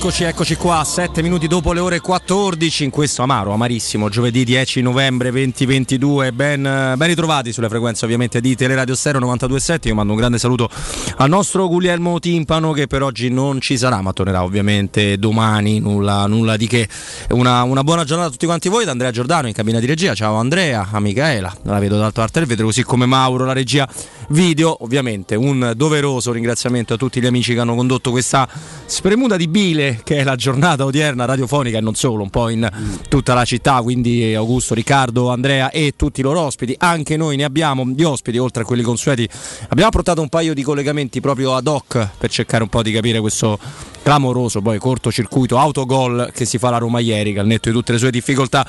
Eccoci, eccoci qua, 7 minuti dopo le ore 14 in questo amaro, amarissimo, giovedì 10 novembre 2022. Ben, ben ritrovati sulle frequenze ovviamente di Teleradio Stereo 927. Io mando un grande saluto al nostro Guglielmo Timpano che per oggi non ci sarà, ma tornerà ovviamente domani. Nulla, nulla di che. Una, una, buona giornata a tutti quanti voi da Andrea Giordano in cabina di regia. Ciao Andrea, a Michaela, la vedo dall'altra parte del vetro, così come Mauro, la regia video. Ovviamente un doveroso ringraziamento a tutti gli amici che hanno condotto questa spremuta di bile che è la giornata odierna radiofonica e non solo, un po' in tutta la città, quindi Augusto, Riccardo, Andrea e tutti i loro ospiti. Anche noi ne abbiamo di ospiti, oltre a quelli consueti. Abbiamo portato un paio di collegamenti proprio ad hoc per cercare un po' di capire questo clamoroso poi cortocircuito autogol che si fa la Roma ieri, che al netto di tutte le sue difficoltà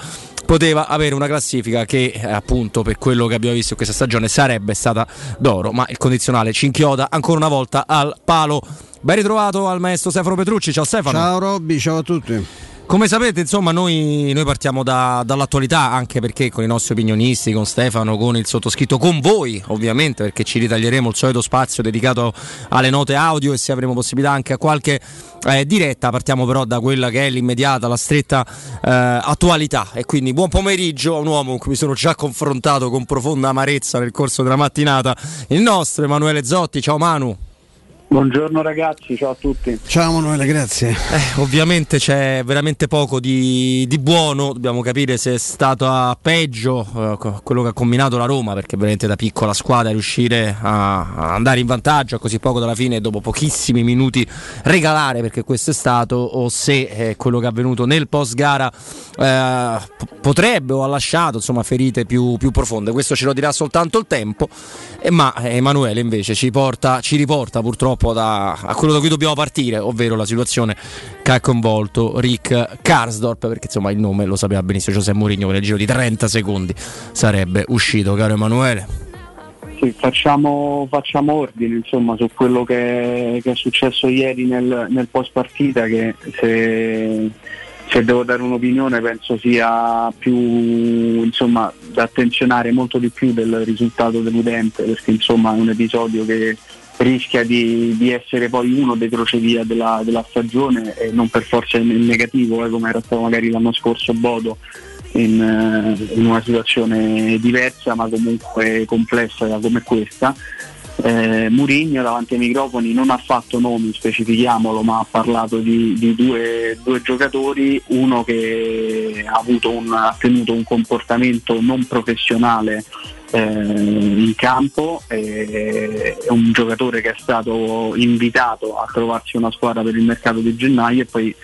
poteva avere una classifica che appunto per quello che abbiamo visto in questa stagione sarebbe stata d'oro, ma il condizionale ci inchioda ancora una volta al palo. Ben ritrovato al maestro Stefano Petrucci, ciao Stefano. Ciao Robby, ciao a tutti. Come sapete, insomma, noi, noi partiamo da, dall'attualità, anche perché con i nostri opinionisti, con Stefano, con il sottoscritto, con voi, ovviamente, perché ci ritaglieremo il solito spazio dedicato alle note audio e se avremo possibilità anche a qualche eh, diretta. Partiamo però da quella che è l'immediata, la stretta eh, attualità. E quindi buon pomeriggio a un uomo con cui mi sono già confrontato con profonda amarezza nel corso della mattinata, il nostro Emanuele Zotti. Ciao Manu. Buongiorno ragazzi, ciao a tutti. Ciao Manuele, grazie. Eh, ovviamente c'è veramente poco di, di, buono, dobbiamo capire se è stato a peggio eh, quello che ha combinato la Roma, perché veramente da piccola squadra riuscire a, a, andare in vantaggio a così poco dalla fine dopo pochissimi minuti regalare, perché questo è stato, o se eh, quello che è avvenuto nel post gara eh, potrebbe o ha lasciato insomma, ferite più, più, profonde. Questo ce lo dirà soltanto il tempo, eh, ma Emanuele invece ci, porta, ci riporta purtroppo po' da, a quello da cui dobbiamo partire, ovvero la situazione che ha coinvolto Rick Karsdorp, perché insomma il nome lo sapeva benissimo Giuseppe Mourinho nel giro di 30 secondi sarebbe uscito, caro Emanuele. Sì, facciamo, facciamo, ordine insomma, su quello che, che, è successo ieri nel, nel post partita che se, se, devo dare un'opinione penso sia più insomma, da attenzionare molto di più del risultato deludente perché insomma è un episodio che rischia di, di, essere poi uno dei crocevia della, della stagione e non per forza in negativo eh, come era stato magari l'anno scorso Bodo in, eh, in, una situazione diversa ma comunque complessa come questa. Eh, Murigno davanti ai microfoni non ha fatto nomi, specifichiamolo, ma ha parlato di, di due, due, giocatori, uno che ha, un, ha tenuto un comportamento non professionale in campo, è un giocatore che è stato invitato a trovarsi una squadra per il mercato di gennaio e poi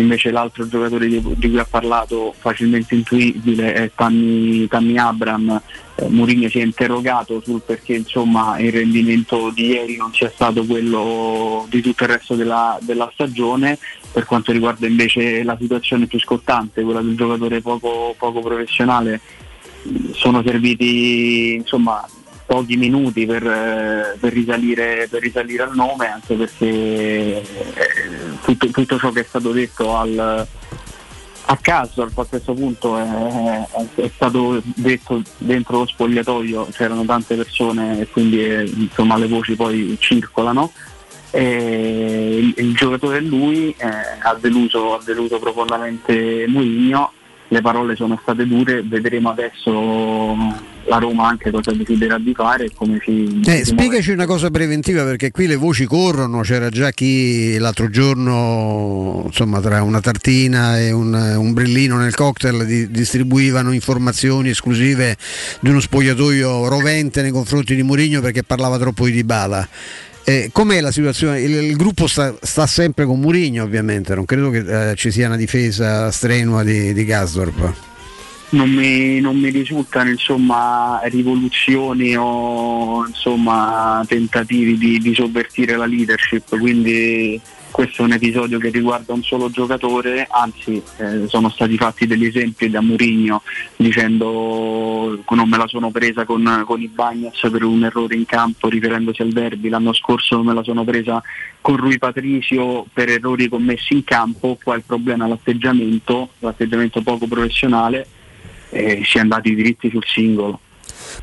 invece l'altro giocatore di, di cui ha parlato facilmente intuibile è Tammy, Tammy Abram. Eh, Mourinho si è interrogato sul perché insomma, il rendimento di ieri non sia stato quello di tutto il resto della, della stagione. Per quanto riguarda invece la situazione più scottante, quella del giocatore poco, poco professionale, sono serviti insomma, pochi minuti per, eh, per, risalire, per, risalire, al nome, anche perché eh, tutto, tutto, ciò che è stato detto al, a caso a questo punto è, è, stato detto dentro lo spogliatoio, c'erano tante persone e quindi eh, insomma, le voci poi circolano. Il, il, giocatore lui, eh, ha, deluso, ha deluso profondamente Mourinho le parole sono state dure, vedremo adesso la Roma anche cosa deciderà di fare e come si... Eh, spiegaci una cosa preventiva perché qui le voci corrono, c'era già chi l'altro giorno insomma tra una tartina e un, un brillino nel cocktail di, distribuivano informazioni esclusive di uno spogliatoio rovente nei confronti di Mourinho perché parlava troppo di Dybala. Eh, com'è la situazione? Il, il gruppo sta, sta, sempre con Murigno ovviamente, non credo che eh, ci sia una difesa strenua di, di Gasdorp. Non mi, non mi, risultano insomma, rivoluzioni o insomma, tentativi di, di sovvertire la leadership, quindi questo è un episodio che riguarda un solo giocatore, anzi eh, sono stati fatti degli esempi da Murigno dicendo non me la sono presa con, con i Bagnas per un errore in campo riferendosi al derby, l'anno scorso non me la sono presa con Rui Patricio per errori commessi in campo, qua il problema è l'atteggiamento, l'atteggiamento poco professionale, eh, si è andati diritti sul singolo.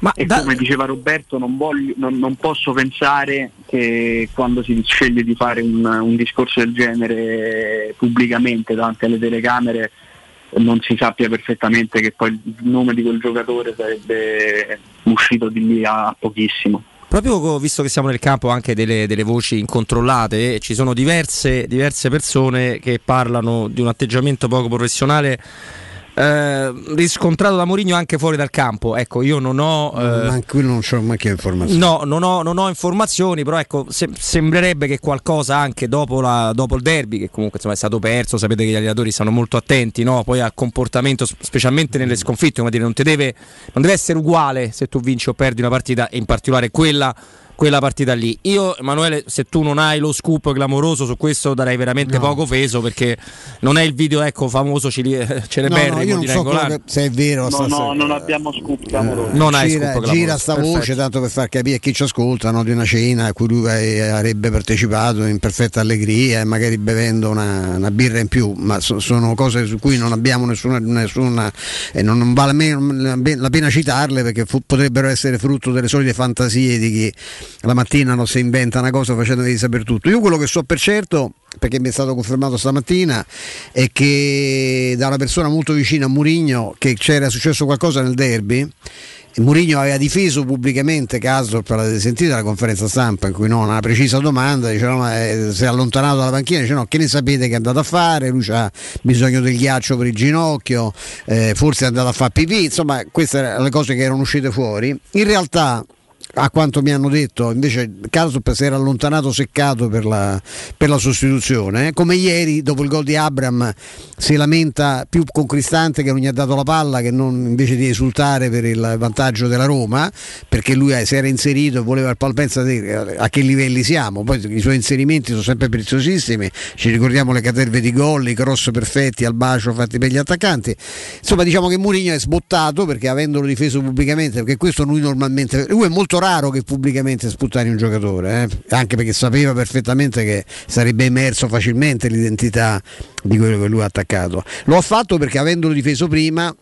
Ma e da... come diceva Roberto, non, voglio, non, non, posso pensare che quando si sceglie di fare un, un discorso del genere pubblicamente davanti alle telecamere non si sappia perfettamente che poi il nome di quel giocatore sarebbe uscito di lì a pochissimo. Proprio visto che siamo nel campo anche delle, delle voci incontrollate, ci sono diverse, diverse persone che parlano di un atteggiamento poco professionale eh, riscontrato da Mourinho anche fuori dal campo. Ecco, io non ho. Eh, Ma qui non ho mai informazioni. No, non ho, non ho, informazioni, però ecco, se, sembrerebbe che qualcosa anche dopo, la, dopo, il derby, che comunque insomma, è stato perso, sapete che gli allenatori stanno molto attenti no? poi al comportamento, specialmente nelle sconfitte, come dire, non, deve, non deve essere uguale se tu vinci o perdi una partita, e in particolare quella quella partita lì. Io, Emanuele, se tu non hai lo scoop clamoroso su questo, darei veramente no. poco peso perché non è il video ecco, famoso celeberrimo no, no, io non so che, se è vero. No, no, non abbiamo scoop clamoroso. Eh, non hai gira, scoop gira sta Perfetto. voce tanto per far capire a chi ci ascolta no, di una cena a cui lui avrebbe partecipato in perfetta allegria e magari bevendo una, una birra in più, ma so, sono cose su cui non abbiamo nessuna, nessuna e non, non vale la pena citarle perché fu, potrebbero essere frutto delle solite fantasie di chi la mattina non si inventa una cosa facendo di sapere tutto. Io quello che so per certo, perché mi è stato confermato stamattina, è che da una persona molto vicina a Murigno che c'era successo qualcosa nel derby. Mourinho aveva difeso pubblicamente Casdorp, l'avete sentita la conferenza stampa in cui no, una precisa domanda, dice no, eh, si è allontanato dalla panchina, dice no, che ne sapete che è andato a fare, lui ha bisogno del ghiaccio per il ginocchio, eh, forse è andato a fare pipì, insomma queste erano le cose che erano uscite fuori. In realtà a quanto mi hanno detto, invece Casop si era allontanato seccato per la, per la sostituzione. Come ieri, dopo il gol di Abram, si lamenta più con Cristante che non gli ha dato la palla che non invece di esultare per il vantaggio della Roma, perché lui si era inserito e voleva il pal pensa a che livelli siamo. Poi i suoi inserimenti sono sempre preziosissimi, ci ricordiamo le caterve di gol, i cross perfetti al bacio fatti per gli attaccanti. Insomma, diciamo che Mourinho è sbottato perché avendolo difeso pubblicamente, perché questo lui normalmente lui è molto raro che pubblicamente sputtani un giocatore, eh? anche perché sapeva perfettamente che sarebbe emerso facilmente l'identità di quello che lui ha attaccato. Lo ha fatto perché avendolo difeso prima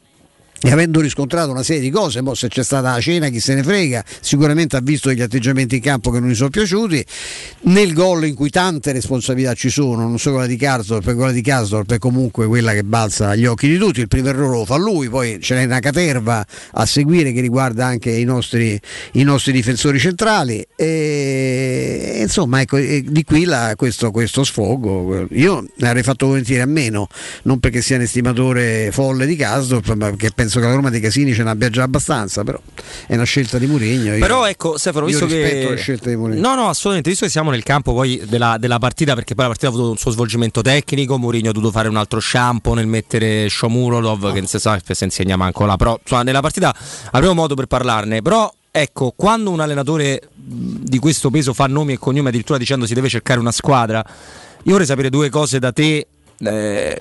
e avendo riscontrato una serie di cose, mo se c'è stata la cena chi se ne frega, sicuramente ha visto degli atteggiamenti in campo che non gli sono piaciuti, nel gol in cui tante responsabilità ci sono, non solo quella di Karsdorp, quella di Karsdorp è comunque quella che balza agli occhi di tutti, il primo errore lo fa lui, poi ce n'è una caterva a seguire che riguarda anche i nostri, i nostri difensori centrali. E insomma ecco, di qui la, questo, questo sfogo, io ne avrei fatto volentieri a meno, non perché sia un estimatore folle di Karsdorp, ma perché penso penso che la Roma di Casini ce n'abbia già abbastanza, però è una scelta di Mourinho. Però ecco, Stefano, visto che la scelta di Mourinho. No, no, assolutamente, visto che siamo nel campo poi della, della, partita, perché poi la partita ha avuto un suo svolgimento tecnico, Mourinho ha dovuto fare un altro shampoo nel mettere Shomurolov, no. che non si sa se insegna manco là, però insomma, nella partita avremo modo per parlarne, però ecco, quando un allenatore di questo peso fa nomi e cognomi addirittura dicendo si deve cercare una squadra, io vorrei sapere due cose da te eh,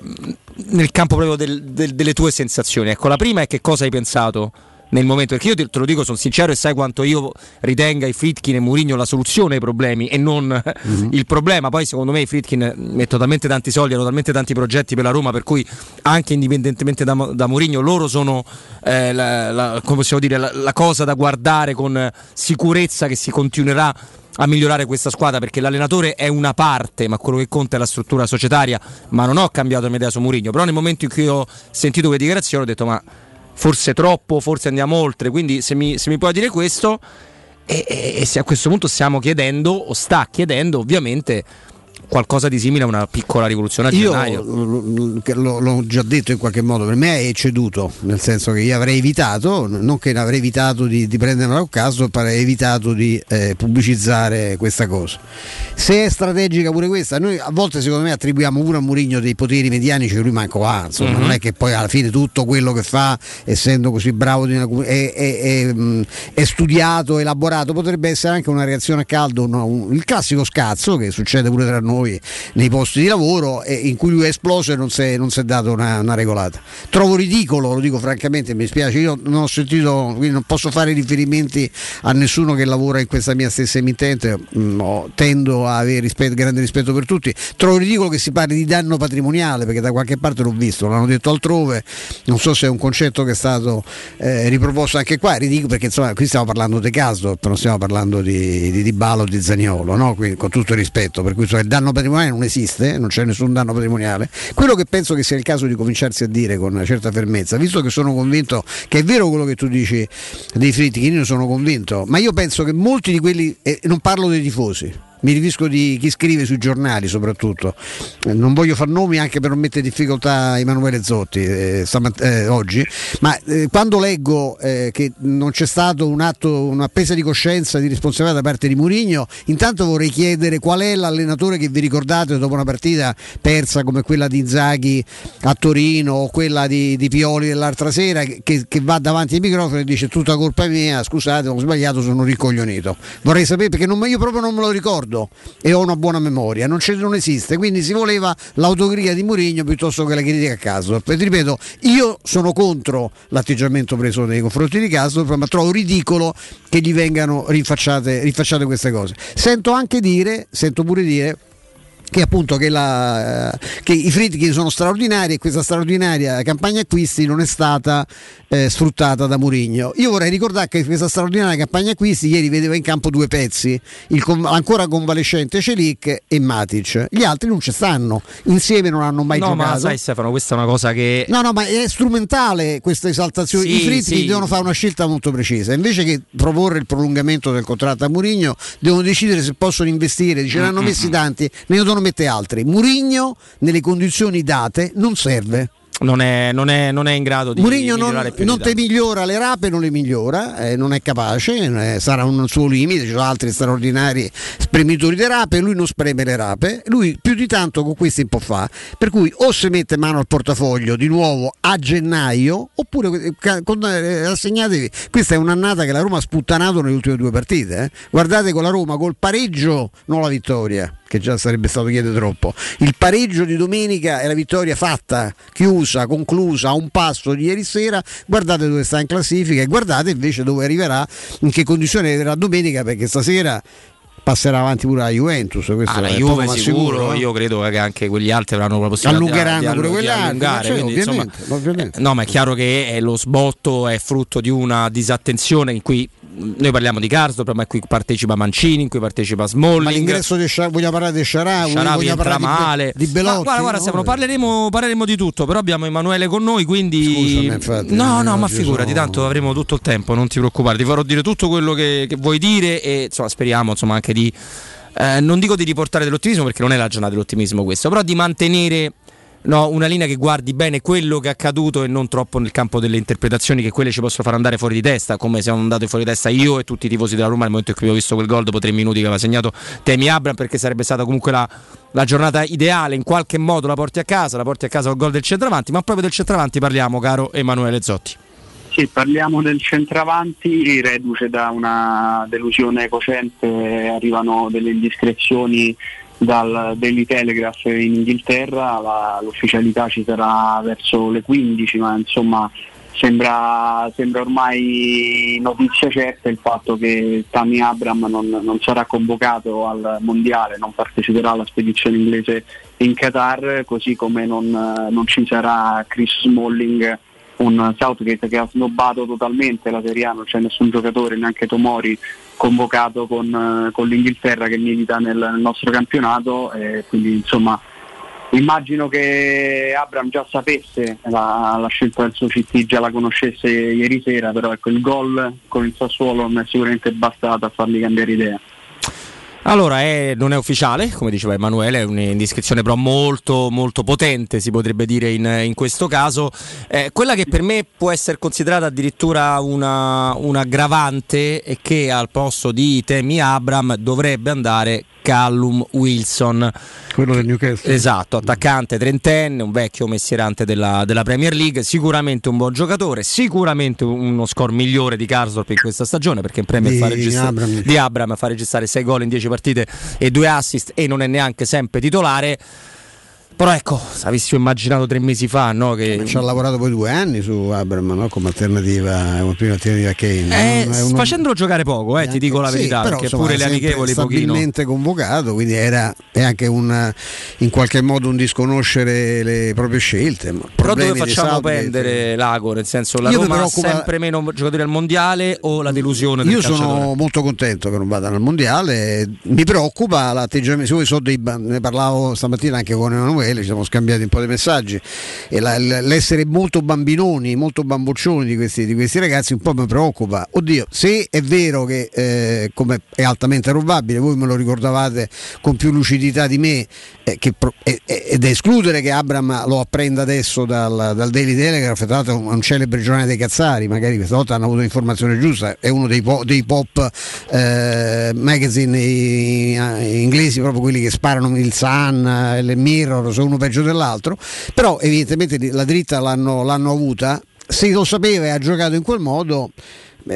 nel campo proprio del, del, delle tue sensazioni. Ecco, la prima è che cosa hai pensato nel momento, perché io te, lo dico, sono sincero e sai quanto io ritenga i Fritkin e Mourinho la soluzione ai problemi e non mm-hmm. il problema. Poi secondo me i Fritkin mettono talmente tanti soldi, hanno talmente tanti progetti per la Roma, per cui anche indipendentemente da, da Mourinho loro sono eh, la, la, dire, la, la cosa da guardare con sicurezza che si continuerà a migliorare questa squadra perché l'allenatore è una parte, ma quello che conta è la struttura societaria. Ma non ho cambiato la mia idea su Mourinho. Però nel momento in cui ho sentito quelle dichiarazioni ho detto ma forse troppo, forse andiamo oltre. Quindi se mi, se mi puoi dire questo e, e, e se a questo punto stiamo chiedendo o sta chiedendo ovviamente qualcosa di simile a una piccola rivoluzione a gennaio. Io l'ho già detto in qualche modo, per me è ecceduto, nel senso che io avrei evitato, non che avrei evitato di, di prenderla a caso, ma avrei evitato di eh, pubblicizzare questa cosa. Se è strategica pure questa, noi a volte secondo me attribuiamo pure a Murigno dei poteri medianici che lui manco ha, insomma, mm-hmm. non è che poi alla fine tutto quello che fa, essendo così bravo, una, è, è, è, è, studiato, elaborato, potrebbe essere anche una reazione a caldo, no? il classico scazzo che succede pure tra noi noi nei posti di lavoro e in cui lui è esploso e non si è, non si è dato una, una, regolata. Trovo ridicolo, lo dico francamente, mi spiace, io non ho sentito, non posso fare riferimenti a nessuno che lavora in questa mia stessa emittente, no, mm, tendo a avere rispetto, grande rispetto per tutti, trovo ridicolo che si parli di danno patrimoniale perché da qualche parte l'ho visto, l'hanno detto altrove, non so se è un concetto che è stato eh, riproposto anche qua, ridicolo perché insomma qui stiamo parlando di caso, non stiamo parlando di, di, di Balo o di Zaniolo, no? Quindi, con tutto il rispetto, per cui insomma, il danno patrimoniale non esiste, non c'è nessun danno patrimoniale. Quello che penso che sia il caso di cominciarsi a dire con una certa fermezza, visto che sono convinto che è vero quello che tu dici dei fritti, io ne sono convinto, ma io penso che molti di quelli, e non parlo dei tifosi, mi riferisco di chi scrive sui giornali soprattutto. Non voglio far nomi anche per non mettere in difficoltà Emanuele Zotti eh, stamat- eh, oggi, ma eh, quando leggo eh, che non c'è stato un atto, una presa di coscienza di responsabilità da parte di Murigno, intanto vorrei chiedere qual è l'allenatore che vi ricordate dopo una partita persa come quella di Zaghi a Torino o quella di, di Pioli dell'altra sera che, che, va davanti ai microfoni e dice tutta colpa mia, scusate ho sbagliato, sono ricoglionito. Vorrei sapere perché non, io proprio non me lo ricordo ricordo e ho una buona memoria, non, non esiste, quindi si voleva l'autogria di Mourinho piuttosto che la critica a caso. Ti ripeto, io sono contro l'atteggiamento preso nei confronti di caso, ma trovo ridicolo che gli vengano rinfacciate, rinfacciate queste cose. Sento anche dire, sento pure dire che appunto che, la, che i Fritkin sono straordinari e questa straordinaria campagna acquisti non è stata eh, sfruttata da Mourinho. Io vorrei ricordare che questa straordinaria campagna acquisti ieri vedeva in campo due pezzi, il ancora convalescente Celic e Matic. Gli altri non ci stanno, insieme non hanno mai no, giocato. Ma sai Stefano, questa è una cosa che... No, no, ma è strumentale questa esaltazione. Sì, I Fritkin sì. devono fare una scelta molto precisa. Invece che proporre il prolungamento del contratto a Mourinho, devono decidere se possono investire. Ce ne hanno messi tanti, ne devono mettere altri. Murigno nelle condizioni date non serve non è, non, è, non è, in grado di Murigno non, non te migliora le rape, non le migliora, eh, non è capace, eh, sarà un suo limite, ci sono altri straordinari spremitori di rape, lui non spreme le rape, lui più di tanto con questi può fare, per cui o si mette mano al portafoglio di nuovo a gennaio, oppure eh, eh, assegnatevi, questa è un'annata che la Roma ha sputtanato nelle ultime due partite, eh. guardate con la Roma col pareggio, non la vittoria che già sarebbe stato chiedere troppo. Il pareggio di domenica è la vittoria fatta, chiusa, conclusa a un passo di ieri sera. Guardate dove sta in classifica e guardate invece dove arriverà, in che condizione arriverà domenica, perché stasera passerà avanti pure la Juventus. Questo ah, la Juve sicuro, sicuro, io credo che anche quegli altri avranno la possibilità allungheranno di, pure quell'altro. Cioè, quindi, insomma, ovviamente. no, ma è chiaro che lo sbotto è frutto di una disattenzione in cui noi parliamo di Karsdorp, ma qui partecipa Mancini, in cui partecipa Smalling. Ma l'ingresso di Sciar- vogliamo parlare di Sciarawi, Sciarawi entra male. Di, di Belotti. Ma guarda, guarda, Stefano, parleremo, parleremo, di tutto, però abbiamo Emanuele con noi, quindi Scusami, infatti, No, no, ma figurati, sono... tanto avremo tutto il tempo, non ti preoccupare, ti farò dire tutto quello che, che vuoi dire e insomma, speriamo insomma, anche di eh, non dico di riportare dell'ottimismo perché non è la giornata dell'ottimismo questo, però di mantenere no, una linea che guardi bene quello che è accaduto e non troppo nel campo delle interpretazioni che quelle ci possono far andare fuori di testa, come siamo andati fuori di testa io e tutti i tifosi della Roma nel momento in cui ho visto quel gol dopo tre minuti che aveva segnato Temi Abram perché sarebbe stata comunque la, la, giornata ideale, in qualche modo la porti a casa, la porti a casa col gol del centravanti, ma proprio del centravanti parliamo caro Emanuele Zotti. Sì, parliamo del centravanti, reduce da una delusione cocente, arrivano delle indiscrezioni dal Daily Telegraph in Inghilterra, la, l'ufficialità ci sarà verso le 15, ma insomma sembra, sembra ormai notizia certa il fatto che Tammy Abram non, non, sarà convocato al mondiale, non parteciperà alla spedizione inglese in Qatar, così come non, non ci sarà Chris Smalling un Southgate che ha snobbato totalmente la Serie A, non c'è nessun giocatore, neanche Tomori convocato con, con l'Inghilterra che milita nel, nel nostro campionato e quindi insomma immagino che Abram già sapesse la, la, scelta del suo CT, già la conoscesse ieri sera, però ecco il gol con il Sassuolo non è sicuramente bastato a fargli cambiare idea. Allora, è, non è ufficiale, come diceva Emanuele, è un'indiscrezione però molto, molto potente, si potrebbe dire in, in questo caso. Eh, quella che per me può essere considerata addirittura una, un aggravante è che al posto di Temi Abram dovrebbe andare Callum Wilson. Quello del Newcastle. Esatto, attaccante trentenne, un vecchio messierante della, della, Premier League, sicuramente un buon giocatore, sicuramente uno score migliore di Karsdorp in questa stagione perché in Premier di, fa registrare, di Abram fa registrare 6 gol in 10 partite e due assist e non è neanche sempre titolare. Però ecco, se avessimo immaginato tre mesi fa, no, che... Ci ha lavorato poi due anni su Abram no? come alternativa, come prima alternativa a Kane. Eh, uno... Facendolo giocare poco, eh, ti dico la verità, sì, però, perché insomma, pure le amichevoli stabilmente pochino. convocato, quindi era è anche un, in qualche modo un disconoscere le proprie scelte. Però dove facciamo pendere l'ago? Nel senso la Roma preoccupa... sempre meno giocatori al mondiale o la delusione del Io calciatore? sono molto contento che non vadano al mondiale, mi preoccupa l'atteggiamento, se voi so dei, ne parlavo stamattina anche con Emanuele Emanuele, ci siamo scambiati un po' di messaggi e la, l'essere molto bambinoni, molto bamboccioni di questi, di questi, ragazzi un po' mi preoccupa. Oddio, se è vero che eh, come è altamente probabile, voi me lo ricordavate con più lucidità di me, eh, che, eh, ed è escludere che Abram lo apprenda adesso dal, dal Daily Telegraph, tra l'altro un, celebre giornale dei Cazzari, magari questa volta hanno avuto l'informazione giusta, è uno dei, po- dei pop eh, magazine inglesi, proprio quelli che sparano il Sun, il Mirror, sono uno peggio dell'altro, però evidentemente la dritta l'hanno, l'hanno avuta, se lo sapeva e ha giocato in quel modo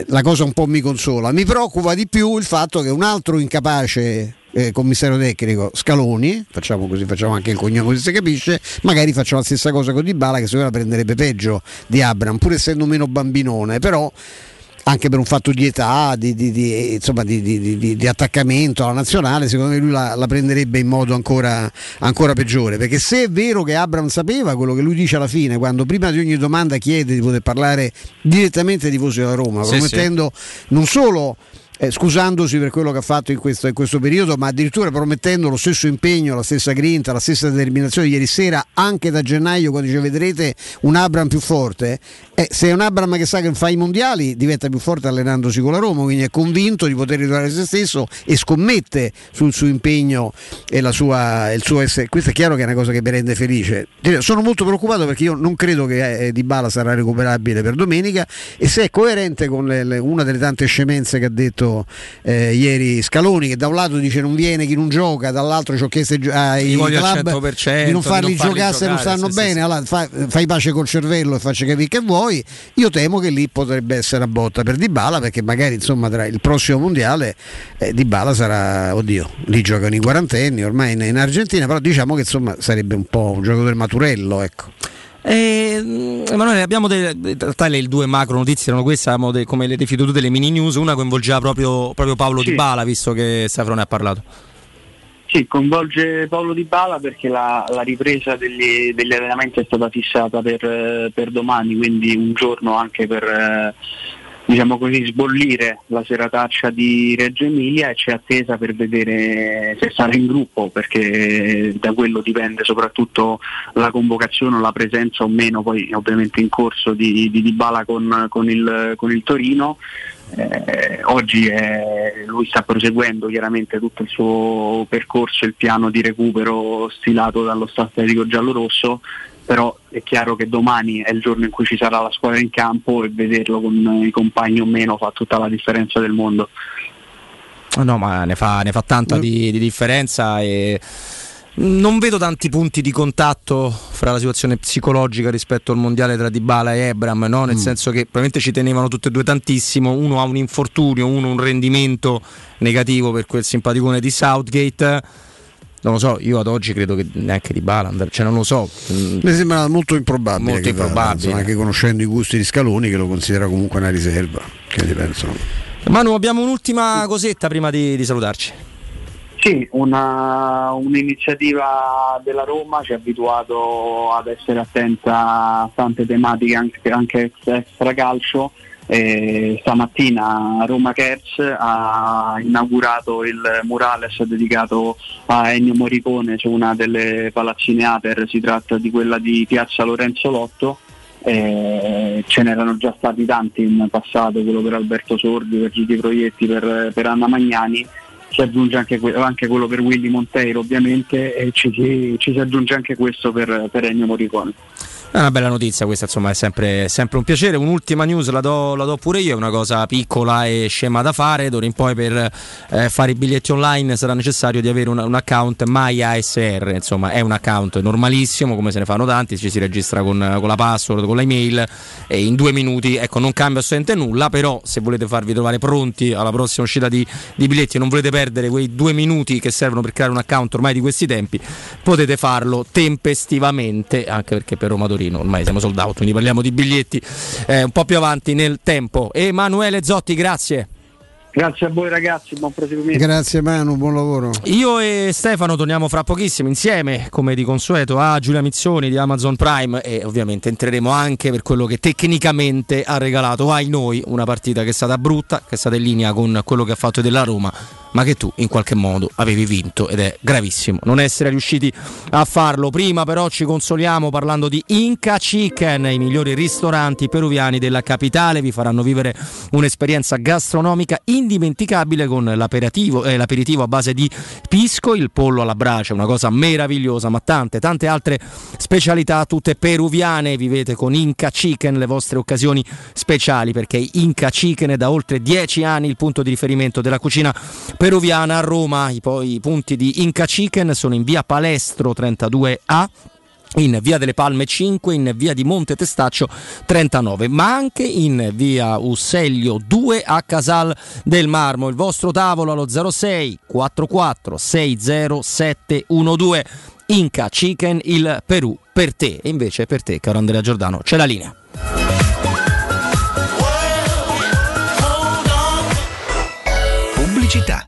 la cosa un po' mi consola. Mi preoccupa di più il fatto che un altro incapace eh, commissario tecnico Scaloni, facciamo così, facciamo anche il cognome così si capisce, magari facciamo la stessa cosa con Di Bala che secondo me prenderebbe peggio di Abram, pur essendo meno bambinone, però anche per un fatto di età, di, di, di, insomma, di attaccamento alla nazionale, secondo me lui la, la prenderebbe in modo ancora, ancora, peggiore. Perché se è vero che Abram sapeva quello che lui dice alla fine, quando prima di ogni domanda chiede di poter parlare direttamente ai tifosi della Roma, sì, promettendo sì. non solo eh, scusandosi per quello che ha fatto in questo, in questo, periodo, ma addirittura promettendo lo stesso impegno, la stessa grinta, la stessa determinazione ieri sera, anche da gennaio, quando dice vedrete un Abram più forte. Eh, se è un Abram che sa che fa i mondiali, diventa più forte allenandosi con la Roma, quindi è convinto di poter ritrovare se stesso e scommette sul suo impegno e sua, il suo essere. Questo è chiaro che è una cosa che mi rende felice. Sono molto preoccupato perché io non credo che eh, Di Bala sarà recuperabile per domenica e se è coerente con le, le, una delle tante scemenze che ha detto detto eh, ieri Scaloni che da un lato dice non viene chi non gioca, dall'altro ci ho chiesto ai club di non farli, non giocare se non stanno sì, bene, sì. Allora, fai, fai, pace col cervello e faccia capire che vuoi. Io temo che lì potrebbe essere una botta per Dybala perché magari insomma tra il prossimo mondiale eh, Dybala sarà, oddio, lì giocano i quarantenni ormai in, in Argentina, però diciamo che insomma sarebbe un po' un giocatore maturello, ecco. Eh, Emanuele, abbiamo delle, le due macro notizie, erano queste, de, come le definito tu delle mini news, una coinvolgeva proprio, proprio Paolo sì. Di Bala, visto che Stefano ne ha parlato. Sì, coinvolge Paolo Di Bala perché la, la ripresa degli, degli, allenamenti è stata fissata per, per, domani, quindi un giorno anche per, eh, diciamo così, sbollire la serataccia di Reggio Emilia e c'è attesa per vedere se sarà in gruppo perché da quello dipende soprattutto la convocazione o la presenza o meno poi ovviamente in corso di, di Dybala con, con, il, con il Torino. Eh, oggi è, lui sta proseguendo chiaramente tutto il suo percorso, il piano di recupero stilato dallo staff atletico giallo-rosso però è chiaro che domani è il giorno in cui ci sarà la squadra in campo e vederlo con i compagni o meno fa tutta la differenza del mondo. No, ma ne fa, ne fa tanta mm. di, di differenza e non vedo tanti punti di contatto fra la situazione psicologica rispetto al mondiale tra Dybala e Ebram, no? nel mm. senso che probabilmente ci tenevano tutte e due tantissimo, uno ha un infortunio, uno un rendimento negativo per quel simpaticone di Southgate non lo so, io ad oggi credo che neanche di Balander, cioè non lo so. Mi sembra molto improbabile, molto improbabile. Vada, anche conoscendo i gusti di Scaloni che lo considera comunque una riserva. Che ne pensano? Manu, abbiamo un'ultima cosetta prima di, di salutarci. Sì, una, un'iniziativa della Roma ci ha abituato ad essere attenta a tante tematiche anche, anche extra calcio e stamattina Roma Kerz ha inaugurato il murales dedicato a Ennio Morricone su una delle palazzine Aper, si tratta di quella di Piazza Lorenzo Lotto. Eh, ce n'erano già stati tanti in passato, quello per Alberto Sordi, per Gigi Proietti, per, per Anna Magnani, si aggiunge anche, que- anche, quello per Willy Monteiro ovviamente e ci, ci, ci si aggiunge anche questo per, per Ennio Morricone. È una bella notizia questa, insomma, è sempre, sempre un piacere. Un'ultima news la do, la do, pure io, è una cosa piccola e scema da fare. D'ora in poi per eh, fare i biglietti online sarà necessario di avere un, un, account MyASR, insomma, è un account normalissimo, come se ne fanno tanti, ci si registra con, con la password, con l'email e in due minuti, ecco, non cambia assolutamente nulla, però se volete farvi trovare pronti alla prossima uscita di, di biglietti e non volete perdere quei due minuti che servono per creare un account ormai di questi tempi, potete farlo tempestivamente, anche perché per Roma Torino ormai siamo sold out, quindi parliamo di biglietti eh, un po' più avanti nel tempo. Emanuele Zotti, grazie. Grazie a voi ragazzi, buon proseguimento. Grazie Manu, buon lavoro. Io e Stefano torniamo fra pochissimo insieme, come di consueto, a Giulia Mizzoni di Amazon Prime e ovviamente entreremo anche per quello che tecnicamente ha regalato ai noi una partita che è stata brutta, che è stata in linea con quello che ha fatto della Roma ma che tu in qualche modo avevi vinto ed è gravissimo non essere riusciti a farlo. Prima però ci consoliamo parlando di Inca Chicken, i migliori ristoranti peruviani della capitale, vi faranno vivere un'esperienza gastronomica indimenticabile con l'aperitivo, eh, l'aperitivo a base di pisco, il pollo alla brace, una cosa meravigliosa, ma tante tante altre specialità tutte peruviane, vivete con Inca Chicken le vostre occasioni speciali perché Inca Chicken è da oltre dieci anni il punto di riferimento della cucina peruviana a Roma. I, poi, i punti di Inca Chicken sono in via Palestro 32A in via delle Palme 5, in via di Monte Testaccio 39, ma anche in via Usseglio 2 a Casal del Marmo. Il vostro tavolo allo 06 44 60712. Inca Chicken, il Perù per te. E invece per te, caro Andrea Giordano, c'è la linea. Pubblicità.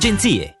agenzie.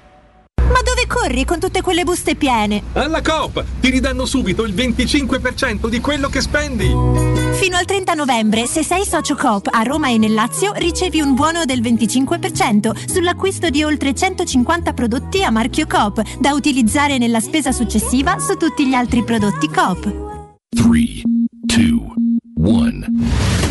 Ma dove corri con tutte quelle buste piene? Alla Coop ti ridanno subito il 25% di quello che spendi. Fino al 30 novembre, se sei socio Coop a Roma e nel Lazio, ricevi un buono del 25% sull'acquisto di oltre 150 prodotti a marchio Coop, da utilizzare nella spesa successiva su tutti gli altri prodotti Coop. 3, 2, 1.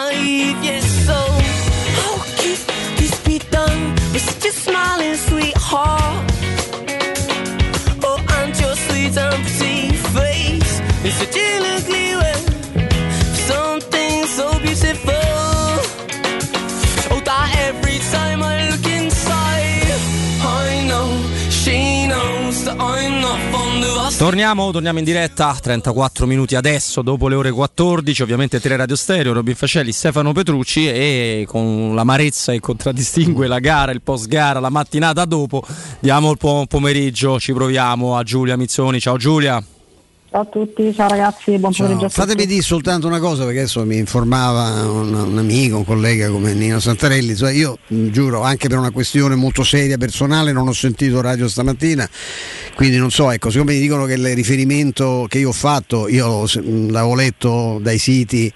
Torniamo, torniamo in diretta 34 minuti adesso, dopo le ore 14, ovviamente Tele Radio Stereo, Robin Fascelli, Stefano Petrucci e con l'amarezza che contraddistingue la gara, il post gara, la mattinata dopo, diamo il po- pomeriggio, ci proviamo a Giulia Mizzoni. Ciao Giulia. Ciao a tutti, ciao ragazzi, buon Ciao. pomeriggio. Fatemi dire soltanto una cosa perché adesso mi informava un, un amico, un collega come Nino Santarelli, cioè io mh, giuro anche per una questione molto seria personale non ho sentito radio stamattina, quindi non so, ecco, siccome mi dicono che il riferimento che io ho fatto, io mh, l'avevo letto dai siti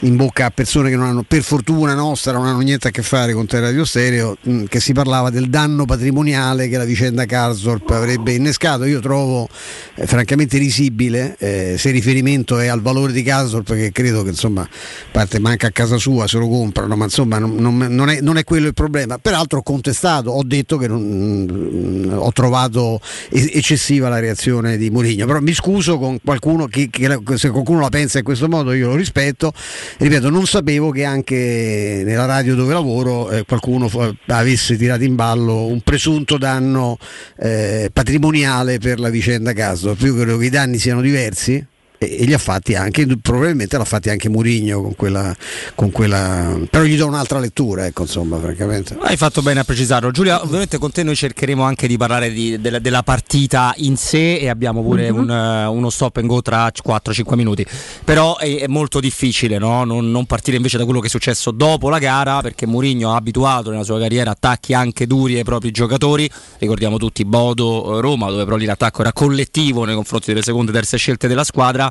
in bocca a persone che non hanno, per fortuna nostra, non hanno niente a che fare con Te Radio Stereo, mh, che si parlava del danno patrimoniale che la vicenda Karsdorp avrebbe innescato, io trovo eh, francamente risibile eh, se il riferimento è al valore di Karsdorp perché credo che insomma parte manca a casa sua se lo comprano ma insomma non, non- è, non è quello il problema. Peraltro ho contestato ho detto che non- mm, ho trovato eccessiva la reazione di Mourinho. Però mi scuso con qualcuno che, che se qualcuno la pensa in questo modo io lo rispetto. Ripeto non sapevo che anche nella radio dove lavoro eh, qualcuno fu- avesse tirato in ballo un presunto danno eh, patrimoniale per la vicenda Karsdorp io credo che i danni siano diversi e, e li ha fatti anche, probabilmente l'ha fatti anche Murigno con quella, con quella. Però gli do un'altra lettura, ecco, insomma, francamente. Hai fatto bene a precisarlo. Giulia, ovviamente con te noi cercheremo anche di parlare di- della, della partita in sé e abbiamo pure Mhm. un, eh, uno stop and go tra 4-5 minuti. Però è, è molto difficile no? non, non partire invece da quello che è successo dopo la gara perché Mourinho ha abituato nella sua carriera attacchi anche duri ai propri giocatori. Ricordiamo tutti Bodo, eh, Roma, dove però lì l'attacco era collettivo nei confronti delle seconde e terze scelte della squadra.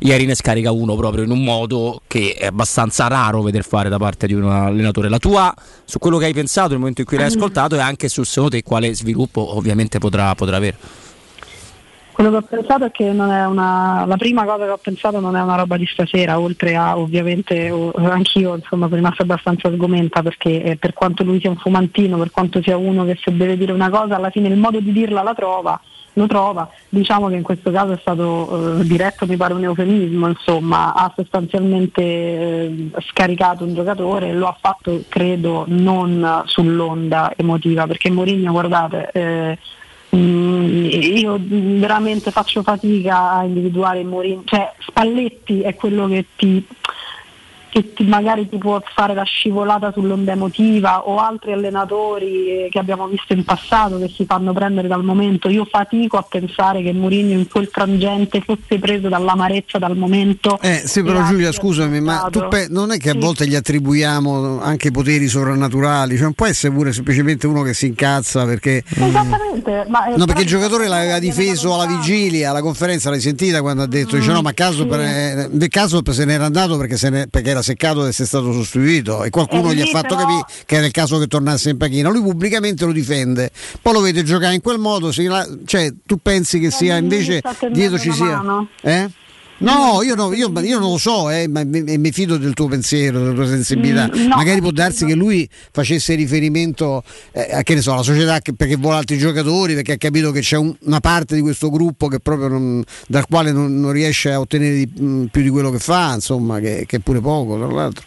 Ieri ne scarica uno proprio in un modo che è abbastanza raro veder fare da parte di un allenatore. La tua, su quello che hai pensato nel momento in cui l'hai ascoltato e anche sul secondo te quale sviluppo ovviamente potrà, potrà avere. Quello che ho pensato è che non è una, la prima cosa che ho pensato non è una roba di stasera, oltre a ovviamente anch'io insomma sono rimasta abbastanza sgomenta perché eh, per quanto lui sia un fumantino, per quanto sia uno che se deve dire una cosa alla fine il modo di dirla la trova, lo trova, diciamo che in questo caso è stato eh, diretto mi pare un eufemismo, insomma ha sostanzialmente eh, scaricato un giocatore e lo ha fatto credo non sull'onda emotiva perché Mourinho guardate eh, Mm, io veramente faccio fatica a individuare Mourinho, cioè Spalletti è quello che ti, che ti- magari ti può fare la scivolata sull'onda emotiva o altri allenatori eh, che abbiamo visto in passato che si fanno prendere dal momento. Io fatico a pensare che Mourinho in quel frangente fosse preso dall'amarezza dal momento. Eh sì, però Giulia, scusami, ma pe- non è che a Sì. volte gli attribuiamo anche poteri sovrannaturali, cioè non può essere pure semplicemente uno che si incazza perché... Esattamente, ma, eh, No, perché il giocatore l'aveva difeso alla vigilia, alla conferenza, l'hai sentita quando ha detto, dice no, ma caso, sì. per, del caso se n'era andato perché, se ne- perché era seccato di essere stato sostituito e qualcuno Eh, gli ha fatto però- capire che era il caso che tornasse in panchina. Lui pubblicamente lo difende, poi lo vede giocare in quel modo, la- cioè tu pensi che sia lì invece dietro ci sia... Eh? No, io, no, io, io non lo so, eh, ma mi, mi fido del tuo pensiero, della tua sensibilità. Mm, no, Magari può darsi che lui facesse riferimento eh, a che ne so, alla società che- perché vuole altri giocatori, perché ha capito che c'è un- una parte di questo gruppo che proprio non- dal quale non, non riesce a ottenere di- mh, più di quello che fa, insomma, che, che è pure poco, tra l'altro.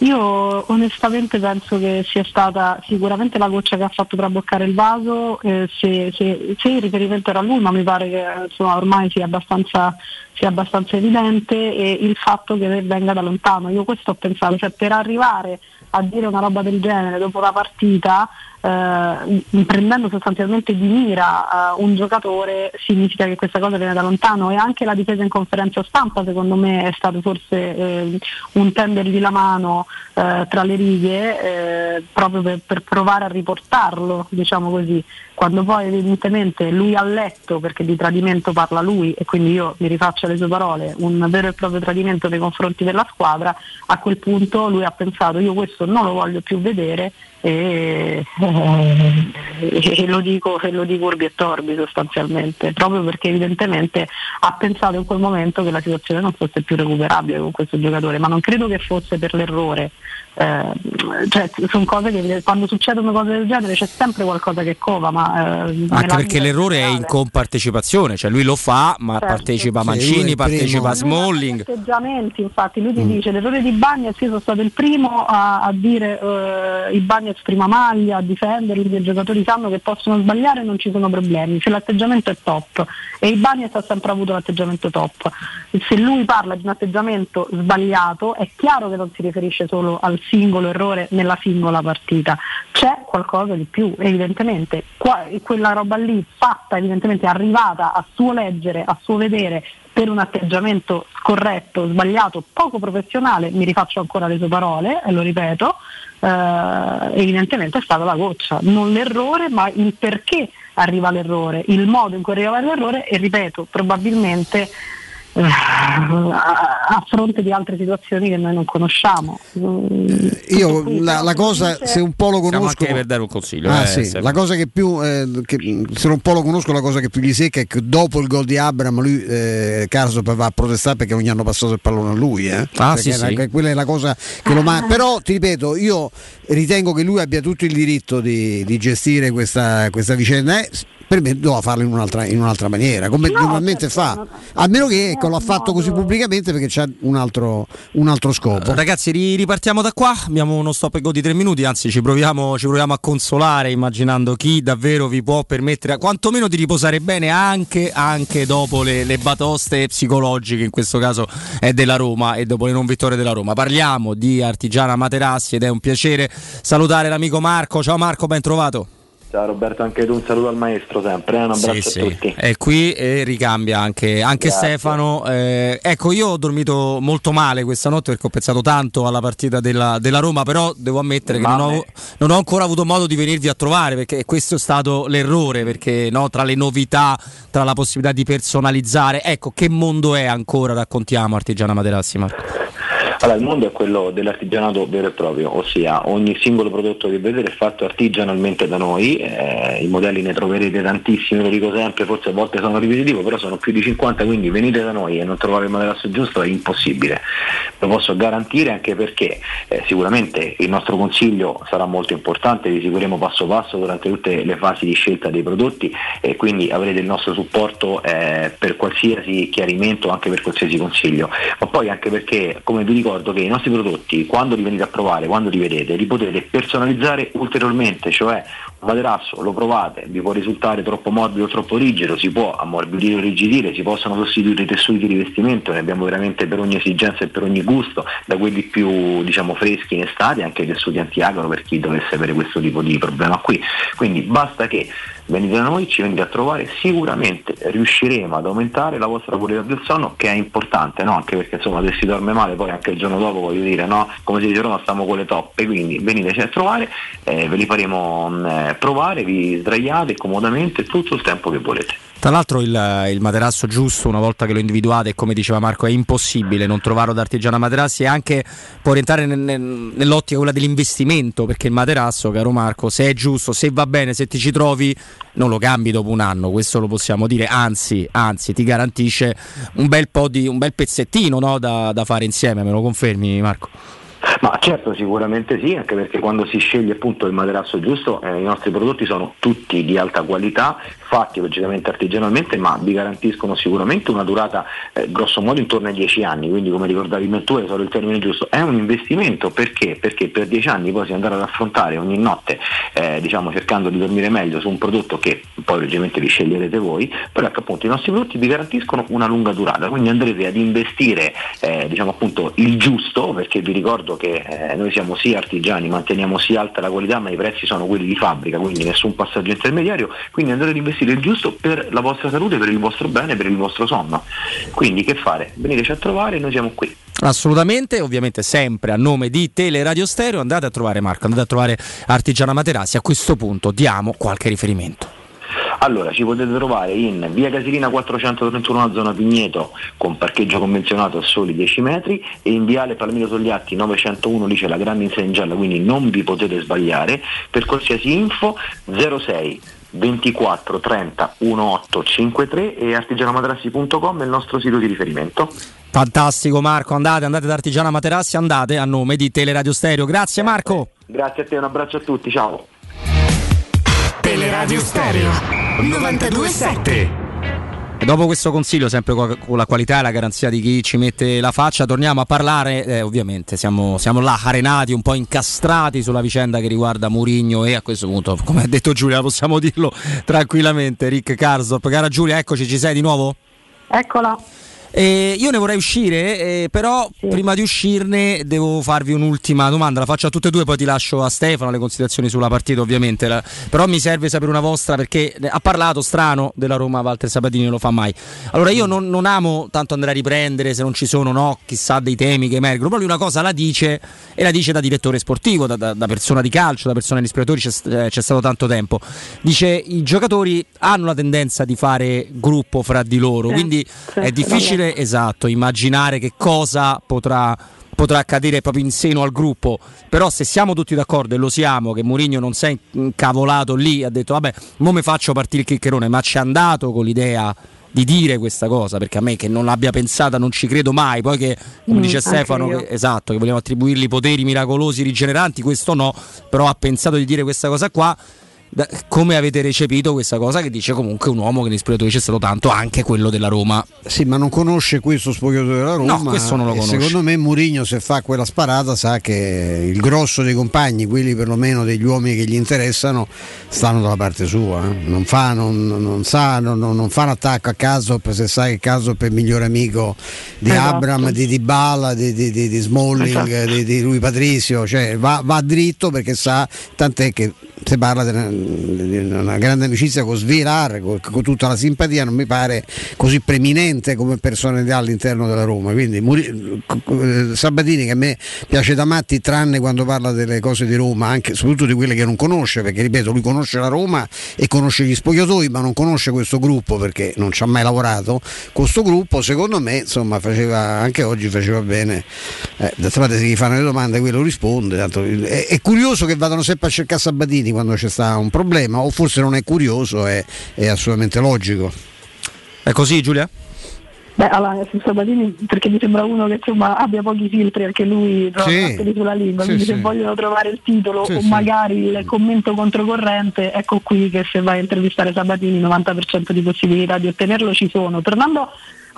Io onestamente penso che sia stata sicuramente la goccia che ha fatto traboccare il vaso, eh, se, se- se il riferimento era lui, ma mi pare che insomma, ormai sia abbastanza, sia abbastanza evidente, e il fatto che venga da lontano. Io questo ho pensato, cioè per arrivare a dire una roba del genere dopo la partita, eh, prendendo sostanzialmente di mira eh, un giocatore, significa che questa cosa viene da lontano. E anche la difesa in conferenza stampa secondo me è stato forse eh, un tendergli la mano eh, tra le righe eh, proprio per, per provare a riportarlo, diciamo così, quando poi evidentemente lui ha letto, perché di tradimento parla lui e quindi io mi rifaccio alle sue parole, un vero e proprio tradimento nei confronti della squadra, a quel punto lui ha pensato io questo non lo voglio più vedere e, e lo dico, e lo dico urbi e torbi sostanzialmente, proprio perché evidentemente ha pensato in quel momento che la situazione non fosse più recuperabile con questo giocatore, ma non credo che fosse per l'errore. Eh, cioè, sono cose che quando succedono cose del genere c'è sempre qualcosa che cova, ma eh, Anche perché l'errore è in compartecipazione, cioè lui lo fa, ma Certo. partecipa Mancini, partecipa primo. Smalling. atteggiamenti, infatti lui ti Mm. dice l'errore di Bagnez io sono stato il primo a, a dire eh, i Bagnez prima maglia, a difenderli, che i giocatori sanno che possono sbagliare e non ci sono problemi, se l'atteggiamento è top e i Bagnez ha sempre avuto l'atteggiamento top. Se lui parla di un atteggiamento sbagliato è chiaro che non si riferisce solo al singolo errore nella singola partita, c'è qualcosa di più evidentemente, Qua- quella roba lì fatta evidentemente arrivata a suo leggere, a suo vedere per un atteggiamento scorretto, sbagliato, poco professionale, mi rifaccio ancora le sue parole e lo ripeto, eh, evidentemente è stata la goccia, non l'errore ma il perché arriva l'errore, il modo in cui arriva l'errore e ripeto, probabilmente a, a fronte di altre situazioni che noi non conosciamo. Mm, Io la, la cosa, se un po' lo conosco... anche per dare un consiglio. Ah, eh, sì. La cosa che più, eh, che, se un po' lo conosco, la cosa che più gli secca è che dopo il gol di Abram, lui, eh, va a protestare perché non gli hanno passato il pallone a lui. Eh. Ah, sì, sì. che quella è la cosa che lo ma- Però ti ripeto, io ritengo che lui abbia tutto il diritto di, di gestire questa, questa vicenda. eh, per me doveva farlo in un'altra, in un'altra maniera, come normalmente fa. A meno che ecco, l'ha fatto così pubblicamente perché c'ha un altro, un altro scopo. Ragazzi, ri- ripartiamo da qua. Abbiamo uno stop e go di tre minuti. Anzi, ci proviamo, ci proviamo a consolare, immaginando chi davvero vi può permettere, quantomeno di riposare bene anche, anche dopo le, le batoste psicologiche. In questo caso è della Roma e dopo le non vittorie della Roma. Parliamo di Artigiana Materassi ed è un piacere salutare l'amico Marco. Ciao Marco, ben trovato. Ciao Roberto, anche tu un saluto al maestro sempre, eh? un abbraccio Sì, a sì. tutti. È qui e ricambia anche, anche. Stefano. Eh, ecco, io ho dormito molto male questa notte perché ho pensato tanto alla partita della, della Roma, però devo ammettere che non ho, non ho ancora avuto modo di venirvi a trovare perché questo è stato l'errore, perché no, tra le novità, tra la possibilità di personalizzare, ecco, che mondo è ancora, raccontiamo Artigiana Materassi, Marco. Allora, il mondo è quello dell'artigianato vero e proprio, ossia ogni singolo prodotto che vedete è fatto artigianalmente da noi, eh, i modelli ne troverete tantissimi, lo dico sempre, forse a volte sono ripetitivo, però sono più di 50, quindi venite da noi e non trovare il materasso giusto è impossibile. Lo posso garantire anche perché eh, sicuramente il nostro consiglio sarà molto importante, vi seguiremo passo passo durante tutte le fasi di scelta dei prodotti e quindi avrete il nostro supporto eh, per qualsiasi chiarimento, anche per qualsiasi consiglio. Ma poi anche perché, come vi ricordo, che i nostri prodotti, quando li venite a provare, quando li vedete, li potete personalizzare ulteriormente, cioè un materasso lo provate, vi può risultare troppo morbido o troppo rigido, si può ammorbidire o rigidire, si possono sostituire i tessuti di rivestimento, ne abbiamo veramente per ogni esigenza e per ogni gusto, da quelli più diciamo freschi in estate, anche i tessuti antiagro per chi dovesse avere questo tipo di problema qui. Quindi basta che venite da noi, ci venite a trovare, sicuramente riusciremo ad aumentare la vostra qualità del sonno che è importante, no? anche perché insomma se si dorme male poi anche il giorno dopo voglio dire, no? come si dice Roma stiamo con le toppe, quindi veniteci a trovare, eh, ve li faremo mh, provare, vi sdraiate comodamente tutto il tempo che volete. Tra l'altro il, il materasso giusto, una volta che lo individuate, come diceva Marco, è impossibile non trovarlo da Artigiana Materassi e anche può rientrare nel- nel- nell'ottica quella dell'investimento, perché il materasso, caro Marco, se è giusto, se va bene, se ti ci trovi, non lo cambi dopo un anno, questo lo possiamo dire, anzi, anzi ti garantisce un bel di un bel pezzettino no, da, da fare insieme, me lo confermi Marco? Ma certo, sicuramente sì, anche perché quando si sceglie appunto il materasso giusto, eh, i nostri prodotti sono tutti di alta qualità, fatti logicamente artigianalmente, ma vi garantiscono sicuramente una durata eh, grosso modo intorno ai 10 anni, quindi come ricordavi tu, è solo il termine giusto, è un investimento perché? Perché per 10 anni poi si andrà ad affrontare ogni notte, eh, diciamo cercando di dormire meglio su un prodotto che poi logicamente vi sceglierete voi, però ecco appunto i nostri prodotti vi garantiscono una lunga durata, quindi andrete ad investire eh, diciamo appunto il giusto, perché vi ricordo che eh, noi siamo sì artigiani, manteniamo sì alta la qualità, ma i prezzi sono quelli di fabbrica, quindi nessun passaggio intermediario, quindi andrete ad investire il giusto per la vostra salute, per il vostro bene, per il vostro sonno. Quindi che fare? Veniteci a trovare, noi siamo qui. Assolutamente, ovviamente sempre a nome di Teleradio Stereo andate a trovare Marco, andate a trovare Artigiana Materassi, a questo punto diamo qualche riferimento. Allora, ci potete trovare in via Casilina 431 a zona Vigneto con parcheggio convenzionato a soli 10 metri e in viale Palmiro Togliatti 901 lì c'è la grande insegna in gialla, quindi non vi potete sbagliare. Per qualsiasi info 06 24 30 1853 e artigianamaterassi.com è il nostro sito di riferimento. Fantastico Marco, andate, andate da Artigiana Materassi, andate a nome di Teleradio Stereo. Grazie Marco. Grazie a te, un abbraccio a tutti, ciao. Teleradio Stereo 927 E dopo questo consiglio, sempre co- con la qualità e la garanzia di chi ci mette la faccia, torniamo a parlare. eh, ovviamente siamo, siamo là arenati, un po' incastrati sulla vicenda che riguarda Murigno e a questo punto, come ha detto Giulia, possiamo dirlo tranquillamente. Rick Karsdorp, cara Giulia, eccoci, ci sei di nuovo? Eccola. Eh, io ne vorrei uscire, eh, però prima di uscirne devo farvi un'ultima domanda, la faccio a tutte e due, poi ti lascio a Stefano le considerazioni sulla partita ovviamente, la- però mi serve sapere una vostra perché eh, ha parlato strano della Roma Walter Sabatini, non lo fa mai. Allora io non, non amo tanto andare a riprendere se non ci sono no, chissà dei temi che emergono, però lui una cosa la dice e la dice da direttore sportivo, da, da- da persona di calcio, da persona di ispiratori, c'è, eh, c'è stato tanto tempo. Dice i giocatori hanno la tendenza di fare gruppo fra di loro, Sì, quindi sì, è difficile esatto immaginare che cosa potrà potrà accadere proprio in seno al gruppo. Però se siamo tutti d'accordo e lo siamo che Mourinho non si è incavolato lì ha detto vabbè mo mi faccio partire il chiccherone ma ci è andato con l'idea di dire questa cosa? Perché a me che non l'abbia pensata non ci credo mai. Poi che come Mm, dice Stefano che, esatto che vogliamo attribuirgli poteri miracolosi rigeneranti questo no. Però ha pensato di dire questa cosa qua Da- come avete recepito questa cosa che dice comunque un uomo che in spogliatoio c'è stato tanto anche quello della Roma Sì, ma non conosce questo spogliatoio della Roma. No, questo non lo conosce. Secondo me Mourinho se fa quella sparata sa che il grosso dei compagni, quelli perlomeno degli uomini che gli interessano, stanno dalla parte sua. eh. Non, fa, non, non sa, non, non- fa un attacco a Casop se sa che Casop è il migliore amico di Esatto. Abram, di Dybala, di, di, di, di Smalling, Esatto. di, di Rui Patricio, cioè va, va dritto perché sa, tant'è che si parla una grande amicizia con Svilar, con, con, tutta la simpatia, non mi pare così preminente come personalità all'interno della Roma. Quindi Muri, Sabatini che a me piace da matti, tranne quando parla delle cose di Roma, anche soprattutto di quelle che non conosce, perché ripeto, lui conosce la Roma e conosce gli spogliatoi, ma non conosce questo gruppo perché non ci ha mai lavorato. Questo gruppo, secondo me, insomma, faceva anche oggi faceva bene. Eh, d'altra parte se gli fanno le domande quello risponde. Tanto, è, è, curioso che vadano sempre a cercare Sabatini quando c'è sta un problema, o forse non è curioso, è, è assolutamente logico. È così Giulia? Beh, allora, su Sabatini perché mi sembra uno che insomma abbia pochi filtri anche lui sì. sulla lingua, sì, quindi sì. se vogliono trovare il titolo o magari il commento controcorrente, ecco qui che se vai a intervistare Sabatini 90% di possibilità di ottenerlo ci sono. Tornando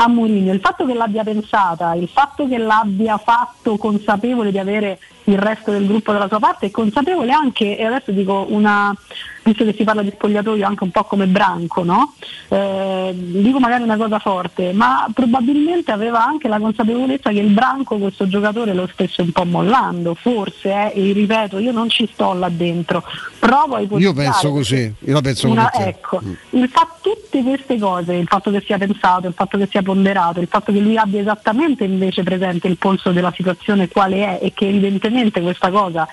a Mourinho, il fatto che l'abbia pensata, il fatto che l'abbia fatto consapevole di avere il resto del gruppo dalla sua parte e consapevole anche, e adesso dico una, visto che si parla di spogliatoio anche un po' come branco, no? eh, dico magari una cosa forte, ma probabilmente aveva anche la consapevolezza che il branco questo giocatore lo stesse un po' mollando, forse, eh, e ripeto, io non ci sto là dentro, provo a Io penso così, io la penso una, così. Ecco, mm. il fatto, tutte queste cose, il fatto che sia pensato, il fatto che sia ponderato, il fatto che lui abbia esattamente invece presente il polso della situazione quale è e che evidentemente questa cosa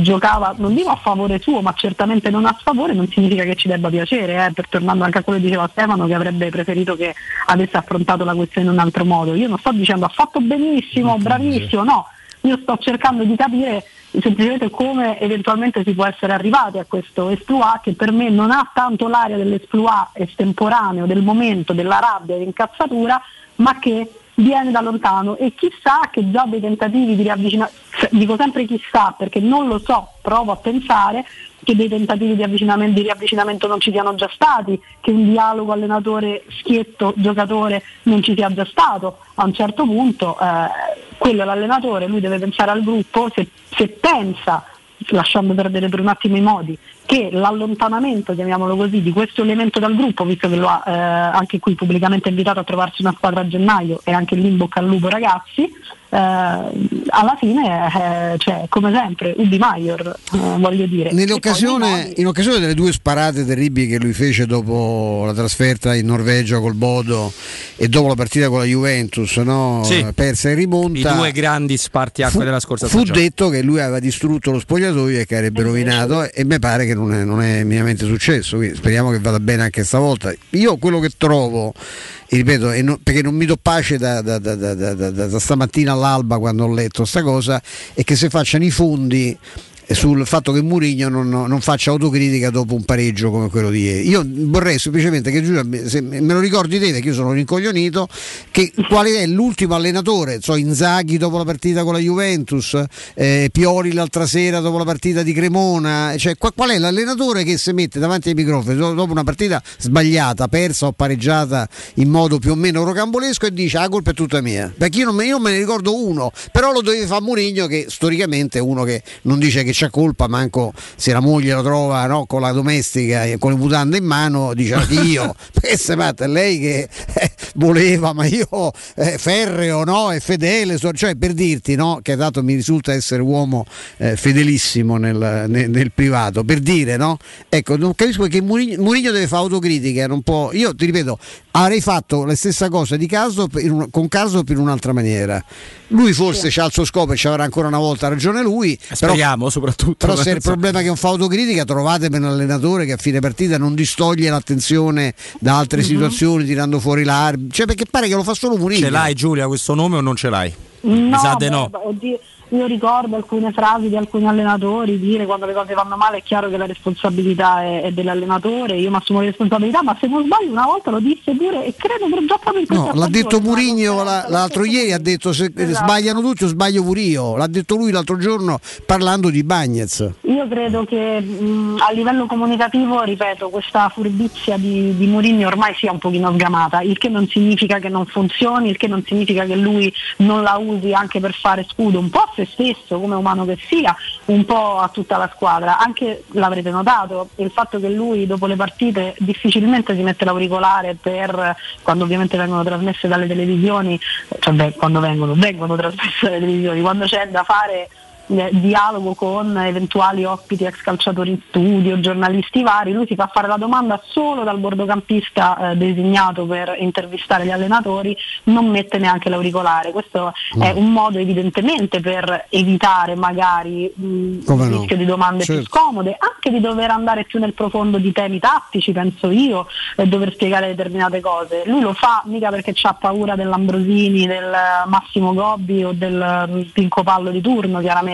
giocava, non dico a favore suo, ma certamente non a sfavore, non significa che ci debba piacere, eh, per tornando anche a quello che diceva Stefano che avrebbe preferito che avesse affrontato la questione in un altro modo. Io non sto dicendo ha fatto benissimo, bravissimo, no, io sto cercando di capire semplicemente come eventualmente si può essere arrivati a questo esploit che per me non ha tanto l'aria dell'esploit estemporaneo, del momento, della rabbia, dell'incazzatura, ma che viene da lontano e chissà che già dei tentativi di riavvicinamento, dico sempre chissà perché non lo so, provo a pensare che dei tentativi di, avvicinamento, di riavvicinamento non ci siano già stati, che un dialogo allenatore schietto giocatore non ci sia già stato. A un certo punto eh, quello è l'allenatore, lui deve pensare al gruppo, se, se pensa lasciando perdere per un attimo i modi, che l'allontanamento, chiamiamolo così, di questo elemento dal gruppo, visto che lo ha eh, anche qui pubblicamente invitato a trovarsi una squadra a gennaio e anche lì in bocca al lupo ragazzi, eh, alla fine, eh, cioè, come sempre, Ubi Maior, eh, voglio dire. Nell'occasione, in occasione delle due sparate terribili che lui fece dopo la trasferta in Norvegia col Bodo e dopo la partita con la Juventus, no? sì. persa e rimonta. I due grandi spartiacque fu, della scorsa fu stagione. Fu detto che lui aveva distrutto lo spogliatoio e che avrebbe rovinato e mi pare che non è, non è minimamente successo, quindi speriamo che vada bene anche stavolta. Io quello che trovo ripeto, e no, perché non mi do pace da, da, da, da, stamattina all'alba quando ho letto questa cosa, è che se facciano i fondi sul fatto che Mourinho non, non, faccia autocritica dopo un pareggio come quello di ieri. Io vorrei semplicemente che Giulia, se me lo ricordi te, che io sono rincoglionito, che qual è l'ultimo allenatore? So, Inzaghi dopo la partita con la Juventus, eh, Pioli l'altra sera dopo la partita di Cremona, cioè, qual, qual, è l'allenatore che si mette davanti ai microfoni dopo una partita sbagliata, persa o pareggiata in modo più o meno rocambolesco e dice ah, la colpa è tutta mia? Perché io non me, io me ne ricordo uno, però lo doveva fare Mourinho che storicamente è uno che non dice che c'è colpa, manco se la moglie lo trova no, con la domestica e con le mutande in mano, dice io, questa è lei che eh, voleva, ma io eh, ferreo no, e fedele, so, cioè per dirti no, che dato mi risulta essere uomo eh, fedelissimo nel, nel, nel, privato, per dire no, ecco, non capisco che Murigno deve fare autocritica, non può, io ti ripeto, avrei fatto la stessa cosa di caso un, con caso per un'altra maniera. Lui forse sì. c'ha il suo scopo e ci avrà ancora una volta ragione lui. Speriamo però, soprattutto. Però se il problema è che non fa autocritica, trovate per un allenatore che a fine partita non distoglie l'attenzione da altre mm-hmm. situazioni tirando fuori l'arbitro. Cioè perché pare che lo fa solo Murigno. Ce l'hai Giulia questo nome o non ce l'hai? No, Mi sa beh, no. Oddio io ricordo alcune frasi di alcuni allenatori dire quando le cose vanno male è chiaro che la responsabilità è, è dell'allenatore, io mi assumo le responsabilità, ma se non sbaglio una volta lo disse pure e credo che già proprio in questa No, l'ha detto Murigno la, l'altro ieri, ha detto se esatto. sbagliano tutti o sbaglio pure io, l'ha detto lui l'altro giorno parlando di Bagnez. Io credo che mh, a livello comunicativo, ripeto, questa furbizia di, di Murigno ormai sia un pochino sgamata, il che non significa che non funzioni, il che non significa che lui non la usi anche per fare scudo, un po' se se stesso, come umano che sia, un po' a tutta la squadra. Anche l'avrete notato, il fatto che lui dopo le partite difficilmente si mette l'auricolare per quando ovviamente vengono trasmesse dalle televisioni, cioè beh, quando vengono, vengono trasmesse dalle televisioni, quando c'è da fare dialogo con eventuali ospiti ex calciatori in studio, giornalisti vari, lui si fa fare la domanda solo dal bordocampista eh, designato per intervistare gli allenatori, non mette neanche l'auricolare. Questo mm. è un modo evidentemente per evitare magari mh, il no? rischio di domande certo. più scomode, anche di dover andare più nel profondo di temi tattici, penso io, e dover spiegare determinate cose. Lui lo fa mica perché ha paura dell'Ambrosini, del Massimo Gobbi o del Pinco Pallo di turno, chiaramente.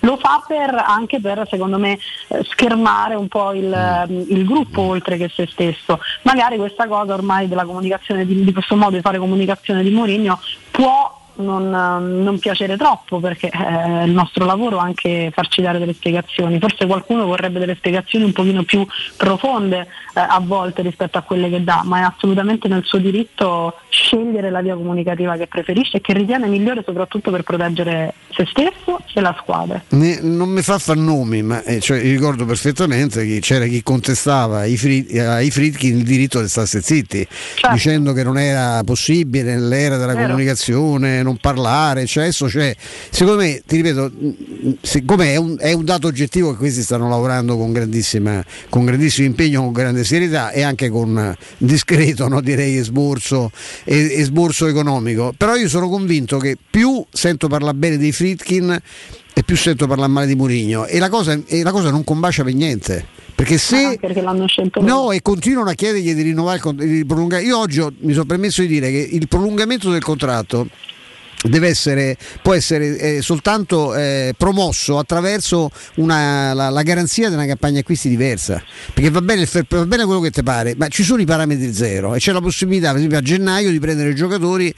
Lo fa per, anche per, secondo me, eh, schermare un po' il, mm. il, gruppo oltre che se stesso. Magari questa cosa ormai della comunicazione, di, di questo modo di fare comunicazione di Mourinho può non, non, piacere troppo perché eh, è il nostro lavoro anche farci dare delle spiegazioni. Forse qualcuno vorrebbe delle spiegazioni un pochino più profonde eh, a volte rispetto a quelle che dà, ma è assolutamente nel suo diritto scegliere la via comunicativa che preferisce e che ritiene migliore soprattutto per proteggere se stesso e la squadra. Ne, non mi fa far nomi, ma eh, cioè, ricordo perfettamente che c'era chi contestava ai, fri- ai Fritkin il diritto di stare zitti, certo. dicendo che non era possibile nell'era della Vero. comunicazione non parlare, cioè adesso c'è, secondo me, ti ripeto, siccome è un, è un dato oggettivo che questi stanno lavorando con, con grandissimo impegno, con grande serietà e anche con discreto, no, direi, esborso, esborso economico, però io sono convinto che più sento parlare bene dei Fritkin e più sento parlare male di Murigno e la cosa, e la cosa non combacia per niente. Perché se ah, perché no, e continuano a chiedergli di rinnovare il prolungamento. Io oggi mi sono permesso di dire che il prolungamento del contratto essere, può essere eh, soltanto eh, promosso attraverso una, la, la, garanzia di una campagna acquisti diversa perché va bene, va bene quello che ti pare ma ci sono i parametri zero e c'è la possibilità per esempio a gennaio di prendere giocatori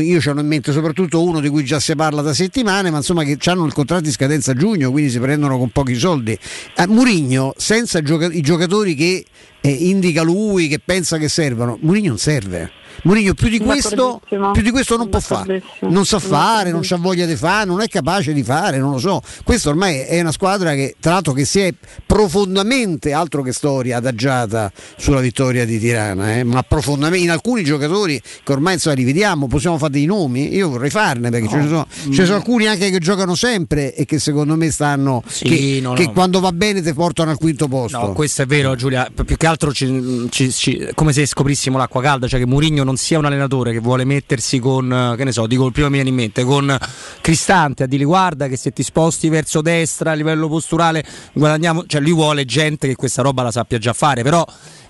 io ho in mente soprattutto uno di cui già si parla da settimane, ma insomma che hanno il contratto di scadenza a giugno, quindi si prendono con pochi soldi. A Murigno, senza i giocatori che eh, indica lui, che pensa che servano, Murigno non serve Mourinho più di questo, più di questo non può fare, non sa fare, non ha voglia di fare, non è capace di fare, non lo so. Questo ormai è una squadra che tra l'altro che si è profondamente, altro che storia, adagiata sulla vittoria di Tirana, eh? ma profondamente in alcuni giocatori che ormai insomma, rivediamo, possiamo fare dei nomi, io vorrei farne perché no. ce, ne sono, ce ne sono alcuni anche che giocano sempre e che secondo me stanno, sì, che, no, che no. quando va bene ti portano al quinto posto. No, questo è vero Giulia, più che altro ci, ci, ci, come se scoprissimo l'acqua calda, cioè che Mourinho non sia un allenatore che vuole mettersi con, che ne so, dico il primo mi viene in mente, con Cristante a dire guarda che se ti sposti verso destra a livello posturale guadagniamo, cioè lui vuole gente che questa roba la sappia già fare, però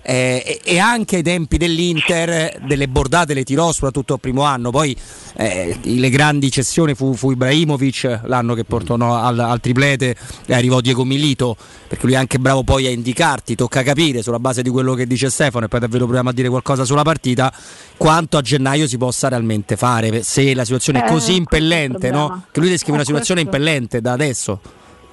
eh, e anche ai tempi dell'Inter delle bordate le tirò soprattutto al primo anno poi eh, le grandi cessioni fu, fu, Ibrahimovic l'anno che portò no, al, al, triplete e arrivò Diego Milito perché lui è anche bravo poi a indicarti tocca capire sulla base di quello che dice Stefano e poi davvero proviamo a dire qualcosa sulla partita quanto a gennaio si possa realmente fare se la situazione è così eh, impellente no? che lui descrive una situazione impellente da adesso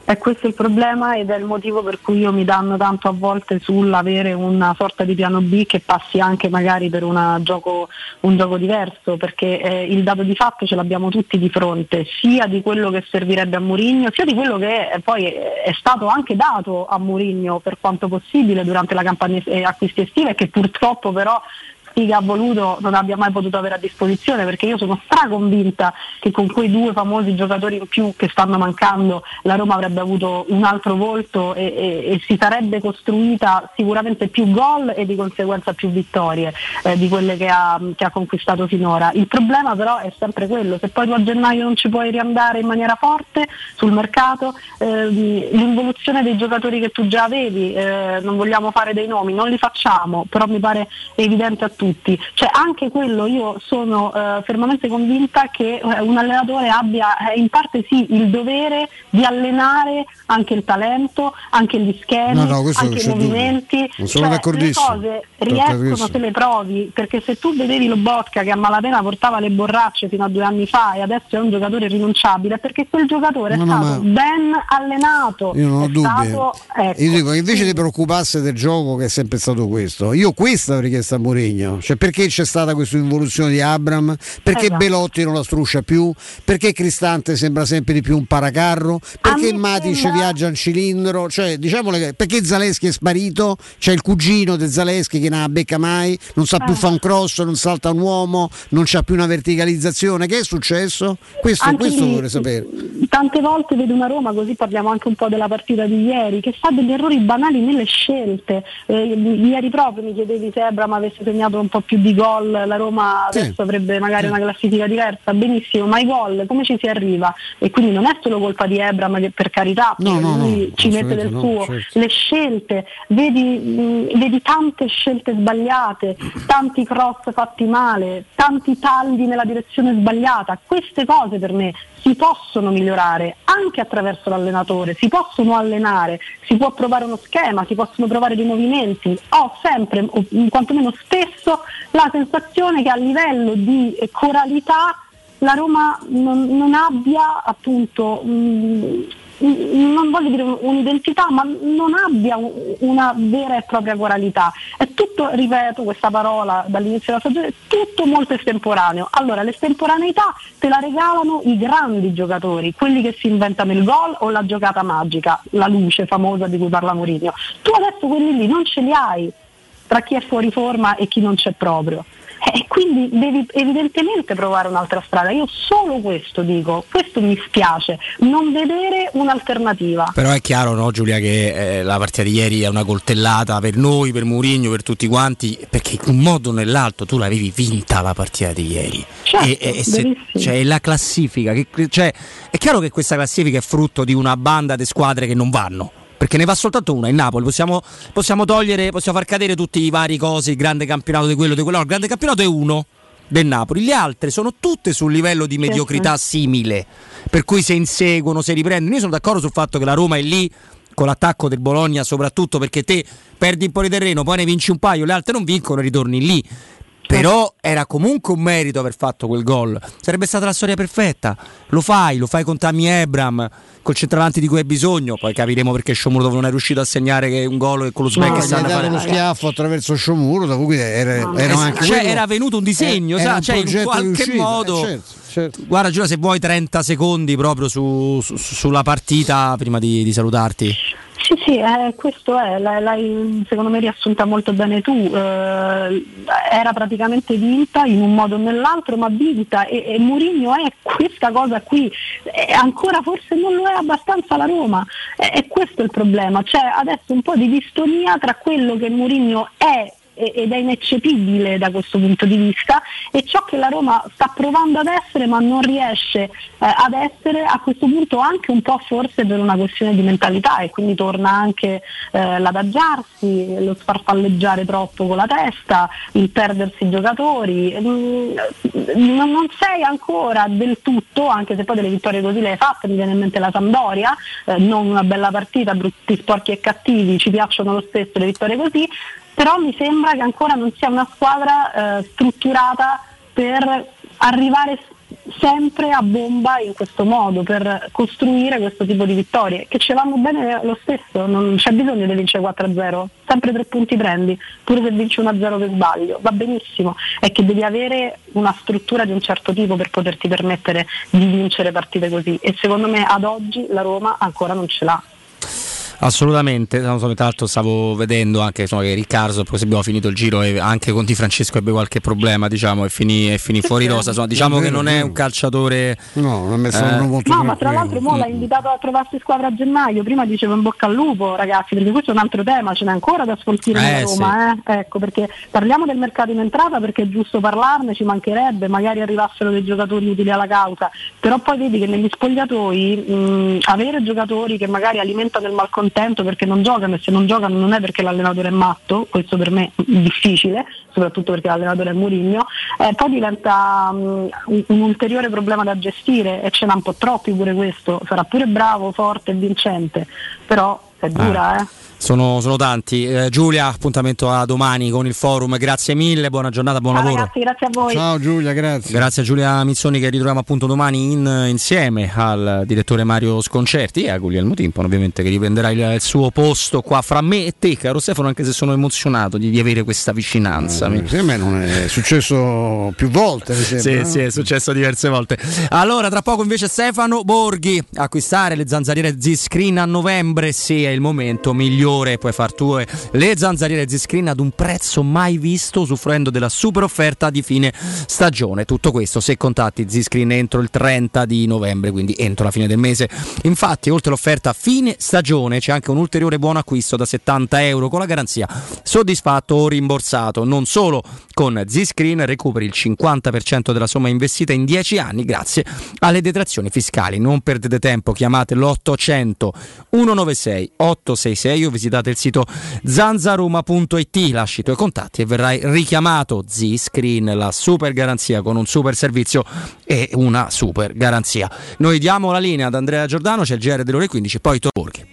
è questo il problema ed è il motivo per cui io mi danno tanto a volte sull'avere una sorta di piano B che passi anche magari per gioco, un gioco diverso, perché eh, il dato di fatto ce l'abbiamo tutti di fronte, sia di quello che servirebbe a Murigno, sia di quello che eh, poi è stato anche dato a Murigno per quanto possibile durante la campagna eh, acquisti estiva e che purtroppo però Figa ha voluto non abbia mai potuto avere a disposizione perché io sono straconvinta che con quei due famosi giocatori in più che stanno mancando la Roma avrebbe avuto un altro volto e, e, e si sarebbe costruita sicuramente più gol e di conseguenza più vittorie eh, di quelle che ha, che ha, conquistato finora. Il problema però è sempre quello, se poi tu a gennaio non ci puoi riandare in maniera forte sul mercato, eh, l'involuzione dei giocatori che tu già avevi, eh, non vogliamo fare dei nomi, non li facciamo, però mi pare evidente a tutti tutti. Cioè anche quello io sono eh, fermamente convinta che eh, un allenatore abbia eh, in parte sì il dovere di allenare anche il talento, anche gli schemi, no, no, anche i movimenti. Sono cioè, le cose riescono se le provi, perché se tu vedevi lo Botka che a malapena portava le borracce fino a due anni fa e adesso è un giocatore rinunciabile, perché quel giocatore no, è stato ben allenato. Io non ho dubbi. ecco, io dico, invece sì. di preoccuparsi del gioco che è sempre stato questo, io questa ho richiesto a Mourinho Mourinho. Cioè, perché c'è stata questa involuzione di Abram? Perché Esatto. Belotti non la struscia più? Perché Cristante sembra sempre di più un paracarro? Perché Matic sembra- viaggia in cilindro? Cioè, diciamo le- perché Zaleschi è sparito? C'è il cugino di Zaleschi che non la becca mai, non sa più Eh. fare un cross, non salta un uomo, non c'ha più una verticalizzazione. Che è successo? Questo, Anche questo vorrei sapere. Tante volte vedo una Roma, così parliamo anche un po' della partita di ieri, che fa degli errori banali nelle scelte. Eh, ieri proprio mi chiedevi se Ebram avesse segnato un po' più di gol, la Roma Sì. adesso avrebbe magari una classifica diversa, benissimo, ma i gol come ci si arriva? E quindi non è solo colpa di Ebram che per carità No, no, no, lui ci mette del no, suo, certo. le scelte, vedi, mh, vedi tante scelte sbagliate, tanti cross fatti male, tanti tagli nella direzione sbagliata. Queste cose per me si possono migliorare anche attraverso l'allenatore, si possono allenare, si può provare uno schema, si possono provare dei movimenti. Ho sempre, o quantomeno spesso, la sensazione che a livello di coralità la Roma non, non abbia appunto mh, non voglio dire un- un'identità, ma non abbia un- una vera e propria coralità. È tutto, ripeto questa parola dall'inizio della stagione, tutto molto estemporaneo. Allora, l'estemporaneità te la regalano i grandi giocatori, quelli che si inventano il gol o la giocata magica, la luce famosa di cui parla Mourinho. Tu adesso quelli lì non ce li hai tra chi è fuori forma e chi non c'è proprio. E quindi devi evidentemente provare un'altra strada. Io solo questo dico, questo mi spiace, non vedere un'alternativa. Però è chiaro, no, Giulia, che eh, la partita di ieri è una coltellata per noi, per Mourinho, per tutti quanti, perché in un modo o nell'altro tu l'avevi vinta la partita di ieri. Certo, e, e se- cioè, la classifica, che, cioè, è chiaro che questa classifica è frutto di una banda di squadre che non vanno. Perché ne va soltanto una, il Napoli. Possiamo, possiamo togliere, possiamo far cadere tutti i vari cosi, il grande campionato di quello, di quello. No, il grande campionato è uno del Napoli, le altre sono tutte sul livello di mediocrità simile, per cui se inseguono, se riprendono. Io sono d'accordo sul fatto che la Roma è lì con l'attacco del Bologna, soprattutto perché te perdi un po' di terreno, poi ne vinci un paio, le altre non vincono e ritorni lì. Però era comunque un merito aver fatto quel gol. Sarebbe stata la storia perfetta. Lo fai, lo fai con Tammy Ebram, col centravanti di cui hai bisogno. Poi capiremo perché Shomurov non è riuscito a segnare che un gol e con lo No, sbaglio gli ha dato lo schiaffo attraverso dopo cui era, era anche cioè, quello- era venuto un disegno, eh, sa, era un cioè, in qualche di uscita, modo. eh, certo, certo. Guarda, Giulia, se vuoi 30 secondi proprio su- su- sulla partita prima di, di salutarti. Sì, sì, eh, questo è, l'hai, secondo me riassunta molto bene tu, eh, era praticamente vinta in un modo o nell'altro, ma vinta e, e Mourinho è questa cosa qui, Eh, ancora forse non lo è abbastanza la Roma, e e questo è il problema, c'è adesso un po' di distonia tra quello che Mourinho è e- ed è ineccepibile da questo punto di vista e ciò che la Roma sta provando ad essere ma non riesce eh, ad essere a questo punto anche un po' forse per una questione di mentalità e quindi torna anche eh, l'adagiarsi, lo sfarfalleggiare troppo con la testa, il perdersi i giocatori. Mm, non, non sei ancora del tutto, anche se poi delle vittorie così le hai fatte, mi viene in mente la Sampdoria, eh, non una bella partita, brutti, sporchi e cattivi, ci piacciono lo stesso le vittorie così, però mi sembra che ancora non sia una squadra eh, strutturata per arrivare sempre a bomba in questo modo, per costruire questo tipo di vittorie, che ce vanno bene lo stesso, non c'è bisogno di vincere 4-0, sempre tre punti prendi, pure se vinci 1-0 per sbaglio, va benissimo, è che devi avere una struttura di un certo tipo per poterti permettere di vincere partite così e secondo me ad oggi la Roma ancora non ce l'ha. Assolutamente, tra l'altro stavo vedendo anche insomma, che Riccardo, poi se abbiamo finito il giro e anche con Di Francesco ebbe qualche problema, diciamo, e finì, e finì fuori rosa. Insomma, diciamo che non è un calciatore. No, non messo uno molto No, ma tra l'altro mo l'ha invitato a trovarsi squadra a gennaio, prima dicevo in bocca al lupo ragazzi, perché questo è un altro tema, ce n'è ancora da sfoltire Eh, nella Roma, eh? ecco perché parliamo del mercato in entrata perché è giusto parlarne, ci mancherebbe, magari arrivassero dei giocatori utili alla causa, però poi vedi che negli spogliatoi mh, avere giocatori che magari alimentano il malcontento perché non giocano e se non giocano non è perché l'allenatore è matto, questo per me è difficile, soprattutto perché l'allenatore è Murigno, eh, poi diventa mh, un, un ulteriore problema da gestire e ce n'ha un po' troppi pure questo, sarà pure bravo, forte e vincente, però è dura, eh. Sono, sono tanti. Eh, Giulia, appuntamento a domani con il forum. Grazie mille, buona giornata, buon Ciao, lavoro. ragazzi, grazie a voi. Ciao Giulia, grazie. Grazie a Giulia Mizzoni che ritroviamo appunto domani in- insieme al direttore Mario Sconcerti e a Guglielmo Timpano ovviamente che riprenderà il, il suo posto qua fra me e te caro Stefano anche se sono emozionato di, di avere questa vicinanza. Mi- Sì, a me non è successo più volte. sembra, Sì, no? sì, è successo diverse volte. Allora, tra poco invece Stefano Borghi, acquistare le zanzariere Z-Screen a novembre, sì, è il momento migliore, puoi far tue le zanzariere Z-Screen ad un prezzo mai visto, usufruendo della super offerta di fine stagione. Tutto questo se contatti Z-Screen entro il 30 di novembre, quindi entro la fine del mese. Infatti, oltre all'offerta fine stagione, c'è anche un ulteriore buon acquisto da 70 euro con la garanzia soddisfatto o rimborsato. Non solo con Z-Screen recuperi il 50% della somma investita in 10 anni grazie alle detrazioni fiscali. Non perdete tempo, chiamate l'800 196 866 o visitate il sito zanzaroma.it, lasci i tuoi contatti e verrai richiamato. Z-Screen, la super garanzia con un super servizio e una super garanzia. Noi diamo la linea ad Andrea Giordano, c'è il GR delle ore 15, poi Borghi.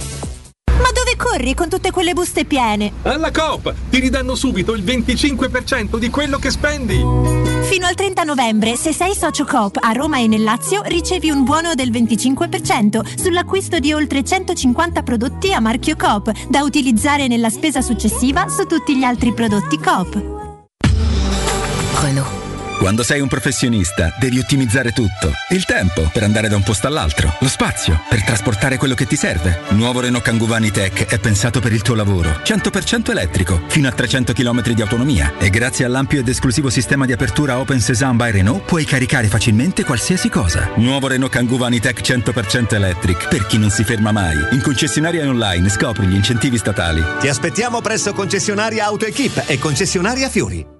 Ma dove corri con tutte quelle buste piene? Alla Coop ti ridanno subito il 25% di quello che spendi. Fino al 30 novembre, se sei socio Coop a Roma e nel Lazio, ricevi un buono del 25% sull'acquisto di oltre 150 prodotti a marchio Coop, da utilizzare nella spesa successiva su tutti gli altri prodotti Coop. Quando sei un professionista devi ottimizzare tutto. Il tempo per andare da un posto all'altro, lo spazio per trasportare quello che ti serve. Nuovo Renault Kangoo Tech è pensato per il tuo lavoro. 100% elettrico, fino a 300 km di autonomia. E grazie all'ampio ed esclusivo sistema di apertura Open Sesame by Renault puoi caricare facilmente qualsiasi cosa. Nuovo Renault Kangoo Tech 100% electric, per chi non si ferma mai. In concessionaria online scopri gli incentivi statali. Ti aspettiamo presso concessionaria AutoEquip e concessionaria Fiori.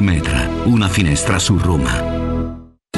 Metra, una finestra su Roma.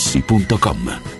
materassi.com.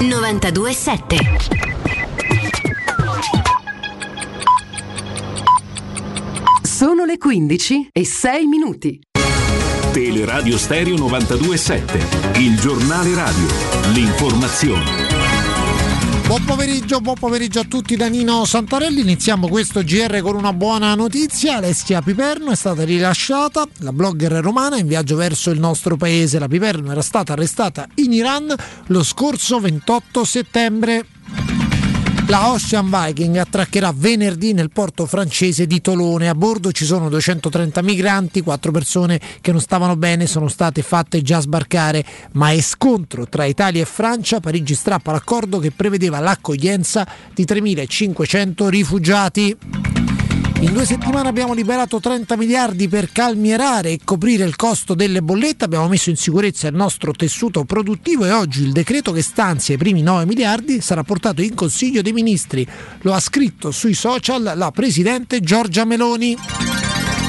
927. Sono le 15 e 6 minuti. Teleradio Stereo 927, il giornale radio, l'informazione. Buon pomeriggio, buon pomeriggio a tutti da Nino Santarelli. Iniziamo questo GR con una buona notizia. Alessia Piperno è stata rilasciata, la blogger romana in viaggio verso il nostro paese. La Piperno era stata arrestata in Iran lo scorso 28 settembre. La Ocean Viking attraccherà venerdì nel porto francese di Tolone. A bordo ci sono 230 migranti, quattro persone che non stavano bene sono state fatte già sbarcare, ma è scontro tra Italia e Francia. Parigi strappa l'accordo che prevedeva l'accoglienza di 3.500 rifugiati. In due settimane abbiamo liberato 30 miliardi per calmierare e coprire il costo delle bollette, abbiamo messo in sicurezza il nostro tessuto produttivo e oggi il decreto che stanzia i primi 9 miliardi sarà portato in Consiglio dei Ministri. Lo ha scritto sui social la Presidente Giorgia Meloni.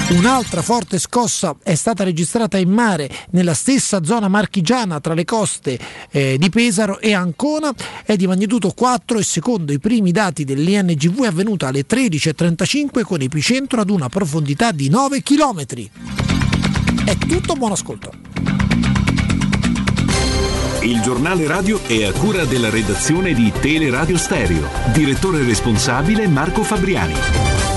Un'altra forte scossa è stata registrata in mare nella stessa zona marchigiana tra le coste eh, di Pesaro e Ancona, è di magnitudo 4 e secondo i primi dati dell'INGV è avvenuta alle 13.35 con epicentro ad una profondità di 9 km. È tutto, buon ascolto. Il giornale radio è a cura della redazione di Teleradio Stereo. Direttore responsabile Marco Fabriani.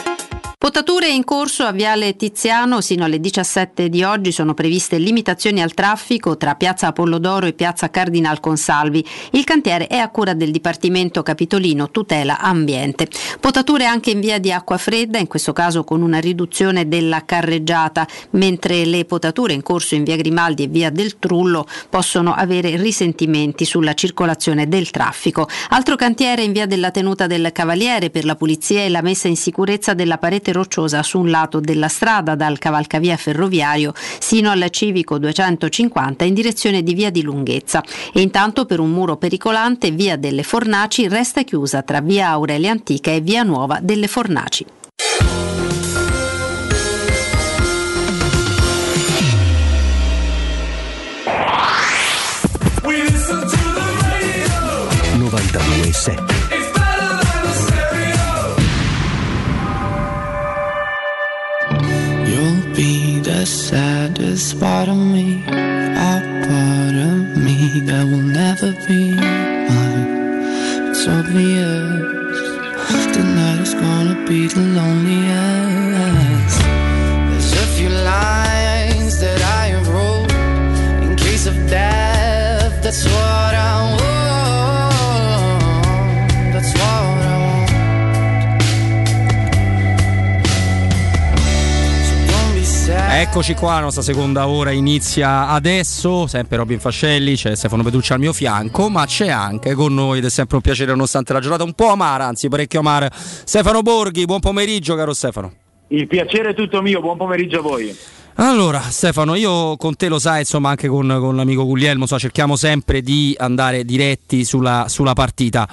Potature in corso a Viale Tiziano sino alle 17 di oggi sono previste limitazioni al traffico tra Piazza Apollodoro e Piazza Cardinal Consalvi. Il cantiere è a cura del Dipartimento Capitolino Tutela Ambiente. Potature anche in via di Acqua Fredda, in questo caso con una riduzione della carreggiata, mentre le potature in corso in via Grimaldi e via del Trullo possono avere risentimenti sulla circolazione del traffico. Altro cantiere in via della Tenuta del Cavaliere per la pulizia e la messa in sicurezza della parete parzialmente rocciosa su un lato della strada dal cavalcavia ferroviario sino al civico 250 in direzione di via di lunghezza. E intanto per un muro pericolante via delle Fornaci resta chiusa tra via Aurelia Antica e via Nuova delle Fornaci. We 92.7 the saddest part of me, a part of me that will never be mine. It's obvious. Tonight is gonna be the loneliest. There's a few lines that I wrote in case of death. That's what I want. Eccoci qua, la nostra seconda ora inizia adesso, sempre Robin Fascelli, c'è Stefano Petrucci al mio fianco, ma c'è anche con noi ed è sempre un piacere nonostante la giornata un po' amara, anzi parecchio amara, Stefano Borghi, buon pomeriggio caro Stefano. Il piacere è tutto mio, buon pomeriggio a voi. Allora, Stefano, io con te lo sai, insomma, anche con, con l'amico Guglielmo, so, cerchiamo sempre di andare diretti sulla, sulla partita.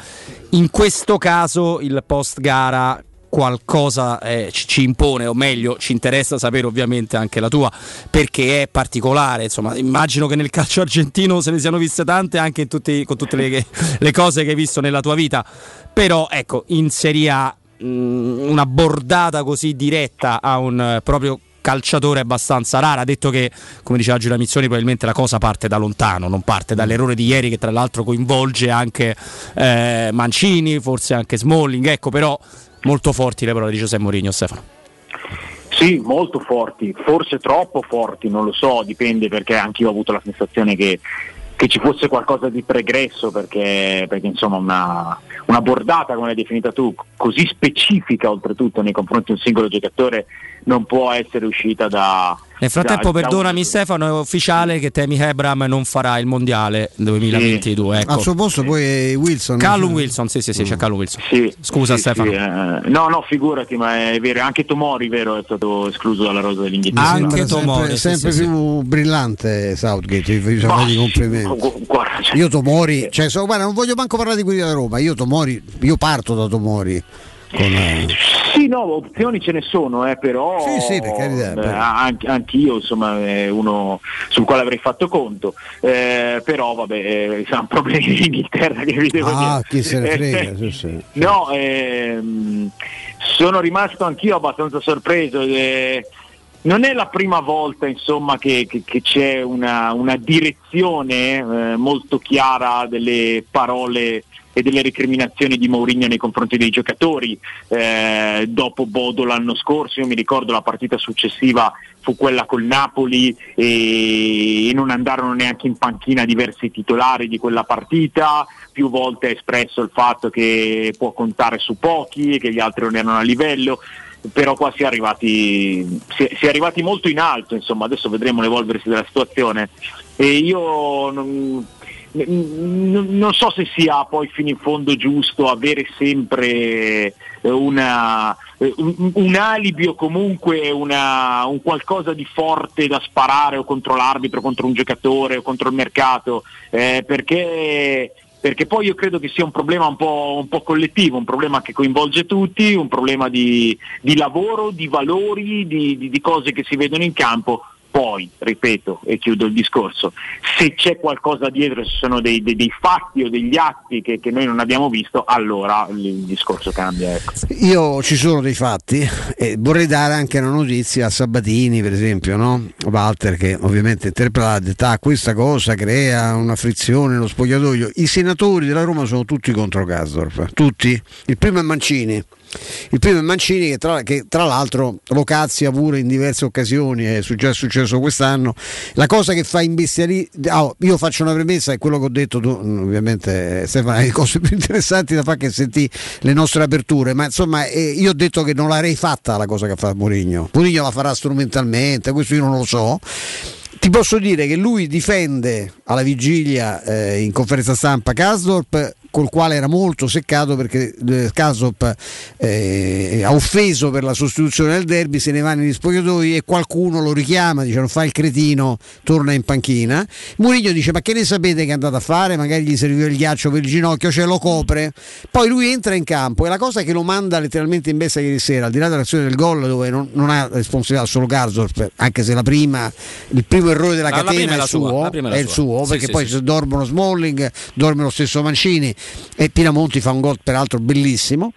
In questo caso il post gara qualcosa eh, ci, impone, o meglio, ci interessa sapere ovviamente anche la tua, perché è particolare. Insomma, immagino che nel calcio argentino se ne siano viste tante anche tutti, con tutte le, le cose che hai visto nella tua vita. Però, ecco, in Serie A mh, una bordata così diretta a un eh, proprio calciatore abbastanza rara, detto che, come diceva Giulia Mizzoni, probabilmente la cosa parte da lontano, non parte dall'errore di ieri che tra l'altro coinvolge anche eh, Mancini, forse anche Smalling, ecco però molto forti le parole di Giuseppe Mourinho, Stefano. Sì, molto forti, forse troppo forti, non lo so, dipende perché anche io ho avuto la sensazione che, che ci fosse qualcosa di pregresso perché, perché insomma una, una bordata, come l'hai definita tu, così specifica oltretutto nei confronti di un singolo giocatore non può essere uscita da... Nel frattempo, da- da perdonami Stefano, è ufficiale che Temi Hebram non farà il mondiale 2022. Ecco. Al suo posto poi Wilson. Callum Wilson, sì, sì, sì, c'è Callum Wilson. Scusa Sì, Stefano. sì, eh, no, no, figurati, ma è vero, anche Tomori, vero, è stato escluso dalla rosa dell'Inghilterra. Mi sembra sempre, sempre più brillante Southgate, vi faccio i complimenti. cioè, Io Tomori, cioè, so- guarda, non voglio manco parlare di quelli da Roma, io Tomori, io parto da Tomori. Con, eh, Sì, no, opzioni ce ne sono, eh, però Sì, sì, per carità, eh, anche, anch'io insomma è uno sul quale avrei fatto conto, eh, però vabbè, eh, sono problemi di Inghilterra che vi devo ah, dire. chi se ne frega, sì, sì. No, ehm, sono rimasto anch'io abbastanza sorpreso. eh, non è la prima volta insomma, che, che- che c'è una, una direzione eh, molto chiara delle parole e delle recriminazioni di Mourinho nei confronti dei giocatori. Eh, dopo Bodo l'anno scorso, io mi ricordo la partita successiva fu quella col Napoli e, e non andarono neanche in panchina diversi titolari di quella partita, più volte ha espresso il fatto che può contare su pochi e che gli altri non erano a livello però qua si è arrivati, si è, si è arrivati molto in alto, insomma, adesso vedremo l'evolversi della situazione. E io non, non so se sia poi fino in fondo giusto avere sempre eh, una, eh, un, un alibi o comunque una- un qualcosa di forte da sparare o contro l'arbitro, contro un giocatore o contro il mercato, eh, perché perché poi io credo che sia un problema un po', un po' collettivo, un problema che coinvolge tutti, un problema di, di lavoro, di valori, di, di- di cose che si vedono in campo. Poi, ripeto e chiudo il discorso, se c'è qualcosa dietro, se sono dei, dei- dei fatti o degli atti che, che noi non abbiamo visto, allora il, discorso cambia. Ecco. Io ci sono dei fatti e vorrei dare anche una notizia a Sabatini, per esempio, no? Walter che ovviamente interpreta ha detto "Ah, questa cosa crea una frizione nello spogliatoio. I senatori della Roma sono tutti contro Gasdorp, tutti. Il primo è Mancini. Il primo è Mancini che tra, che tra l'altro lo cazzia pure in diverse occasioni, è già successo quest'anno. La cosa che fa imbestialire, ah, io faccio una premessa, è quello che ho detto tu, mm, ovviamente eh, Stefano, hai cose più interessanti da fare che sentì le nostre aperture, ma insomma eh, io ho detto che non l'avrei fatta la cosa che fa Mourinho. Mourinho la farà strumentalmente, questo io non lo so. Ti posso dire che lui difende alla vigilia eh, in conferenza stampa Kasdorp col quale era molto seccato perché eh, Kasdorp eh, ha offeso per la sostituzione del derby, se ne va negli spogliatoi e qualcuno lo richiama, dice non fa il cretino, torna in panchina. Mourinho dice ma che ne sapete che è andato a fare? Magari gli serviva il ghiaccio per il ginocchio, ce lo copre. Poi lui entra in campo e la cosa che lo manda letteralmente in bestia ieri sera, al di là dell'azione del gol dove non, non ha responsabilità solo Kasdorp, anche se la prima, il primo errore della La- la catena è è il sua, suo, è il perché sì, poi sì. dormono Smalling, dorme lo stesso Mancini e Pinamonti fa un gol peraltro bellissimo.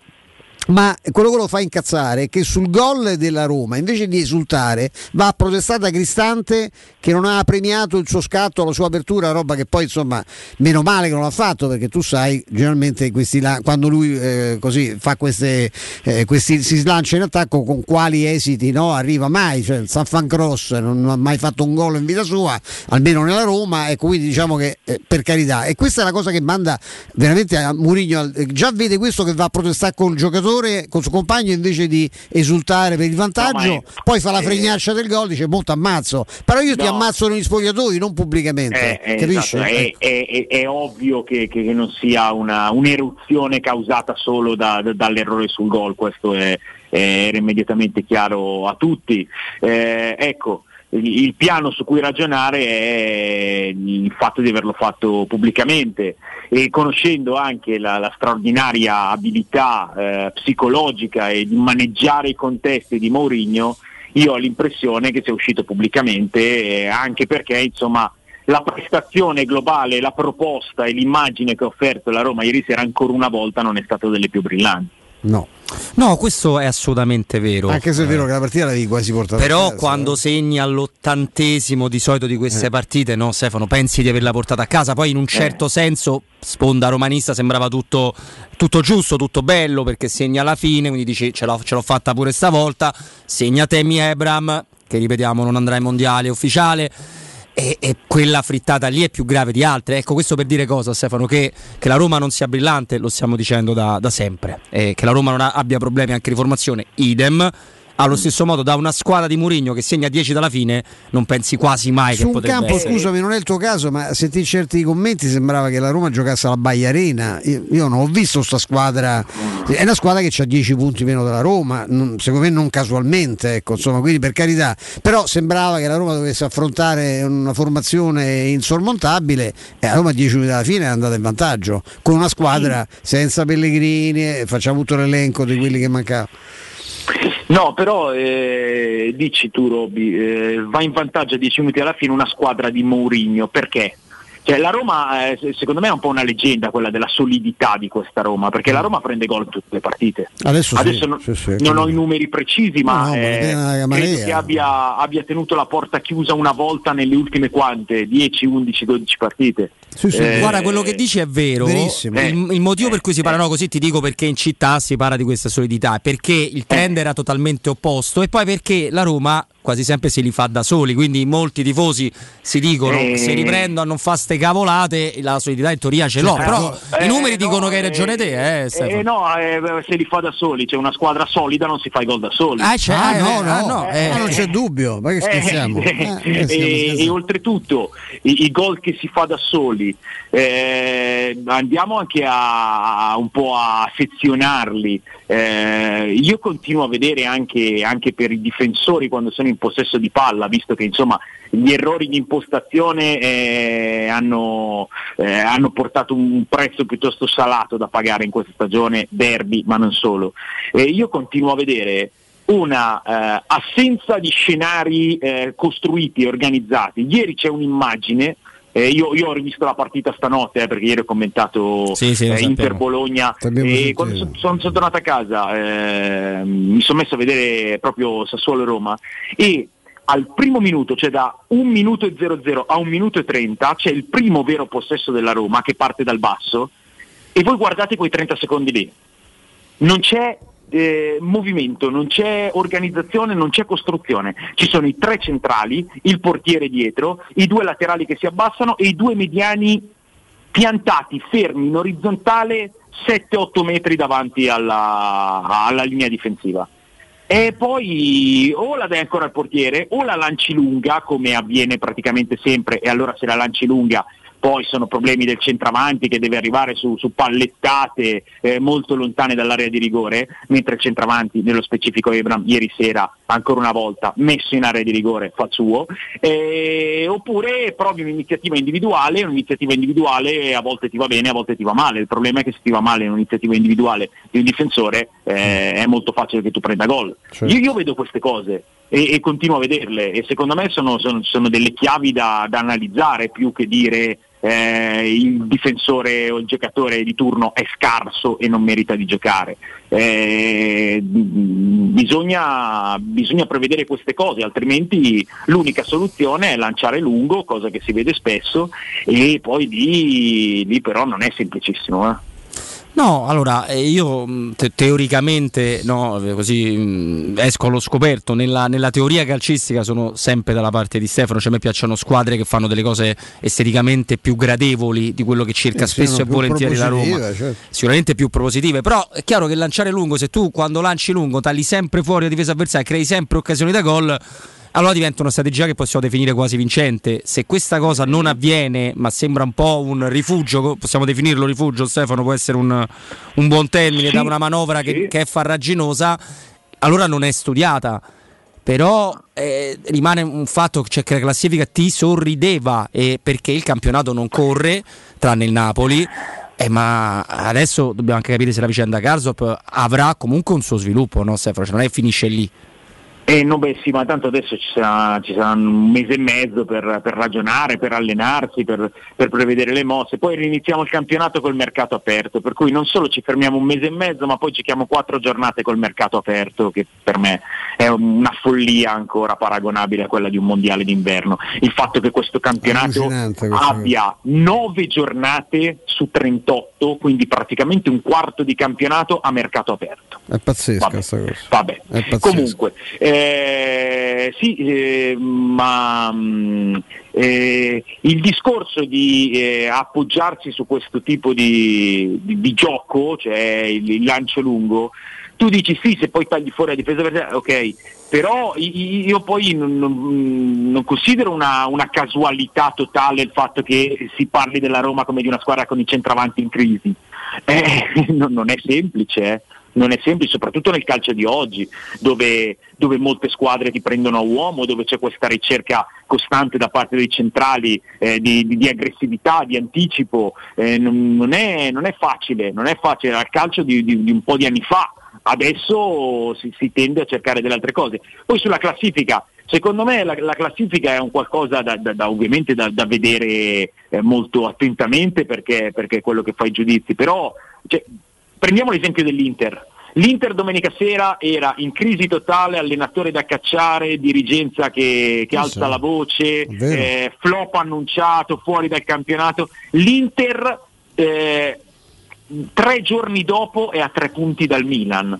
Ma quello che lo fa incazzare è che sul gol della Roma, invece di esultare, va a protestare da Cristante che non ha premiato il suo scatto, la sua apertura, roba che poi insomma meno male che non l'ha fatto perché tu sai generalmente là, quando lui eh, così fa queste, eh, questi, si slancia in attacco con quali esiti no? arriva mai, cioè il San Fan Cross non ha mai fatto un gol in vita sua, almeno nella Roma, ecco quindi diciamo che eh, per carità e questa è la cosa che manda veramente a Mourinho, già vede questo che va a protestare col giocatore con il suo compagno invece di esultare per il vantaggio, No, è- poi fa la eh, fregnaccia del gol, dice molto ammazzo, però io ti No. ammazzo negli spogliatoi, non pubblicamente, Eh, eh, capisci? esatto, è, è- è- ovvio che, che- non sia una, un'eruzione causata solo da- da- dall'errore sul gol, questo era immediatamente chiaro a tutti. Eh, ecco, il, piano su cui ragionare è il fatto di averlo fatto pubblicamente e conoscendo anche la, la straordinaria abilità eh, psicologica e di maneggiare i contesti di Mourinho, io ho l'impressione che sia uscito pubblicamente eh, anche perché insomma la prestazione globale, la proposta e l'immagine che ha offerto la Roma ieri sera ancora una volta non è stata delle più brillanti. No. No, questo è assolutamente vero. Anche se è vero che la partita l'avevi quasi portata a Però casa, quando segni all'ottantesimo di solito di queste Eh. partite, no Stefano, pensi di averla portata a casa, poi in un certo senso, sponda romanista, sembrava tutto, tutto giusto, tutto bello, perché segna alla fine, quindi dici ce l'ho, ce l'ho fatta pure stavolta, segna Temi Ebram, che ripetiamo non andrà ai mondiali ufficiale. E, e quella frittata lì è più grave di altre. Ecco, questo per dire cosa, Stefano? Che, che la Roma non sia brillante, lo stiamo dicendo da, da sempre. E che la Roma non ha- abbia problemi anche di formazione, idem. Allo stesso modo, da una squadra di Mourinho che segna 10 dalla fine, non pensi quasi mai Su che potrebbe campo, essere. scusami, non è il tuo caso, ma sentì certi commenti sembrava che la Roma giocasse alla Baia Arena. Io, io non ho visto sta squadra, è una squadra che ha 10 punti meno della Roma, non- secondo me non casualmente, ecco, insomma, quindi per carità. Però sembrava che la Roma dovesse affrontare una formazione insormontabile e la Roma a 10 minuti alla fine è andata in vantaggio, con una squadra senza Pellegrini, e facciamo tutto l'elenco di quelli che mancavano. No, però eh, dici tu Roby, eh, va in vantaggio a 10 minuti alla fine una squadra di Mourinho, perché? Cioè, la Roma eh, se- secondo me è un po' una leggenda quella della solidità di questa Roma, perché la Roma prende gol in tutte le partite. Adesso, sì, non, sì, sì, non ho i numeri precisi, ma No, no, ma eh, marea. credo che abbia, abbia tenuto la porta chiusa una volta nelle ultime quante? 10, 11, 12 partite. Eh, Guarda, quello che dici è vero. verissimo. Il, il motivo per cui si parla no, così ti dico perché in città si parla di questa solidità, perché il trend era totalmente opposto e poi perché la Roma quasi sempre se li fa da soli, quindi molti tifosi si dicono Eh. se riprendo a non fa ste cavolate, la solidità in teoria ce l'ho, Eh, però eh, i numeri no, dicono che hai eh, ragione te, eh. Eh, no, eh, se li fa da soli, c'è una squadra solida, non si fa i gol da soli. Ah, c'è- Ah, eh, no, eh, no, no, eh, eh. non c'è dubbio, ma che Eh, scherziamo? eh, Eh, e, e oltretutto i, i gol che si fa da soli eh, andiamo anche a, a un po' a sezionarli Eh, io continuo a vedere anche, anche per i difensori quando sono in possesso di palla visto che insomma gli errori di impostazione eh, hanno, eh, hanno portato un prezzo piuttosto salato da pagare in questa stagione derby ma non solo Eh, io continuo a vedere una eh, assenza di scenari eh, costruiti e organizzati. Ieri c'è un'immagine. Eh, io, io ho rivisto la partita stanotte eh, perché ieri ho commentato Sì, sì, eh. Inter-Bologna T'abbiamo e sentito. quando so- sono, sono tornato a casa eh, mi sono messo a vedere proprio Sassuolo-Roma e al primo minuto, cioè da un minuto e 00 a un minuto e 30, c'è il primo vero possesso della Roma che parte dal basso e voi guardate quei 30 secondi lì. Non c'è eh, movimento, non c'è organizzazione, non c'è costruzione. Ci sono i tre centrali, il portiere dietro, i due laterali che si abbassano e i due mediani piantati, fermi in orizzontale 7-8 metri davanti alla, alla linea difensiva. E poi o la dai ancora al portiere o la lanci lunga, come avviene praticamente sempre, e allora se la lanci lunga poi sono problemi del centravanti che deve arrivare su, su pallettate eh, molto lontane dall'area di rigore, mentre il centravanti, nello specifico Ebram, ieri sera ancora una volta messo in area di rigore fa suo, eh, oppure provi un'iniziativa individuale, un'iniziativa individuale a volte ti va bene, a volte ti va male, il problema è che se ti va male in un'iniziativa individuale di un difensore eh, è molto facile che tu prenda gol. Io, io vedo queste cose e, e continuo a vederle e secondo me sono, sono- sono delle chiavi da, da analizzare più che dire eh, il difensore o il giocatore di turno è scarso e non merita di giocare. Eh, bisogna, bisogna prevedere queste cose, altrimenti l'unica soluzione è lanciare lungo, cosa che si vede spesso, e poi lì, lì però non è semplicissimo. Eh. No, allora eh, io te- teoricamente no, così mh, esco allo scoperto. Nella, nella, teoria calcistica sono sempre dalla parte di Stefano. Cioè, a me piacciono squadre che fanno delle cose esteticamente più gradevoli di quello che cerca eh, spesso e volentieri la Roma. Certo. Sicuramente più propositive. Però è chiaro che lanciare lungo, se tu quando lanci lungo tagli sempre fuori la difesa avversaria, crei sempre occasioni da gol allora diventa una strategia che possiamo definire quasi vincente. Se questa cosa non avviene, ma sembra un po' un rifugio, possiamo definirlo rifugio, Stefano, può essere un, un buon termine sì, da una manovra sì. che, che, è farraginosa, allora non è studiata. Però eh, rimane un fatto cioè, che la classifica ti sorrideva eh, perché il campionato non corre, tranne il Napoli. Eh, ma adesso dobbiamo anche capire se la vicenda Garzop avrà comunque un suo sviluppo, no Stefano? Cioè, non è che finisce lì. Eh, no, beh, sì, ma tanto adesso ci sarà, ci sarà un mese e mezzo per, per ragionare, per allenarsi, per, per, prevedere le mosse. Poi riniziamo il campionato col mercato aperto, per cui non solo ci fermiamo un mese e mezzo, ma poi giochiamo quattro giornate col mercato aperto, che per me è una follia ancora paragonabile a quella di un mondiale d'inverno. Il fatto che questo campionato abbia nove giornate su 38, quindi praticamente un quarto di campionato a mercato aperto. È pazzesco Vabbè. questa cosa. Vabbè. Comunque, eh, sì, eh, ma mh, mm, eh, il discorso di eh, appoggiarsi su questo tipo di, di, di gioco, cioè il, il, lancio lungo, tu dici sì, se poi tagli fuori la difesa avversaria, ok, però io poi non, non, non considero una, una, casualità totale il fatto che si parli della Roma come di una squadra con i centravanti in crisi. Eh, non, è semplice. Eh non è semplice, soprattutto nel calcio di oggi, dove, dove, molte squadre ti prendono a uomo, dove c'è questa ricerca costante da parte dei centrali eh, di, di, di, aggressività, di anticipo. Eh, non, non, è, non, è, facile, non è facile, era il calcio di, di, un po' di anni fa. Adesso si, si, tende a cercare delle altre cose. Poi sulla classifica, secondo me la, la classifica è un qualcosa da, da, da ovviamente da, da vedere eh, molto attentamente perché, perché, è quello che fa i giudizi, però cioè, Prendiamo l'esempio dell'Inter. L'Inter domenica sera era in crisi totale, allenatore da cacciare, dirigenza che, che alza la voce, eh, flop annunciato, fuori dal campionato. L'Inter eh, tre giorni dopo è a tre punti dal Milan.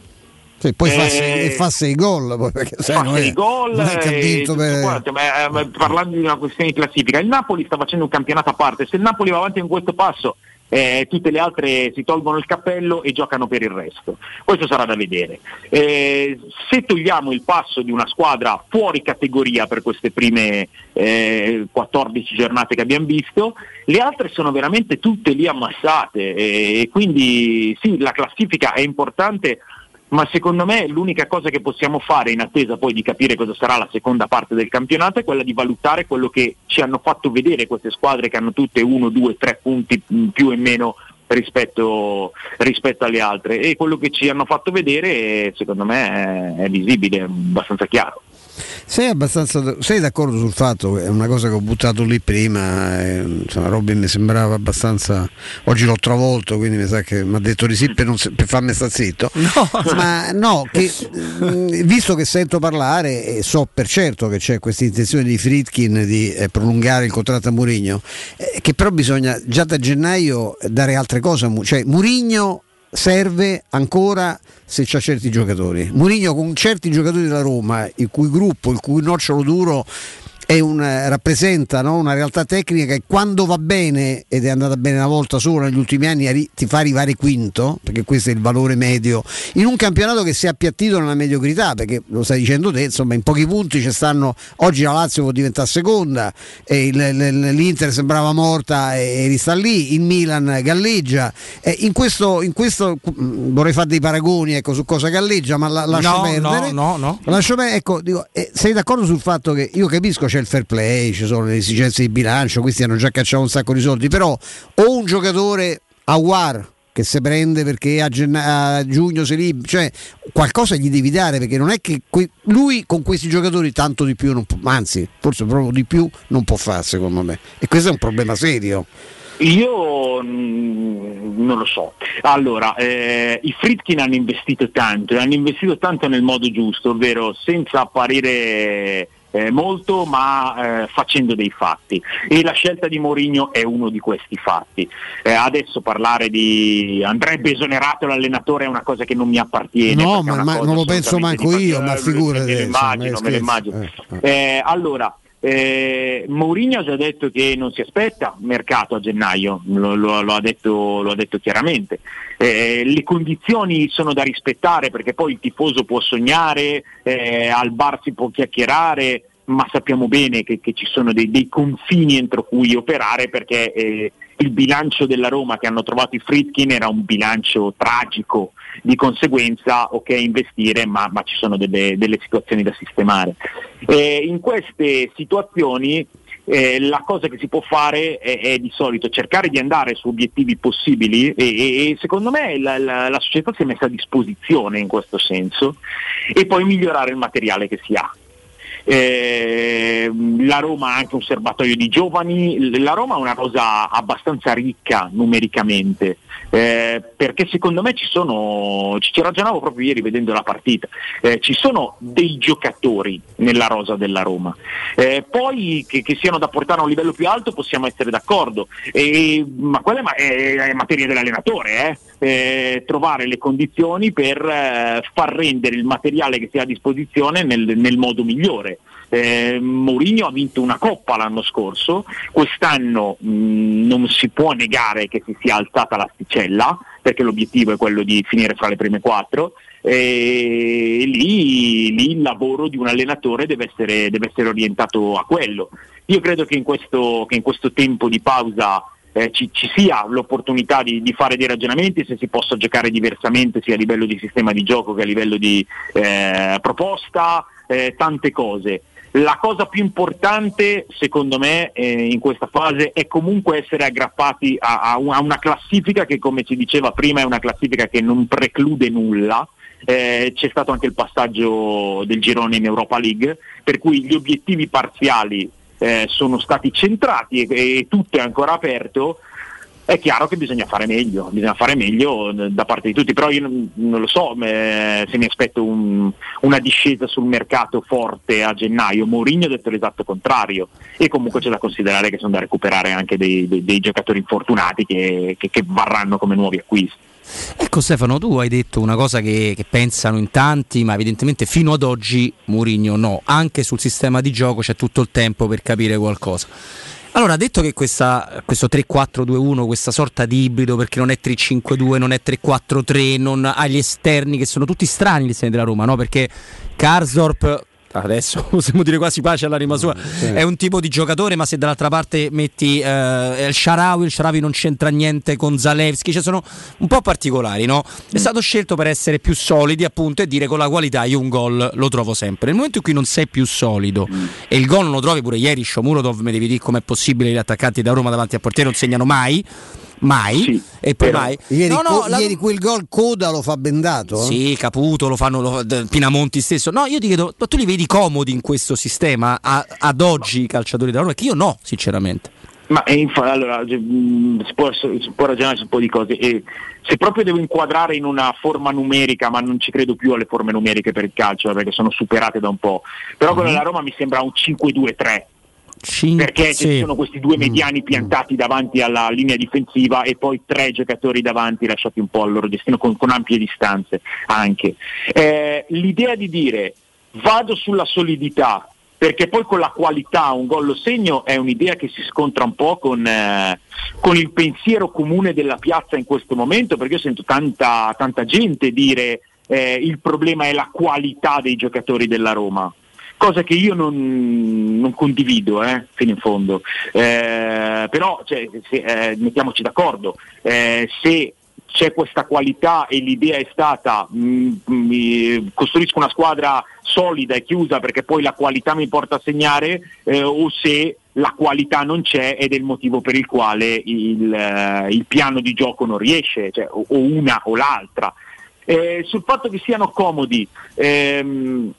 Sì, poi eh, fa, sei, gol. Poi, perché, sai, fa sei gol. E, guarda, ma, ma, parlando di una questione di classifica, il Napoli sta facendo un campionato a parte. Se il Napoli va avanti con questo passo eh, tutte le altre si tolgono il cappello e giocano per il resto. Questo sarà da vedere. Eh, se togliamo il passo di una squadra fuori categoria per queste prime eh, 14 giornate che abbiamo visto, le altre sono veramente tutte lì ammassate e quindi sì, la classifica è importante ma secondo me l'unica cosa che possiamo fare in attesa poi di capire cosa sarà la seconda parte del campionato è quella di valutare quello che ci hanno fatto vedere queste squadre che hanno tutte uno, due, tre punti più e meno rispetto, rispetto alle altre e quello che ci hanno fatto vedere secondo me è visibile, è abbastanza chiaro. Sei, sei, d'accordo sul fatto che è una cosa che ho buttato lì prima, eh, insomma, Robin mi sembrava abbastanza. Oggi l'ho travolto, quindi mi sa che mi ha detto di sì per, non, per farmi sta zitto. No. Ma no, che, visto che sento parlare e so per certo che c'è questa intenzione di Fritkin di eh, prolungare il contratto a Murigno, eh, che però bisogna già da gennaio dare altre cose. Cioè, Murigno serve ancora se c'ha certi giocatori. Mourinho con certi giocatori della Roma, il cui gruppo, il cui nocciolo duro un, rappresenta no? una realtà tecnica che quando va bene, ed è andata bene una volta solo negli ultimi anni, ti fa arrivare quinto, perché questo è il valore medio, in un campionato che si è appiattito nella mediocrità, perché lo stai dicendo te, insomma in pochi punti ci stanno, oggi la Lazio può diventare seconda, l'Inter sembrava morta e rista lì, il Milan galleggia, in questo, in, questo, mm, vorrei fare dei paragoni ecco, su cosa galleggia, ma la, lascio no, perdere. No, no, no. Lascio perdere, ecco, dico, eh, sei d'accordo sul fatto che io capisco c'è il fair play, ci sono le esigenze di bilancio, questi hanno già cacciato un sacco di soldi, però o un giocatore a War che si prende perché a, genna- a giugno si libera, cioè qualcosa gli devi dare perché non è che que- lui con questi giocatori tanto di più non può, anzi forse proprio di più non può fare secondo me e questo è un problema serio. Io mm, non lo so. Allora, eh, i Fritkin hanno investito tanto, e hanno investito tanto nel modo giusto, ovvero senza apparire eh, molto ma eh, facendo dei fatti e la scelta di Mourinho è uno di questi fatti. Eh, adesso parlare di andrebbe esonerato l'allenatore è una cosa che non mi appartiene. No, ma, ma non lo penso manco io, ma passione, figurati. Me lo immagino, eh, me lo immagino. Eh, eh. Eh, allora, eh, Mourinho ha già detto che non si aspetta mercato a gennaio, lo, lo- lo ha, detto, lo ha detto chiaramente. Eh, le condizioni sono da rispettare perché poi il tifoso può sognare, eh, al bar si può chiacchierare, ma sappiamo bene che, che ci sono dei, dei confini entro cui operare perché eh, il bilancio della Roma che hanno trovato i Fritkin era un bilancio tragico, di conseguenza ok investire ma, ma ci sono delle, delle situazioni da sistemare. Eh, in queste situazioni eh, la cosa che si può fare è, è di solito cercare di andare su obiettivi possibili e, e- e secondo me la, la- la società si è messa a disposizione in questo senso e poi migliorare il materiale che si ha. Eh, la Roma ha anche un serbatoio di giovani, la Roma ha una rosa abbastanza ricca numericamente, eh, perché secondo me ci sono, ci, ragionavo proprio ieri vedendo la partita, eh, ci sono dei giocatori nella rosa della Roma, Eh, poi che, che siano da portare a un livello più alto possiamo essere d'accordo, ma quella è, è- è materia dell'allenatore, eh? Eh, trovare le condizioni per eh, far rendere il materiale che si ha a disposizione nel, nel modo migliore. Eh, Mourinho ha vinto una coppa l'anno scorso, quest'anno mh, non si può negare che si sia alzata l'asticella, perché l'obiettivo è quello di finire fra le prime quattro, e lì, lì il lavoro di un allenatore deve essere, deve essere orientato a quello. Io credo che in questo, che in questo tempo di pausa eh, ci, ci sia l'opportunità di, di fare dei ragionamenti se si possa giocare diversamente sia a livello di sistema di gioco che a livello di eh, proposta, eh, tante cose. La cosa più importante, secondo me, eh, in questa fase è comunque essere aggrappati a, a un- a una classifica che, come si diceva prima, è una classifica che non preclude nulla. Eh, c'è stato anche il passaggio del girone in Europa League, per cui gli obiettivi parziali eh, sono stati centrati e, e tutto è ancora aperto. È chiaro che bisogna fare meglio, bisogna fare meglio eh, da parte di tutti, però io non, lo so eh, se mi aspetto un- una discesa sul mercato forte a gennaio. Mourinho ha detto l'esatto contrario e comunque c'è da considerare che sono da recuperare anche dei, dei- dei giocatori infortunati che, che- che varranno come nuovi acquisti. Ecco Stefano, tu hai detto una cosa che, che pensano in tanti, ma evidentemente fino ad oggi Mourinho no. Anche sul sistema di gioco c'è tutto il tempo per capire qualcosa. Allora, detto che questa, questo 3-4-2-1, questa sorta di ibrido, perché non è 3-5-2, non è 3-4-3, non ha gli esterni che sono tutti strani gli esterni della Roma, no? Perché Karsdorp, adesso possiamo dire quasi pace all'anima sua, è un tipo di giocatore, ma se dall'altra parte metti eh, il Sharawi, il Sharawi non c'entra niente con Zalewski, cioè sono un po' particolari, no? È stato scelto per essere più solidi, appunto, e dire con la qualità io un gol lo trovo sempre. Nel momento in cui non sei più solido e il gol non lo trovi pure ieri, Shomurodov, mi devi dire com'è possibile gli attaccanti da Roma davanti al portiere non segnano mai. Mai e poi mai Ieri, No, no, co- la- ieri quel gol coda lo fa bendato? eh? sì, Caputo lo fanno lo- Pinamonti stesso. No, io ti chiedo, ma tu li vedi comodi in questo sistema a- ad oggi i calciatori della Roma? Che io no, sinceramente. Ma eh, infa- allora, mh, si, può, si può ragionare su un po' di cose. E se proprio devo inquadrare in una forma numerica, ma non ci credo più alle forme numeriche per il calcio, eh, perché sono superate da un po'. Però quella della Roma mi sembra un 5-2-3. Perché sì. ci sono questi due mediani piantati davanti alla linea difensiva e poi tre giocatori davanti lasciati un po' al loro destino con, con ampie distanze anche. Eh, l'idea di dire vado sulla solidità perché poi con la qualità un gol lo segno è un'idea che si scontra un po' con, eh, con il pensiero comune della piazza in questo momento perché io sento tanta, tanta gente dire eh, il problema è la qualità dei giocatori della Roma cosa che io non, non condivido eh, fino in fondo. Eh, però cioè, se, eh, mettiamoci d'accordo, eh, se c'è questa qualità e l'idea è stata mh, mh, costruisco una squadra solida e chiusa perché poi la qualità mi porta a segnare eh, o se la qualità non c'è ed è il motivo per il quale il, eh, il piano di gioco non riesce, cioè, o, o una o l'altra. Eh, sul fatto che siano comodi, ehm,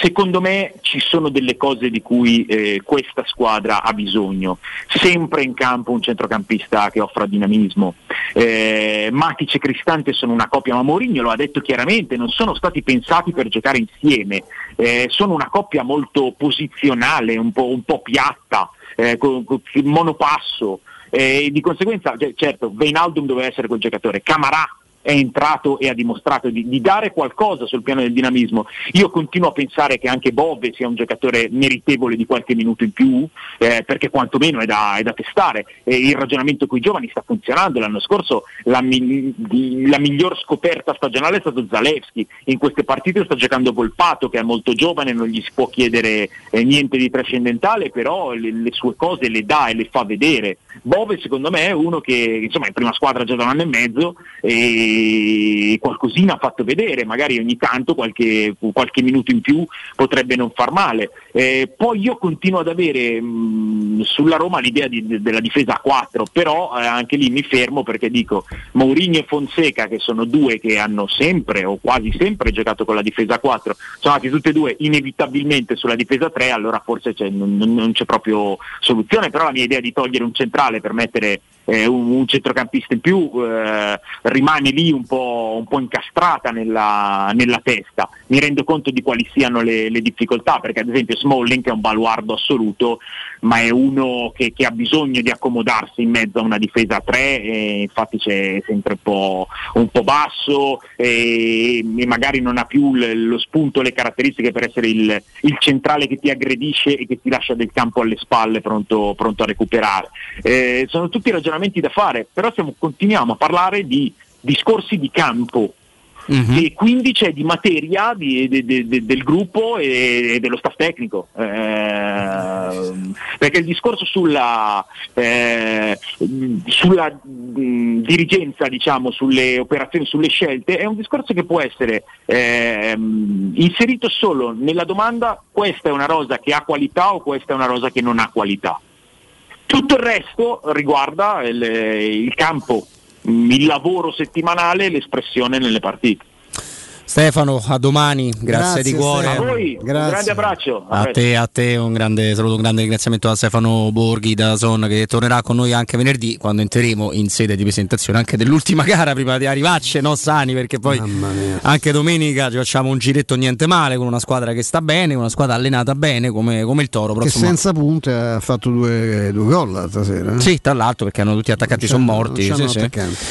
secondo me ci sono delle cose di cui eh, questa squadra ha bisogno. Sempre in campo un centrocampista che offra dinamismo. Eh, Matic e Cristante sono una coppia, ma Mourinho lo ha detto chiaramente, non sono stati pensati per giocare insieme. Eh, sono una coppia molto posizionale, un po', un po piatta, eh, con, con monopasso. E di conseguenza, cioè, certo, Veinaldum doveva essere quel giocatore, Camarà è entrato e ha dimostrato di, di, dare qualcosa sul piano del dinamismo. Io continuo a pensare che anche Bove sia un giocatore meritevole di qualche minuto in più, eh, perché quantomeno è da, è da testare. E il ragionamento con i giovani sta funzionando. L'anno scorso la, mi, la miglior scoperta stagionale è stato Zalewski. In queste partite sta giocando Volpato, che è molto giovane, non gli si può chiedere eh, niente di trascendentale, però le, le, sue cose le dà e le fa vedere. Bove secondo me è uno che insomma è in prima squadra già da un anno e mezzo e qualcosina ha fatto vedere, magari ogni tanto qualche, qualche minuto in più potrebbe non far male. Eh, poi io continuo ad avere mh, sulla Roma l'idea di, de, della difesa a 4, però eh, anche lì mi fermo perché dico Mourinho e Fonseca che sono due che hanno sempre o quasi sempre giocato con la difesa a 4, sono andati tutti e due inevitabilmente sulla difesa 3, allora forse c'è, non, non c'è proprio soluzione, però la mia idea di togliere un centrale per mettere eh, un, un, centrocampista in più eh, rimane lì un po', un po incastrata nella, nella, testa. Mi rendo conto di quali siano le, le, difficoltà, perché ad esempio Smalling è un baluardo assoluto, ma è uno che, che, ha bisogno di accomodarsi in mezzo a una difesa a tre, e infatti c'è sempre un po', un po basso e, e, magari non ha più l, lo spunto, le caratteristiche per essere il, il, centrale che ti aggredisce e che ti lascia del campo alle spalle pronto, pronto a recuperare. Eh, sono tutti ragionamenti da fare, però siamo, continuiamo a parlare di discorsi di campo. Mm-hmm. E quindi c'è di materia di, de, de, de, del gruppo e, dello staff tecnico. Eh, perché il discorso sulla, eh, sulla mh, dirigenza, diciamo, sulle operazioni, sulle scelte, è un discorso che può essere eh, inserito solo nella domanda questa è una rosa che ha qualità o questa è una rosa che non ha qualità. Tutto il resto riguarda il, il campo, il lavoro settimanale e l'espressione nelle partite. Stefano, a domani, grazie, grazie di cuore. A voi, grazie. un grande abbraccio. A, te, a te un grande saluto, un grande ringraziamento a Stefano Borghi da Son che tornerà con noi anche venerdì quando entreremo in sede di presentazione anche dell'ultima gara prima di arrivarci, no Sani, perché poi anche domenica ci facciamo un giretto niente male con una squadra che sta bene, una squadra allenata bene come, come il Toro. Che senza punte ha fatto due, due gol stasera. Eh? Sì, tra l'altro perché hanno tutti attaccati sono morti. Sì, sì.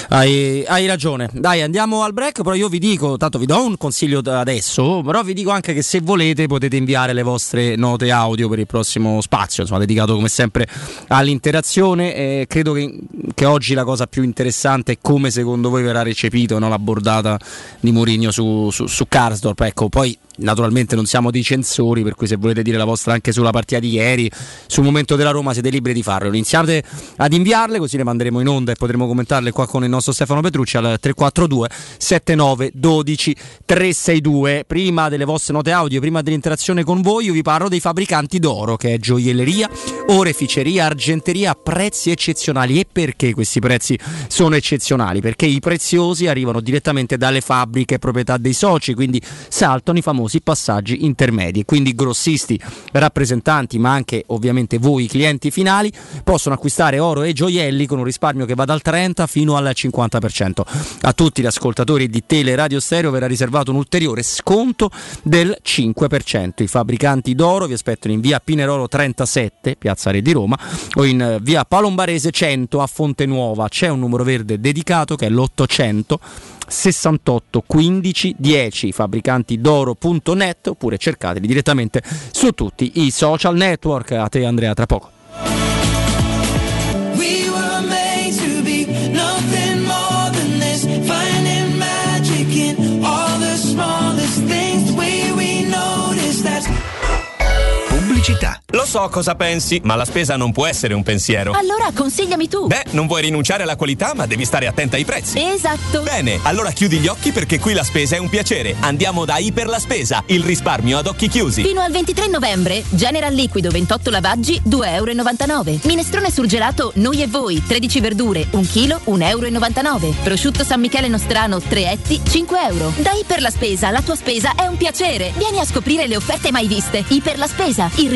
Hai, hai ragione. Dai, andiamo al break, però io vi dico, tanto vi do un consiglio adesso, però vi dico anche che se volete potete inviare le vostre note audio per il prossimo spazio, insomma, dedicato come sempre all'interazione. Eh, credo che, che, oggi la cosa più interessante è come secondo voi verrà recepito no, la bordata di Mourinho su, su, su Karsdorp. Ecco, poi naturalmente non siamo dei censori, per cui se volete dire la vostra anche sulla partita di ieri, sul momento della Roma, siete liberi di farlo. Iniziate ad inviarle, così le manderemo in onda e potremo commentarle qua con il nostro Stefano Petrucci al 342 79 12 362. Prima delle vostre note audio, prima dell'interazione con voi, io vi parlo dei fabbricanti d'oro, che è gioielleria, oreficeria, argenteria a prezzi eccezionali. E perché questi prezzi sono eccezionali? Perché i preziosi arrivano direttamente dalle fabbriche proprietà dei soci, quindi saltano i famosi passaggi intermedi. Quindi grossisti, rappresentanti, ma anche ovviamente voi clienti finali possono acquistare oro e gioielli con un risparmio che va dal 30 fino al 50%. A tutti gli ascoltatori di Tele Radio Stereo verrà riservato un ulteriore sconto del 5%. I fabbricanti d'oro vi aspettano in via Pinerolo 37, Piazza Re di Roma, o in via Palombarese 100 a Fonte Nuova. C'è un numero verde dedicato che è l'800 68 15 10 fabbricanti d'oro.net oppure cercateli direttamente su tutti i social network. A te Andrea tra poco. Pubblicità. Lo so cosa pensi, ma la spesa non può essere un pensiero. Allora consigliami tu. Beh, non vuoi rinunciare alla qualità, ma devi stare attenta ai prezzi. Esatto. Bene, allora chiudi gli occhi perché qui la spesa è un piacere. Andiamo da Iper la Spesa, il risparmio ad occhi chiusi. Fino al 23 novembre, General Liquido 28 lavaggi, 2,99 euro. Minestrone surgelato, noi e voi, 13 verdure, 1 kg, 1,99 euro. Prosciutto San Michele Nostrano, 3 etti, 5 euro. Da Iper la Spesa, la tua spesa è un piacere. Vieni a scoprire le offerte mai viste. Iper la Spesa, il risparmio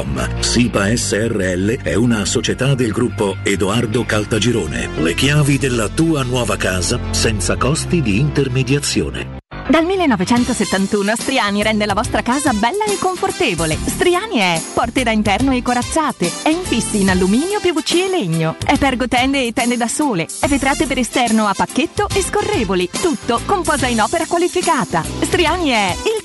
www.keicalt.com. SIPA SRL è una società del gruppo Edoardo Caltagirone. Le chiavi della tua nuova casa senza costi di intermediazione. Dal 1971 Striani rende la vostra casa bella e confortevole. Striani è porte da interno e corazzate, è infissi in alluminio, PVC e legno, è pergotende e tende da sole, è vetrate per esterno a pacchetto e scorrevoli, tutto con in opera qualificata. Striani è il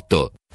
8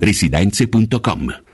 residenze.com.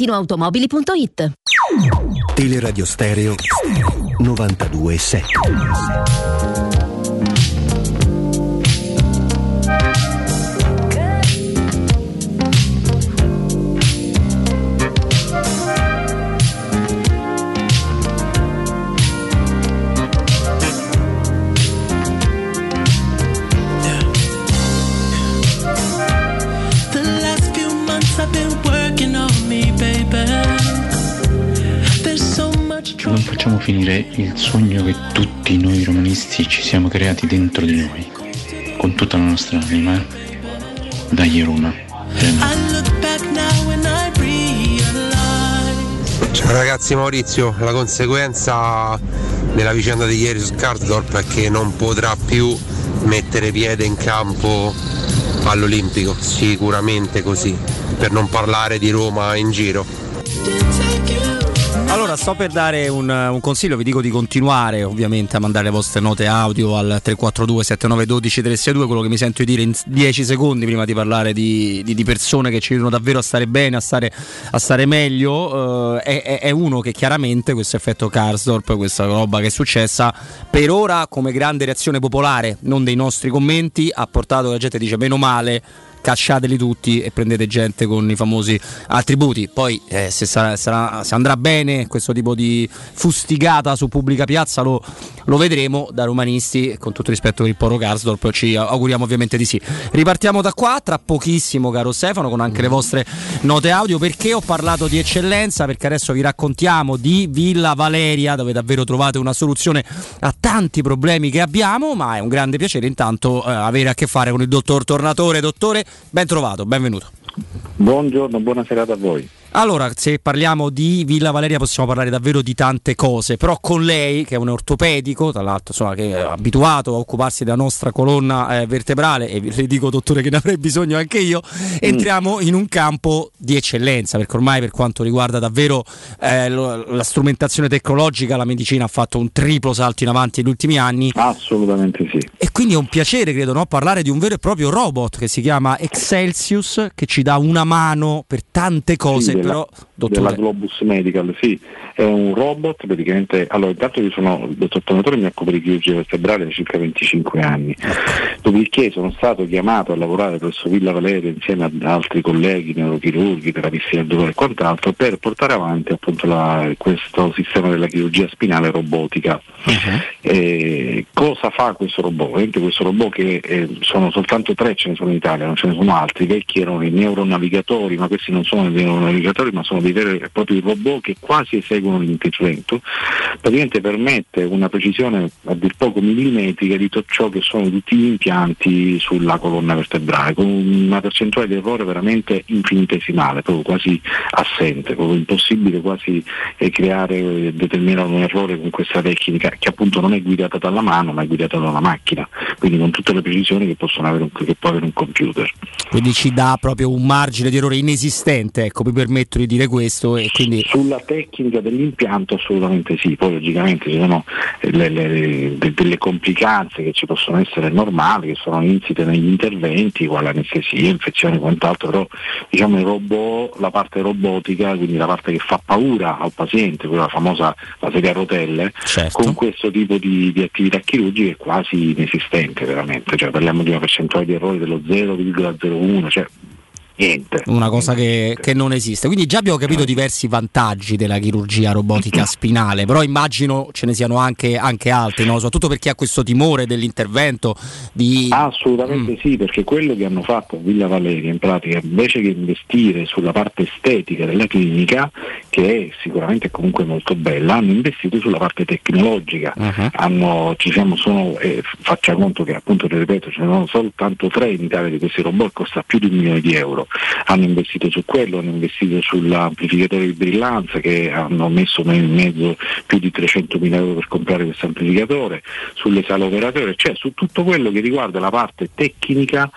valentinoautomobili.it. Teleradio Stereo 927. Finire il sogno che tutti noi romanisti ci siamo creati dentro di noi, con tutta la nostra anima. Dai Roma. Ciao ragazzi Maurizio, la conseguenza della vicenda di ieri su Karsdorp è che non potrà più mettere piede in campo all'Olimpico, sicuramente così, per non parlare di Roma in giro. Allora, sto per dare un, un consiglio, vi dico di continuare ovviamente a mandare le vostre note audio al 342 7912 362, quello che mi sento di dire in 10 secondi prima di parlare di, di- di persone che ci aiutano davvero a stare bene, a stare, a stare meglio, eh, è, è- uno che chiaramente questo effetto Karsdorp, questa roba che è successa, per ora come grande reazione popolare, non dei nostri commenti, ha portato la gente dice meno male cacciateli tutti e prendete gente con i famosi attributi. Poi eh, se, sarà- sarà- se andrà bene questo tipo di fustigata su pubblica piazza lo, lo vedremo da romanisti, con tutto rispetto per il Poro Karsdorp ci auguriamo ovviamente di sì. Ripartiamo da qua, tra pochissimo caro Stefano, con anche le vostre note audio, perché ho parlato di eccellenza, perché adesso vi raccontiamo di Villa Valeria, dove davvero trovate una soluzione a tanti problemi che abbiamo, ma è un grande piacere intanto eh, avere a che fare con il dottor Tornatore. Dottore, ben trovato, benvenuto. Buongiorno, buona serata a voi. Allora, se parliamo di Villa Valeria possiamo parlare davvero di tante cose, però con lei, che è un ortopedico, tra l'altro insomma, che è abituato a occuparsi della nostra colonna eh, vertebrale, e le dico dottore che ne avrei bisogno anche io, entriamo in un campo di eccellenza, perché ormai per quanto riguarda davvero eh, la strumentazione tecnologica, la medicina ha fatto un triplo salto in avanti negli ultimi anni. Assolutamente sì. E quindi è un piacere, credo, no, parlare di un vero e proprio robot che si chiama Excelsius, che ci dà una mano per tante cose, Sì, della, però, della dottore. Globus Medical, sì, è un robot praticamente. Allora, intanto io sono il dottor Tonatore, mi occupo di chirurgia vertebrale da circa 25 anni. Dopodiché sono stato chiamato a lavorare presso Villa Valeria insieme ad altri colleghi, neurochirurghi, terapisti del dolore e quant'altro, per portare avanti appunto la- questo sistema della chirurgia spinale robotica. Eh, cosa fa questo robot? Ovviamente questo robot che eh, sono soltanto tre, ce ne sono in Italia, non ce ne sono altri, vecchi erano i neuronavigatori, ma questi non sono dei neuronavigatori, ma sono dei veri e propri robot che quasi eseguono l'intervento, praticamente permette una precisione a dir poco millimetrica di tutto ciò che sono tutti gli impianti sulla colonna vertebrale, con una percentuale di errore veramente infinitesimale, proprio quasi assente, proprio impossibile quasi eh, creare e determinare un errore con questa tecnica che appunto non è guidata dalla mano ma è guidata da una macchina, quindi con tutte le precisioni che, avere un, che può avere un computer. Quindi ci dà proprio un margine di errore inesistente, ecco, mi permetto di dire questo e quindi... Sulla tecnica dell'impianto assolutamente sì, poi logicamente ci sono eh, le, le, de, delle complicanze che ci possono essere normali, che sono insite negli interventi, quale anestesia, infezioni e quant'altro, però diciamo il robot, la parte robotica, quindi la parte che fa paura al paziente, quella famosa la sedia a rotelle, certo. con questo tipo di, di attività chirurgiche è quasi inesistente veramente, cioè parliamo di una percentuale di errori dello 0,01, cioè niente. Una cosa che, che, non esiste. Quindi già abbiamo capito diversi vantaggi della chirurgia robotica spinale, però immagino ce ne siano anche, anche altri, no? soprattutto per chi ha questo timore dell'intervento. Di... Assolutamente mm. sì, perché quello che hanno fatto a Villa Valeria in pratica, invece che investire sulla parte estetica della clinica, che è sicuramente comunque molto bella, hanno investito sulla parte tecnologica. Uh-huh. Hanno, ci siamo, sono, eh, faccia conto che appunto, ripeto, ce ne sono soltanto tre in Italia di questi robot, costa più di un milione di euro hanno investito su quello, hanno investito sull'amplificatore di brillanza che hanno messo in mezzo più di 300.000 euro per comprare questo amplificatore, sulle sale operatorie, cioè su tutto quello che riguarda la parte tecnica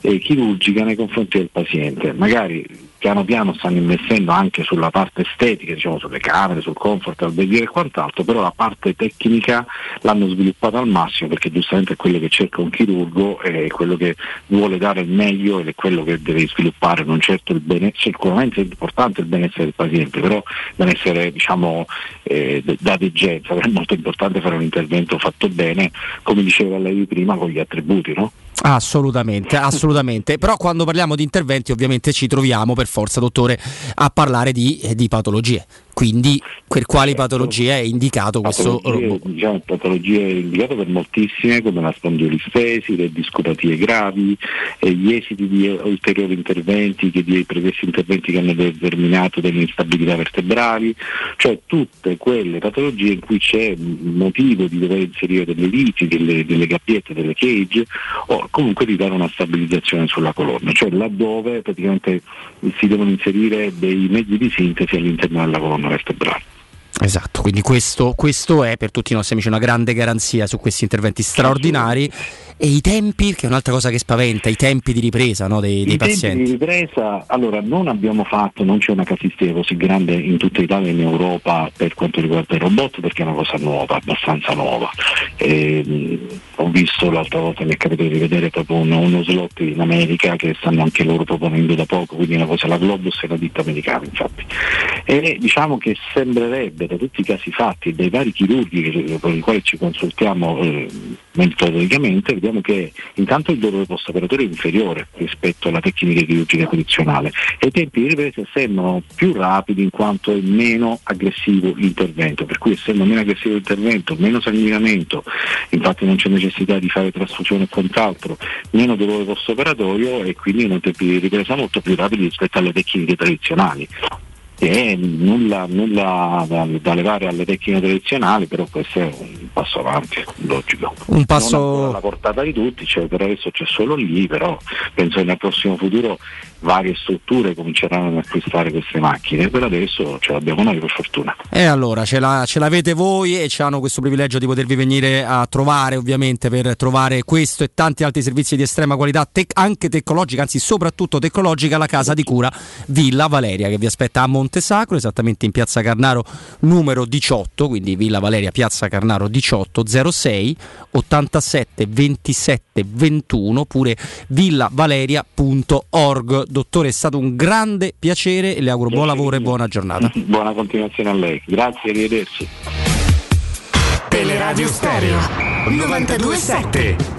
e chirurgica nei confronti del paziente. Magari piano piano stanno investendo anche sulla parte estetica, diciamo sulle camere, sul comfort, al vedere e quant'altro, però la parte tecnica l'hanno sviluppata al massimo perché giustamente è quello che cerca un chirurgo, è quello che vuole dare il meglio ed è quello che deve sviluppare, non certo il benessere, sicuramente è importante il benessere del paziente, però il benessere diciamo eh, da degenza, è molto importante fare un intervento fatto bene, come diceva lei prima, con gli attributi, no? Assolutamente, assolutamente. Però quando parliamo di interventi ovviamente ci troviamo per forza, dottore, a parlare di, di patologie quindi per quali certo. patologie è indicato questo robot? Diciamo, patologie indicate per moltissime come la spondilolistesi, le discopatie gravi, eh, gli esiti di ulteriori interventi, che di pregressi interventi che hanno determinato delle instabilità vertebrali, cioè tutte quelle patologie in cui c'è motivo di dover inserire delle viti, delle, delle gabbiette, delle cage o comunque di dare una stabilizzazione sulla colonna, cioè laddove praticamente si devono inserire dei mezzi di sintesi all'interno della colonna vertebrale. Esatto, quindi questo, questo, è per tutti i nostri amici una grande garanzia su questi interventi straordinari e i tempi, che è un'altra cosa che spaventa, i tempi di ripresa no, dei, dei I pazienti. tempi di ripresa, allora non abbiamo fatto, non c'è una casistica così grande in tutta Italia e in Europa per quanto riguarda il robot perché è una cosa nuova, abbastanza nuova. E, ehm, ho visto l'altra volta, mi è capitato di vedere proprio uno, uno, slot in America che stanno anche loro proponendo da poco, quindi una cosa, la Globus è la ditta americana infatti. E diciamo che sembrerebbe da tutti i casi fatti dai vari chirurghi con i quali ci consultiamo eh, metodicamente, vediamo che intanto il dolore post-operatorio è inferiore rispetto alla tecnica chirurgica tradizionale e i tempi di ripresa sembrano più rapidi in quanto è meno aggressivo l'intervento, per cui essendo meno aggressivo l'intervento, meno sanguinamento, infatti non c'è necessità di fare trasfusione e quant'altro, meno dolore post-operatorio e quindi un tempi di ripresa molto più rapidi rispetto alle tecniche tradizionali. Che nulla, nulla da, da, levare alle tecniche tradizionali, però questo è un passo avanti, logico. Un passo alla portata di tutti, cioè per adesso c'è solo lì, però penso che nel prossimo futuro varie strutture cominceranno ad acquistare queste macchine, per adesso ce l'abbiamo noi per fortuna. E allora ce, la, ce l'avete voi e ci hanno questo privilegio di potervi venire a trovare ovviamente per trovare questo e tanti altri servizi di estrema qualità, tec- anche tecnologica, anzi soprattutto tecnologica, la casa di cura Villa Valeria che vi aspetta a Montesacro, esattamente in piazza Carnaro numero 18, quindi Villa Valeria, piazza Carnaro 18 06 87 27 21 oppure villavaleria.org dottore, è stato un grande piacere e le auguro buon lavoro e buona giornata. Buona continuazione a lei, grazie, arrivederci. Teleradio Stereo 927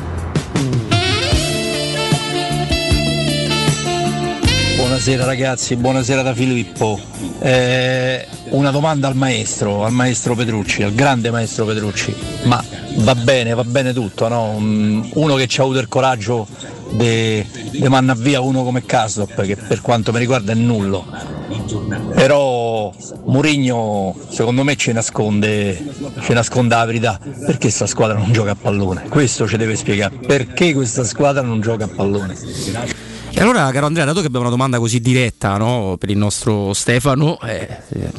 Buonasera ragazzi, buonasera da Filippo. Eh, una domanda al maestro, al maestro Petrucci, al grande maestro Petrucci. Ma va bene, va bene tutto, no? Uno che ci ha avuto il coraggio di mandare via uno come Kaslop, che per quanto mi riguarda è nullo. Però Murigno secondo me ci nasconde, ci nasconde la verità. Perché questa squadra non gioca a pallone? Questo ci deve spiegare. Perché questa squadra non gioca a pallone? E allora, caro Andrea, dato che abbiamo una domanda così diretta no, per il nostro Stefano, eh,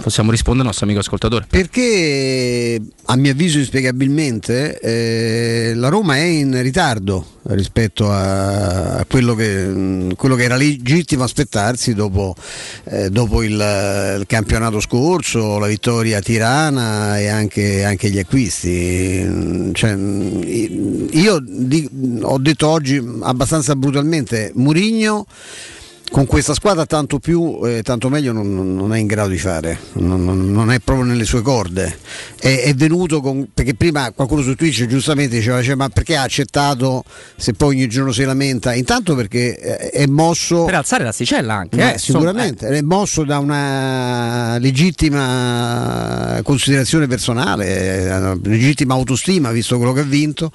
possiamo rispondere al nostro amico ascoltatore. Perché, a mio avviso, inspiegabilmente, eh, la Roma è in ritardo rispetto a, quello, che, quello, che, era legittimo aspettarsi dopo, eh, dopo il, il, campionato scorso, la vittoria a Tirana e anche, anche gli acquisti. Cioè, io di, ho detto oggi abbastanza brutalmente, Murigno con questa squadra tanto più, eh, tanto meglio non, non, è in grado di fare, non, non è proprio nelle sue corde. È, è venuto con, perché prima qualcuno su Twitch giustamente diceva cioè, ma perché ha accettato se poi ogni giorno si lamenta? Intanto perché eh, è mosso... Per alzare l'asticella anche. Eh, sicuramente, eh. è mosso da una legittima considerazione personale, una legittima autostima visto quello che ha vinto,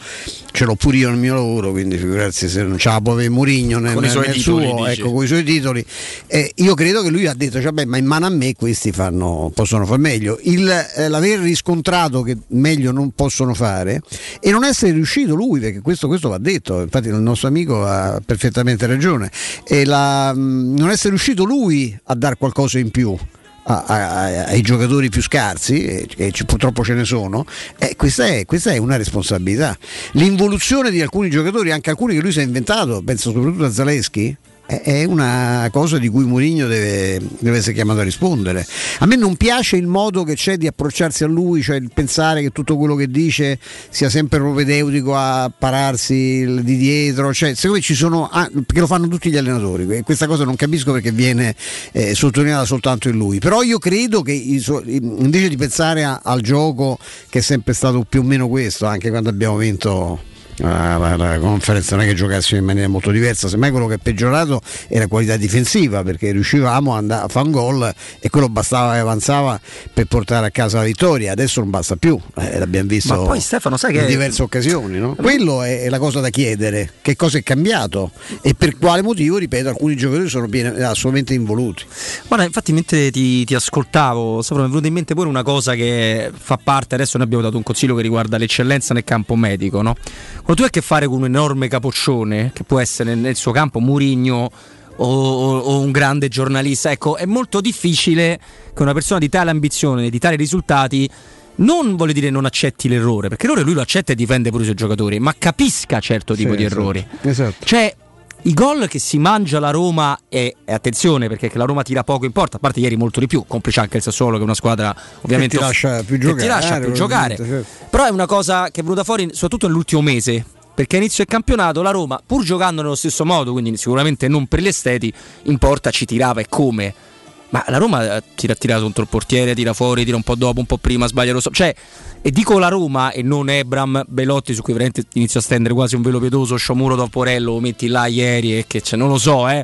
ce l'ho pure io nel mio lavoro, quindi figurarsi se non ce la può avere Murigno nel, nel titoli, suo, ecco, con i suoi titoli. Eh, io credo che lui ha detto, cioè, beh, ma in mano a me questi fanno, possono far meglio. Il, eh, l'aver riscontrato che meglio non possono fare e non essere riuscito lui, perché questo, questo va detto, infatti il nostro amico ha perfettamente ragione, la, mh, non essere riuscito lui a dare qualcosa in più. A, a, ai giocatori più scarsi, e, e purtroppo ce ne sono, eh, questa, è, questa, è, una responsabilità. L'involuzione di alcuni giocatori, anche alcuni che lui si è inventato, penso soprattutto a Zaleschi, è una cosa di cui Mourinho deve, deve, essere chiamato a rispondere. A me non piace il modo che c'è di approcciarsi a lui, cioè il pensare che tutto quello che dice sia sempre propedeutico a pararsi di dietro, cioè, secondo me ci sono, ah, perché lo fanno tutti gli allenatori, questa cosa non capisco perché viene eh, sottolineata soltanto in lui, però io credo che invece di pensare a, al gioco che è sempre stato più o meno questo, anche quando abbiamo vinto la, la, la, conferenza non è che giocassimo in maniera molto diversa, semmai quello che è peggiorato è la qualità difensiva perché riuscivamo a, fare un gol e quello bastava e avanzava per portare a casa la vittoria, adesso non basta più, eh, l'abbiamo visto poi, Stefano, in che... diverse occasioni. No? Quello è, la cosa da chiedere, che cosa è cambiato e per quale motivo, ripeto, alcuni giocatori sono piene, assolutamente involuti. Guarda, infatti mentre ti, ti ascoltavo, sopra mi è venuta in mente pure una cosa che fa parte, adesso noi abbiamo dato un consiglio che riguarda l'eccellenza nel campo medico, no? Quando tu hai a che fare con un enorme capoccione, che può essere nel, suo campo Murigno o, o, o, un grande giornalista, ecco, è molto difficile che una persona di tale ambizione, di tali risultati, non vuole dire non accetti l'errore, perché l'errore lui lo accetta e difende pure i suoi giocatori, ma capisca certo tipo sì, di errori. Esatto. Cioè, i gol che si mangia la Roma e, e, attenzione perché la Roma tira poco in porta, a parte ieri molto di più, complice anche il Sassuolo che è una squadra ovviamente che ti lascia più giocare, ti lascia più giocare. Certo. però è una cosa che è venuta fuori soprattutto nell'ultimo mese perché inizio del campionato la Roma pur giocando nello stesso modo, quindi sicuramente non per gli esteti, in porta ci tirava e come ma la Roma tira, tira contro il portiere, tira fuori, tira un po' dopo, un po' prima, sbaglia lo so. Cioè, e dico la Roma e non Ebram Belotti su cui veramente inizio a stendere quasi un velo pietoso, Sciomuro dopo Porello, lo metti là ieri e che c'è, non lo so, eh.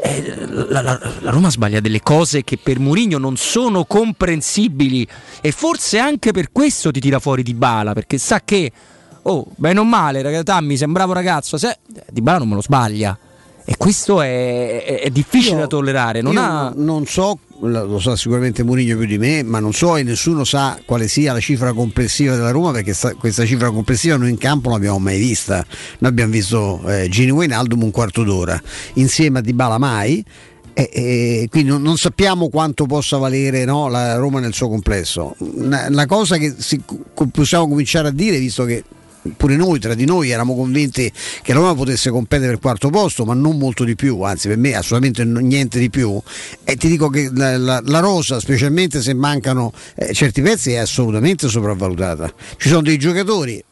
eh la, la, la, Roma sbaglia delle cose che per Mourinho non sono comprensibili e forse anche per questo ti tira fuori di bala perché sa che oh bene o male ragazzi mi sembrava ragazzo se, di bala non me lo sbaglia e questo è, è, è difficile io, da tollerare. Non, ha... non so, lo sa sicuramente Mourinho più di me, ma non so e nessuno sa quale sia la cifra complessiva della Roma perché sta, questa cifra complessiva noi in campo non l'abbiamo mai vista. Noi abbiamo visto eh, Gini Wijnaldum un quarto d'ora, insieme a Dybala mai. E, e, quindi non, non, sappiamo quanto possa valere no, la Roma nel suo complesso. La cosa che si, possiamo cominciare a dire, visto che pure noi tra di noi eravamo convinti che la Roma potesse competere per il quarto posto, ma non molto di più, anzi per me assolutamente niente di più. E ti dico che la, la, la rosa, specialmente se mancano eh, certi pezzi, è assolutamente sopravvalutata. Ci sono dei giocatori,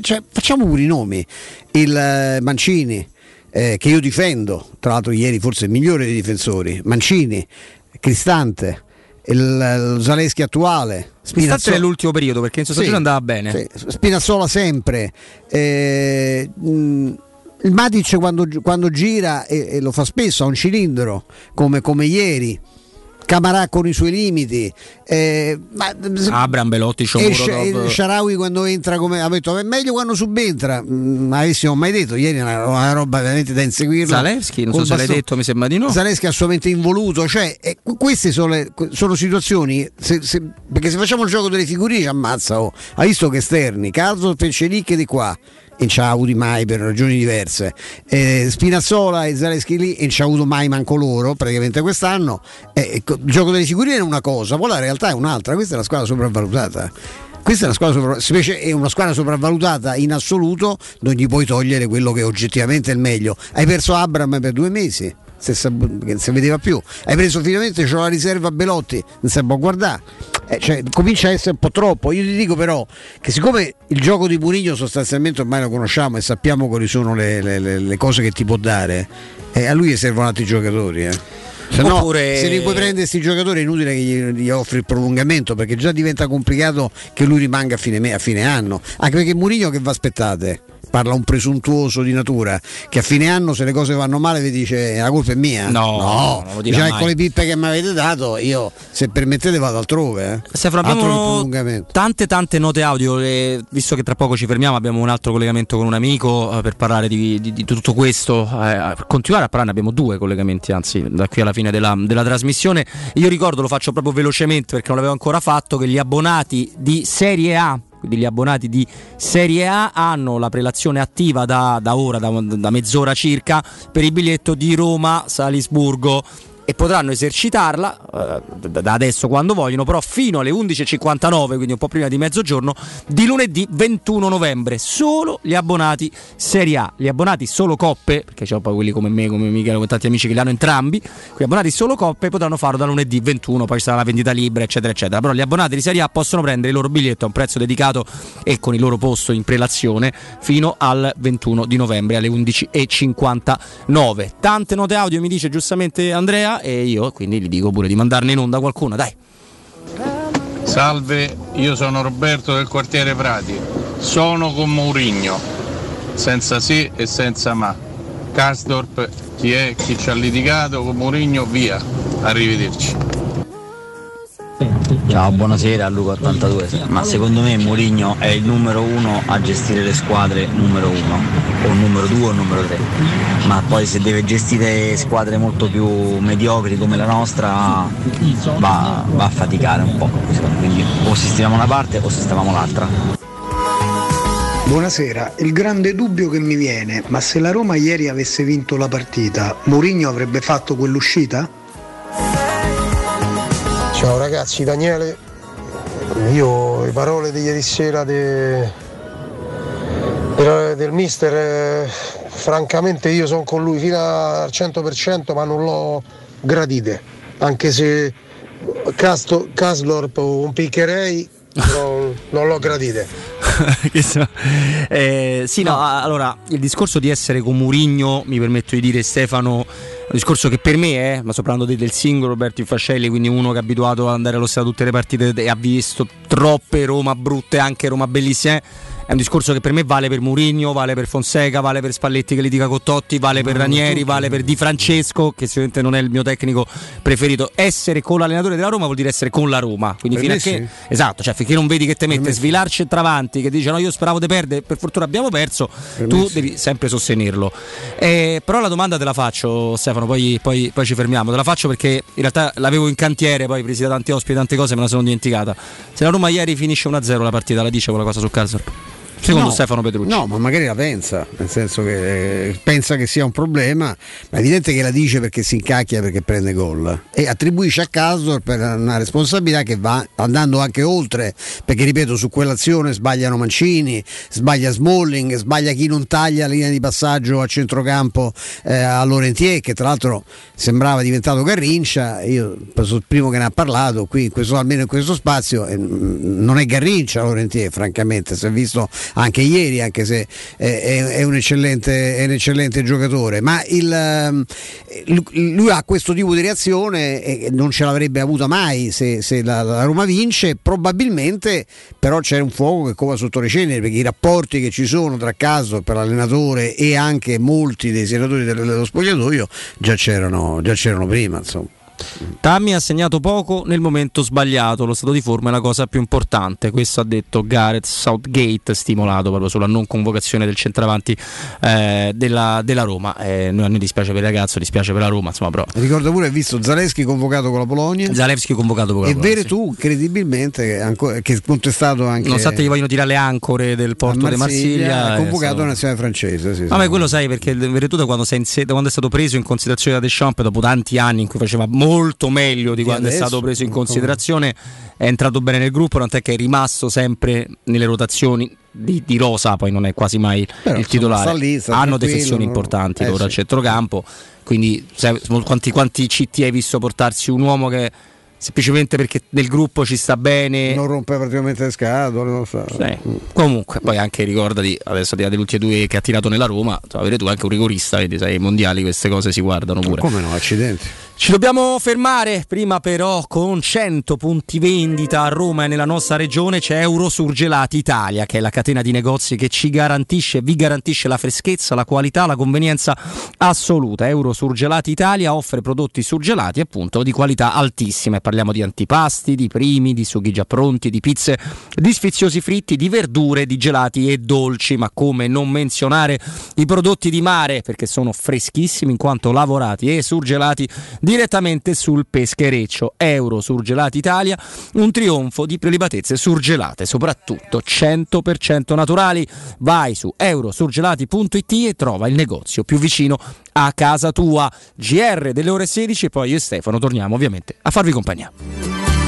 cioè, facciamo pure i nomi, il eh, Mancini. Eh, che io difendo, tra l'altro ieri forse il migliore dei difensori, Mancini, Cristante, il, il Zaleschi attuale. Spinazzola nell'ultimo periodo perché in sostanza sì, andava bene. Sì. Spinazzola sempre. Eh, mh, il Matic quando, quando gira e, e, lo fa spesso ha un cilindro come, come ieri Camarà con i suoi limiti. Eh, ma, Abram, Belotti, Shomuro, Sharawi quando entra come ha detto è meglio quando subentra. Mm, avessimo mai detto ieri è una, una, roba veramente da inseguirla. Zaleschi, non so se l'hai detto, mi sembra di no. Zaleschi assolutamente involuto, cioè eh, queste sono, le, sono situazioni se, se, perché se facciamo il gioco delle figurine ci ammazza. Oh. Hai visto che esterni, Carlo Fecelic di qua e non ci ha avuti mai per ragioni diverse. Eh, Spinazzola e Zaleschi lì e non ci ha avuto mai manco loro praticamente quest'anno. Eh, ecco, il gioco delle figurine è una cosa, poi la realtà è un'altra. Questa è la squadra sopravvalutata. Questa è una squadra, sopra- specie è una squadra sopravvalutata in assoluto, non gli puoi togliere quello che oggettivamente è il meglio. Hai perso Abram per due mesi, se si vedeva più. Hai preso finalmente c'ho la riserva Belotti, non si può guardare. Eh, cioè, comincia a essere un po' troppo. Io ti dico però che siccome il gioco di Murigno sostanzialmente ormai lo conosciamo e sappiamo quali sono le, le- le- cose che ti può dare, eh, a lui servono altri giocatori. Eh. Se no, Oppure- se li puoi prendere questi giocatori è inutile che gli, gli offri il prolungamento perché già diventa complicato che lui rimanga a fine, a fine anno. Anche perché Murigno che vi aspettate? Parla un presuntuoso di natura che a fine anno se le cose vanno male vi dice "Eh, la colpa è mia. No, non lo dirà Dice, "Eh, mai." con le pippe che mi avete dato io se permettete vado altrove. Eh. Stefano, abbiamo prolungamento. tante tante note audio, e visto che tra poco ci fermiamo abbiamo un altro collegamento con un amico eh, per parlare di, di- di tutto questo, eh, per continuare a parlarne abbiamo due collegamenti anzi da qui alla fine della, della trasmissione. Io ricordo, lo faccio proprio velocemente perché non l'avevo ancora fatto, che gli abbonati di Serie A quindi gli abbonati di Serie A hanno la prelazione attiva da, da ora, da, da mezz'ora circa, per il biglietto di Roma-Salisburgo e potranno esercitarla eh, da adesso quando vogliono, però fino alle 11.59, quindi un po' prima di mezzogiorno, di lunedì 21 novembre. Solo gli abbonati Serie A, gli abbonati solo coppe, perché c'è poi quelli come me, come Michele, come tanti amici che li hanno entrambi, gli abbonati solo coppe potranno farlo da lunedì 21, poi ci sarà la vendita libera, eccetera, eccetera. Però gli abbonati di Serie A possono prendere il loro biglietto a un prezzo dedicato e con il loro posto in prelazione fino al 21 di novembre alle 11.59. Tante note audio mi dice giustamente Andrea e io quindi gli dico pure di mandarne in onda qualcuna, dai. Salve, io sono Roberto del quartiere Prati. Sono con Mourinho, senza sì e senza ma. Karsdorp, chi è, chi ci ha litigato con Mourinho, via. Arrivederci. Ciao, buonasera a Luca82. Ma secondo me Mourinho è il numero uno a gestire le squadre numero uno, o numero due o numero tre. Ma poi se deve gestire squadre molto più mediocri come la nostra va, va a faticare un po'. Quindi o sistemiamo una parte o sistemiamo l'altra. Buonasera, il grande dubbio che mi viene, ma se la Roma ieri avesse vinto la partita, Mourinho avrebbe fatto quell'uscita? Ciao ragazzi, Daniele. Io le parole di ieri sera de- del, del mister, eh, francamente io sono con lui fino al 100% ma non l'ho gradite, anche se Caslorp un piccherei non, non l'ho gradite. Eh, sì, no, a- allora il discorso di essere con Murigno, mi permetto di dire Stefano, un discorso che per me è, ma sto parlando de- del singolo Roberto Fascelli, quindi uno che è abituato ad andare allo stadio tutte le partite e ha visto troppe Roma brutte, anche Roma bellissime. È un discorso che per me vale per Murigno, vale per Fonseca, vale per Spalletti che litiga con Totti, vale per Ranieri, vale per Di Francesco, che sicuramente non è il mio tecnico preferito. Essere con l'allenatore della Roma vuol dire essere con la Roma. Quindi fino a che, sì. esatto, cioè finché non vedi che te mette svilar centravanti, che dice no, io speravo di perdere, per fortuna abbiamo perso, Per tu sì. devi sempre sostenerlo. Eh, però la domanda te la faccio, Stefano, poi, poi- poi ci fermiamo. Te la faccio perché in realtà l'avevo in cantiere, poi presi da tanti ospiti, tante cose, me la sono dimenticata. Se la Roma ieri finisce 1-0 la partita, la dice quella cosa su Karsdorp? Secondo No, Stefano Petrucci. No, ma magari la pensa, nel senso che eh, pensa che sia un problema, ma è evidente che la dice perché si incacchia perché prende gol. E attribuisce a Casdor per una responsabilità che va andando anche oltre, perché ripeto, su quell'azione sbagliano Mancini, sbaglia Smalling, sbaglia chi non taglia la linea di passaggio a centrocampo eh, a Lorentier, che tra l'altro sembrava diventato Garrincia, io sono il primo che ne ha parlato, qui in questo, almeno in questo spazio, eh, non è Garrincia Lorentier, francamente, si è visto anche ieri, anche se è, è un eccellente, è un eccellente giocatore, ma il, ehm, lui- ha questo tipo di reazione e non ce l'avrebbe avuta mai se, se la, la Roma vince, probabilmente però c'è un fuoco che cova sotto le ceneri perché i rapporti che ci sono tra caso per l'allenatore e anche molti dei senatori del- dello spogliatoio già c'erano, già c'erano prima. Insomma. Tammy ha segnato poco nel momento sbagliato, lo stato di forma è la cosa più importante, questo ha detto Gareth Southgate, stimolato proprio sulla non convocazione del centravanti eh, della, della Roma. Eh, noi- a noi dispiace per il ragazzo, dispiace per la Roma, insomma però... Ricordo pure, hai visto Zaleschi convocato con la Polonia. Zalewski convocato con la E Polonia, vero tu, credibilmente, che, ancora, che è contestato anche. Nonostante gli vogliono tirare le ancore del porto di Marsiglia, è eh, convocato la nazionale francese. Sì, sì. Vabbè, quello sai perché Veretout da quando, sei in quando è stato preso in considerazione da Deschamps dopo tanti anni in cui faceva molto molto meglio di quando è adesso, stato preso in considerazione, è entrato bene nel gruppo, tant'è che è rimasto sempre nelle rotazioni di, di Rosa, poi non è quasi mai Però, il titolare. sta lì, sta Hanno defezioni non- importanti eh, loro al centrocampo, quindi sai, quanti, quanti CT hai visto portarsi un uomo che semplicemente perché nel gruppo ci sta bene Non rompe praticamente le scatole, non so. sì. Comunque, poi anche ricordati, adesso di delle ultime due che ha tirato nella Roma, avere tu anche un rigorista, vedi, sai, i mondiali queste cose si guardano pure. Come no, accidenti. Ci dobbiamo fermare, prima però con 100 punti vendita a Roma e nella nostra regione c'è Eurosurgelati Italia, che è la catena di negozi che ci garantisce, vi garantisce la freschezza, la qualità, la convenienza assoluta. Eurosurgelati Italia offre prodotti surgelati appunto di qualità altissima parliamo di antipasti, di primi, di sughi già pronti, di pizze, di sfiziosi fritti, di verdure, di gelati e dolci, ma come non menzionare i prodotti di mare? Perché sono freschissimi in quanto lavorati e surgelati direttamente sul peschereccio. Euro Surgelati Italia, un trionfo di prelibatezze surgelate, soprattutto 100% naturali. Vai su eurosurgelati.it e trova il negozio più vicino a casa tua. GR delle ore 16 e poi io e Stefano torniamo ovviamente a farvi compagnia.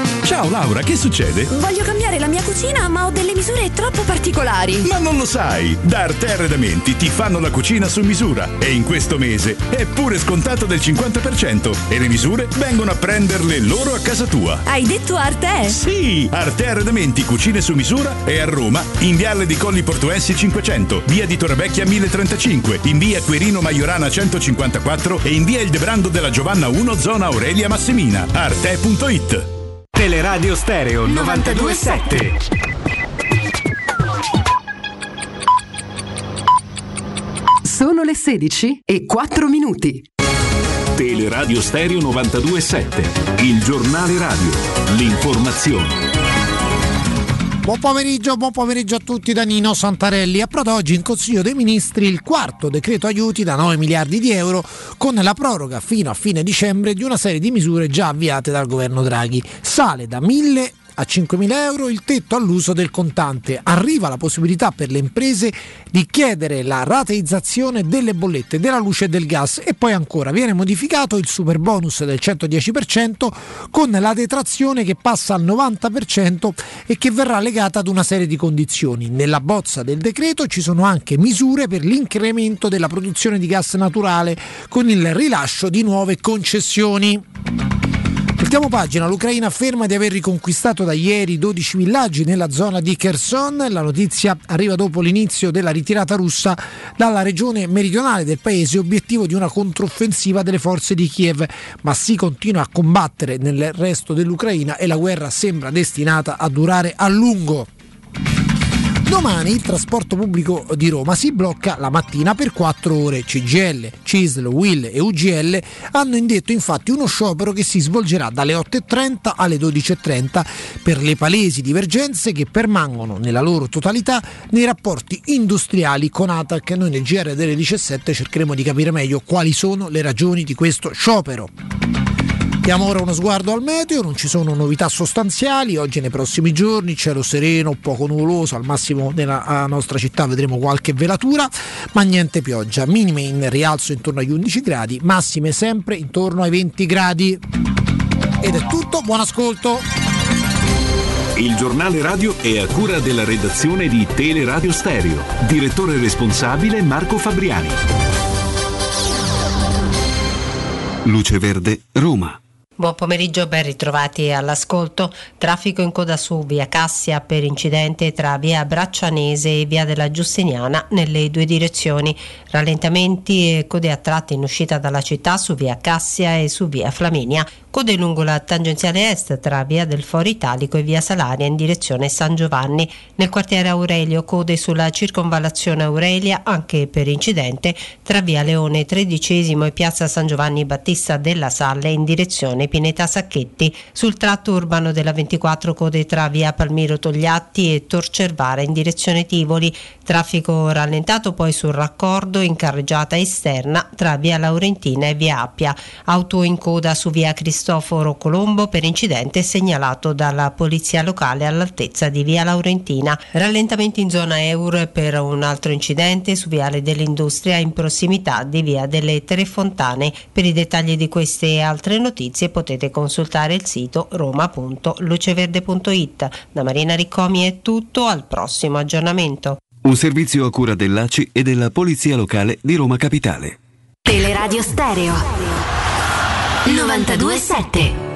Ciao Laura, che succede? Voglio cambiare la mia cucina, ma ho delle misure troppo particolari. Ma non lo sai! Da Arte Arredamenti ti fanno la cucina su misura e in questo mese è pure scontato del 50% e le misure vengono a prenderle loro a casa tua. Hai detto Arte? Sì! Arte Arredamenti Cucine su misura è a Roma, in Viale di Colli Portuensi 500, via di Torrevecchia 1035, in via Querino Maiorana 154 e in via Il Debrando della Giovanna 1 zona Aurelia Massimina. Arte.it Teleradio Stereo 927. Sono le 16 e 4 minuti. Teleradio Stereo 927, il giornale radio, l'informazione. Buon pomeriggio, buon pomeriggio a tutti da Nino Santarelli. Approda oggi in Consiglio dei Ministri il quarto decreto aiuti da 9 miliardi di euro con la proroga fino a fine dicembre di una serie di misure già avviate dal governo Draghi. Sale da 1000 a 5.000 euro il tetto all'uso del contante. Arriva la possibilità per le imprese di chiedere la rateizzazione delle bollette della luce e del gas e poi ancora viene modificato il super bonus del 110% con la detrazione che passa al 90% e che verrà legata ad una serie di condizioni. Nella bozza del decreto ci sono anche misure per l'incremento della produzione di gas naturale con il rilascio di nuove concessioni. Voltiamo pagina, l'Ucraina afferma di aver riconquistato da ieri 12 villaggi nella zona di Kherson. La notizia arriva dopo l'inizio della ritirata russa dalla regione meridionale del paese, obiettivo di una controffensiva delle forze di Kiev, ma si continua a combattere nel resto dell'Ucraina e la guerra sembra destinata a durare a lungo. Domani il trasporto pubblico di Roma si blocca la mattina per 4 ore. CGL, CISL, WIL e UGL hanno indetto infatti uno sciopero che si svolgerà dalle 8.30 alle 12.30 per le palesi divergenze che permangono nella loro totalità nei rapporti industriali con ATAC. Noi nel GR delle 17 cercheremo di capire meglio quali sono le ragioni di questo sciopero. Diamo ora uno sguardo al meteo, non ci sono novità sostanziali, oggi nei prossimi giorni cielo sereno, poco nuvoloso, al massimo nella nostra città vedremo qualche velatura, ma niente pioggia, minime in rialzo intorno agli 11 gradi, massime sempre intorno ai 20 gradi. Ed è tutto, buon ascolto! Il giornale radio è a cura della redazione di Teleradio Stereo. Direttore responsabile Marco Fabriani. Luce Verde, Roma. Buon pomeriggio, ben ritrovati all'ascolto. Traffico in coda su via Cassia per incidente tra via Braccianese e via della Giustiniana nelle due direzioni. Rallentamenti e code a tratti in uscita dalla città su via Cassia e su via Flaminia. Code lungo la tangenziale est tra via del Foro Italico e via Salaria in direzione San Giovanni. Nel quartiere Aurelio code sulla circonvallazione Aurelia anche per incidente tra via Leone XIII e piazza San Giovanni Battista della Salle in direzione Pineta Sacchetti. Sul tratto urbano della 24 code tra via Palmiro Togliatti e Tor Cervara in direzione Tivoli. Traffico rallentato poi sul raccordo in carreggiata esterna tra via Laurentina e via Appia. Auto in coda su via Cristoforo Colombo per incidente segnalato dalla polizia locale all'altezza di via Laurentina. Rallentamenti in zona Eur per un altro incidente su viale dell'industria in prossimità di via delle Tre Fontane. Per i dettagli di queste e altre notizie potete consultare il sito roma.luceverde.it. Da Marina Riccomi è tutto, al prossimo aggiornamento. Un servizio a cura dell'ACI e della Polizia Locale di Roma Capitale. Teleradio Stereo. 927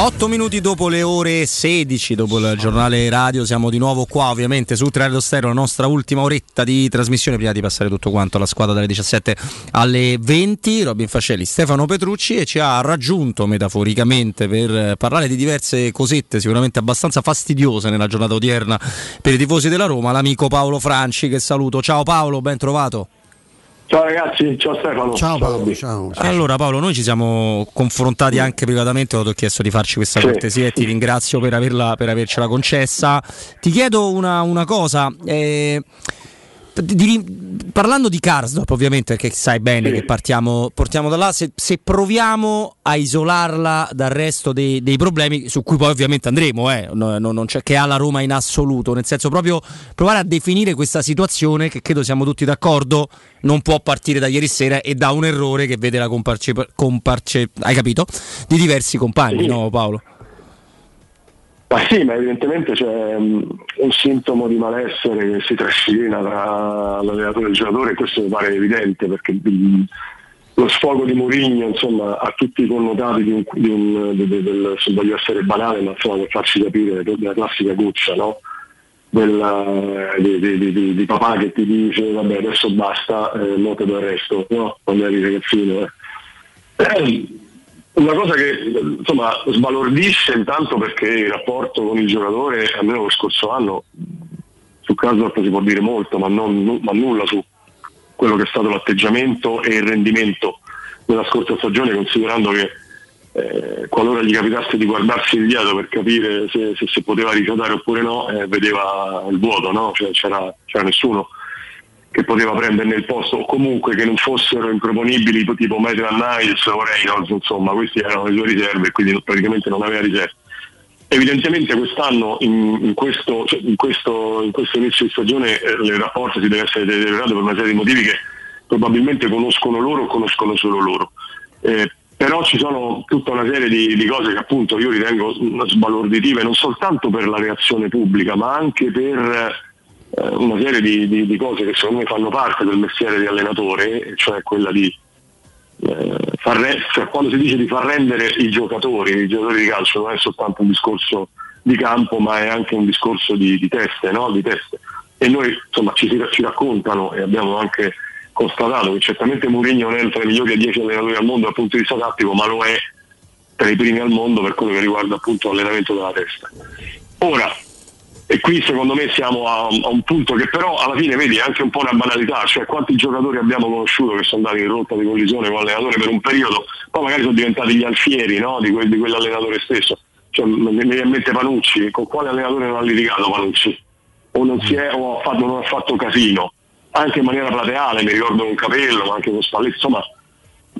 8 minuti dopo le ore 16, dopo il giornale radio, siamo di nuovo qua ovviamente su Radio Stereo, la nostra ultima oretta di trasmissione prima di passare tutto quanto alla squadra dalle 17 alle 20. Robin Fascelli, Stefano Petrucci e ci ha raggiunto metaforicamente per parlare di diverse cosette sicuramente abbastanza fastidiose nella giornata odierna per i tifosi della Roma, l'amico Paolo Franci che saluto. Ciao Paolo, ben trovato. Ciao ragazzi, ciao Stefano. Ciao Paolo, ciao. Allora Paolo, noi ci siamo confrontati anche privatamente, ho chiesto di farci questa Sì. cortesia e ti ringrazio per, averla, per avercela concessa. Ti chiedo una, una cosa, eh, di- parlando di Karsdorp ovviamente, perché sai bene che partiamo, portiamo da là, se, se proviamo a isolarla dal resto dei, dei problemi, su cui poi ovviamente andremo, eh, no- no- non c'è, che ha la Roma in assoluto, nel senso proprio provare a definire questa situazione che credo siamo tutti d'accordo non può partire da ieri sera e da un errore che vede la comparce, comparce- hai capito? di diversi compagni, Sì. no Paolo? Ma sì, ma evidentemente c'è um, un sintomo di malessere che si trascina tra l'allenatore e il giocatore questo mi pare evidente perché mm, lo sfogo di Mourinho insomma, ha tutti i connotati di un, di un- de- de- del, se voglio essere banale, ma insomma per farci capire della classica cuccia, no? Della- di, di- di- di- di papà che ti dice vabbè adesso basta, eh, mo te do il resto, no? Quando eri ragazzino. eh. Eh, una cosa che insomma sbalordisce intanto perché il rapporto con il giocatore, almeno lo scorso anno, su Casdorp si può dire molto, ma, non- ma nulla su quello che è stato l'atteggiamento e il rendimento della scorsa stagione, considerando che eh, qualora gli capitasse di guardarsi indietro per capire se, se si poteva rifiutare oppure no, eh, vedeva il vuoto, no? Cioè, c'era, c'era nessuno che poteva prenderne il posto o comunque che non fossero improponibili tipo Maitland Niles o Reynolds, insomma questi erano le sue riserve e quindi praticamente non aveva riserve. Evidentemente quest'anno in, in questo, cioè, in, questo, in questo inizio di stagione eh, il rapporto si deve essere deteriorato per una serie di motivi che probabilmente conoscono loro o conoscono solo loro. Eh, però ci sono tutta una serie di, di cose che appunto io ritengo sbalorditive non soltanto per la reazione pubblica ma anche per una serie di, di- di cose che secondo me fanno parte del mestiere di allenatore, cioè quella di eh, far re- cioè, quando si dice di far rendere i giocatori, i giocatori di calcio non è soltanto un discorso di campo ma è anche un discorso di, di teste, no? teste. E noi insomma ci, ci raccontano e abbiamo anche constatato che certamente Mourinho non è tra i migliori 10 allenatori al mondo dal punto di vista tattico, ma lo è tra i primi al mondo per quello che riguarda appunto l'allenamento della testa. Ora, e qui secondo me siamo a, a un punto che però alla fine vedi è anche un po' una banalità, cioè quanti giocatori abbiamo conosciuto che sono andati in rotta di collisione con l'allenatore per un periodo, poi magari sono diventati gli alfieri no? di, quel- di quell'allenatore stesso. Cioè, mi viene in mente Panucci, con quale allenatore non ha litigato Panucci? O non, si è, o ha fatto, non ha fatto casino, anche in maniera plateale, mi ricordo con Capello, ma anche con Spalletti, insomma Mm,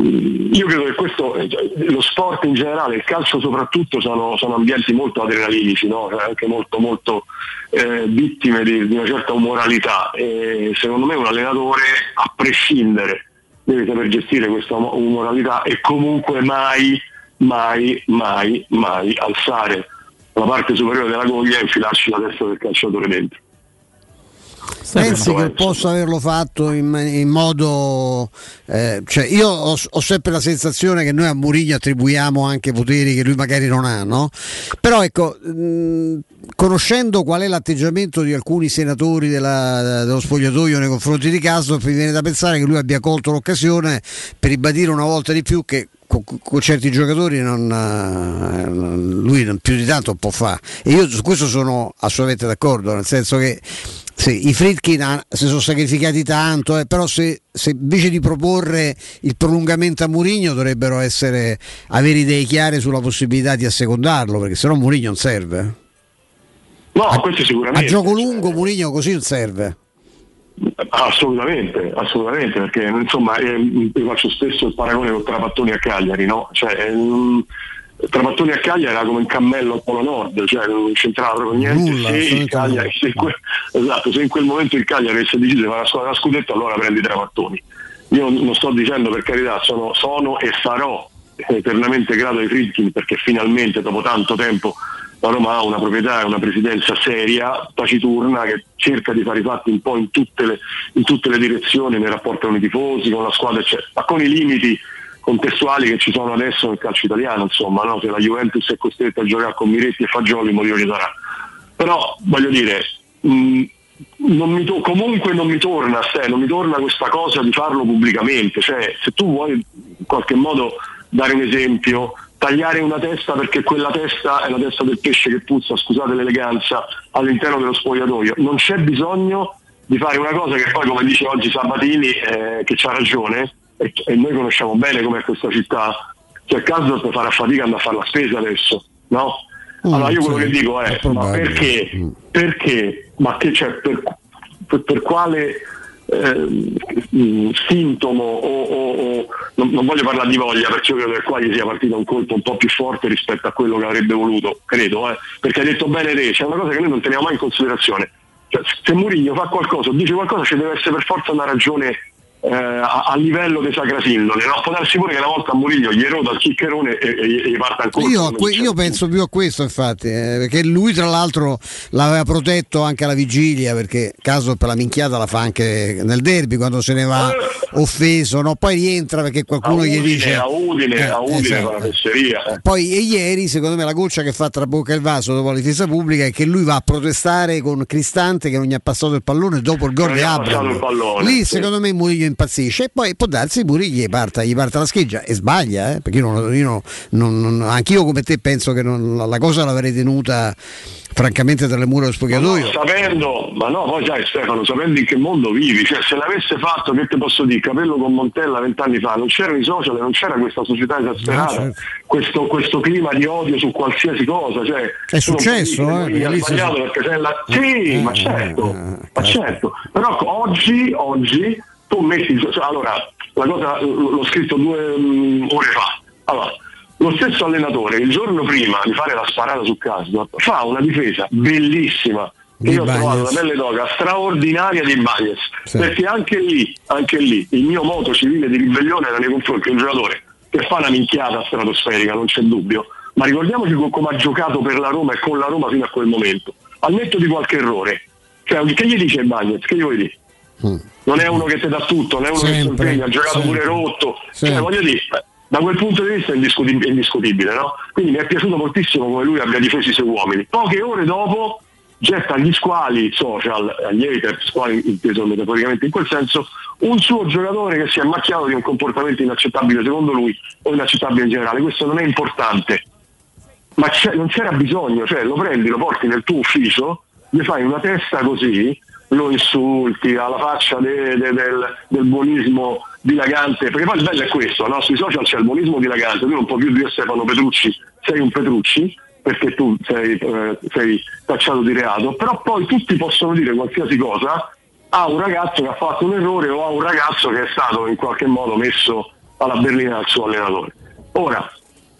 io credo che questo, eh, lo sport in generale, il calcio soprattutto, sono, sono ambienti molto adrenalinici, no? Cioè, anche molto, molto eh, vittime di, di una certa umoralità. E secondo me un allenatore, a prescindere, deve saper gestire questa umo- umoralità e comunque mai, mai, mai, mai alzare la parte superiore della goglia e infilarci la testa del calciatore dentro. Pensi che possa averlo fatto in, in modo. eh, cioè io ho, ho sempre la sensazione che noi a Mourinho attribuiamo anche poteri che lui magari non ha, no? Però ecco, mh, conoscendo qual è l'atteggiamento di alcuni senatori della- dello spogliatoio nei confronti di Castro, mi viene da pensare che lui abbia colto l'occasione per ribadire una volta di più che con, con certi giocatori non, eh, lui non- più di tanto può fare e io su questo sono assolutamente d'accordo nel senso che sì, i Fritkin si sono sacrificati tanto eh, però se, se invece di proporre il prolungamento a Murigno dovrebbero essere, avere idee chiare sulla possibilità di assecondarlo perché sennò Murigno non serve No, questo sicuramente. a gioco lungo Murigno così non serve Assolutamente, assolutamente, perché insomma eh, io faccio spesso il paragone con Trapattoni a Cagliari, no? Cioè, ehm, Trapattoni a Cagliari era come un cammello al Polo Nord, cioè non c'entrava proprio niente. Nulla, se, Cagliari, se, in que- esatto, se in quel momento il Cagliari avesse deciso di fare la squadra da scudetto, allora prendi Trapattoni. io non sto dicendo per carità, sono, sono e sarò eternamente grato ai Friedkin perché finalmente dopo tanto tempo la Roma ha una proprietà e una presidenza seria, taciturna, che cerca di fare i fatti un po' in tutte le, in tutte le direzioni, nei rapporti con i tifosi, con la squadra, eccetera, ma con i limiti contestuali che ci sono adesso nel calcio italiano, insomma, no? se la Juventus è costretta a giocare con Miretti e Fagioli, ci sarà. Però voglio dire, mh, non mi to- comunque non mi torna sé, non mi torna questa cosa di farlo pubblicamente, cioè se tu vuoi in qualche modo dare un esempio, tagliare una testa perché quella testa è la testa del pesce che puzza, scusate l'eleganza, all'interno dello spogliatoio, non c'è bisogno di fare una cosa che poi come dice oggi Sabatini, eh, che c'ha ragione, e, e noi conosciamo bene com'è questa città, cioè Casdorp farà fatica andare a fare la spesa adesso, no? Allora io quello che dico è, ma perché, perché, ma che c'è, per, per, per quale eh, sintomo o, o, o non, non, voglio parlare di voglia perché io credo che qua gli sia partito un colpo un po' più forte rispetto a quello che avrebbe voluto, credo, eh, perché hai detto bene te, c'è una cosa che noi non teniamo mai in considerazione. Cioè, se Murigno fa qualcosa, dice qualcosa, ci deve essere per forza una ragione eh, a, a, livello di sacrasindole, no? può darsi pure che una volta a Murillo gli eroda il chiccherone e, e, e parta ancora. Io, que- io penso più a questo, infatti, eh, perché lui, tra l'altro, l'aveva protetto anche alla vigilia. Perché caso per la minchiata la fa anche nel derby quando se ne va offeso, no? poi rientra perché qualcuno Udine, gli dice. A Udine, Eh, a Udine esatto. fa la fesseria. eh. Poi e ieri, secondo me, la goccia che fa tra bocca e il vaso dopo la difesa pubblica è che lui va a protestare con Cristante che non gli ha passato il pallone dopo il gol di Abram. Lì, sì. secondo me, Murillo impazzisce e poi può darsi Murillo gli parta, gli parta la scheggia e sbaglia, eh, perché io non, io non- non- anch'io come te penso che la, la cosa l'avrei tenuta francamente tra le mura dello spogliatoio. No, sapendo, ma no, poi sai Stefano, sapendo in che mondo vivi, cioè se l'avesse fatto, che ti posso dire, capello con Montella vent'anni fa, non c'erano i social, non c'era questa società esasperata, No, certo. questo, questo clima di odio su qualsiasi cosa. Cioè, È successo, dire eh, si- sbagliato perché sei la... Sì, ma certo, ma certo. Però oggi, oggi tu metti, cioè, allora, la cosa l'ho scritto due mm, ore fa. Allora, lo stesso allenatore il giorno prima di fare la sparata su Casdorp fa una difesa bellissima che Di io ho trovato la pelle d'oca straordinaria di Bagnez Sì. perché anche lì, anche lì il mio moto civile di ribellione era nei confronti di un giocatore che fa una minchiata stratosferica, non c'è dubbio ma ricordiamoci co- come ha giocato per la Roma e con la Roma fino a quel momento al netto di qualche errore cioè, che gli dice Bagnez? che gli vuoi dire? Non è uno che ti dà tutto, non è uno che si Sempre, impegna, ha giocato sempre. pure rotto. Cioè, Sempre. voglio dire, eh, da quel punto di vista è indiscutib- è indiscutibile, no? Quindi mi è piaciuto moltissimo come lui abbia difeso i suoi uomini. Poche ore dopo getta agli squali social, agli hater, squali inteso metaforicamente in quel senso, un suo giocatore che si è macchiato di un comportamento inaccettabile secondo lui o inaccettabile in generale. Questo non è importante, ma non c'era bisogno, cioè lo prendi, lo porti nel tuo ufficio, gli fai una testa così, lo insulti alla faccia de- de- del, del buonismo dilagante, perché poi il bello è questo, no? sui social c'è il buonismo dilagante, tu non puoi più dire Stefano Petrucci, sei un Petrucci, perché tu sei, eh, sei tacciato di reato, però poi tutti possono dire qualsiasi cosa a un ragazzo che ha fatto un errore o a un ragazzo che è stato in qualche modo messo alla berlina dal suo allenatore. Ora,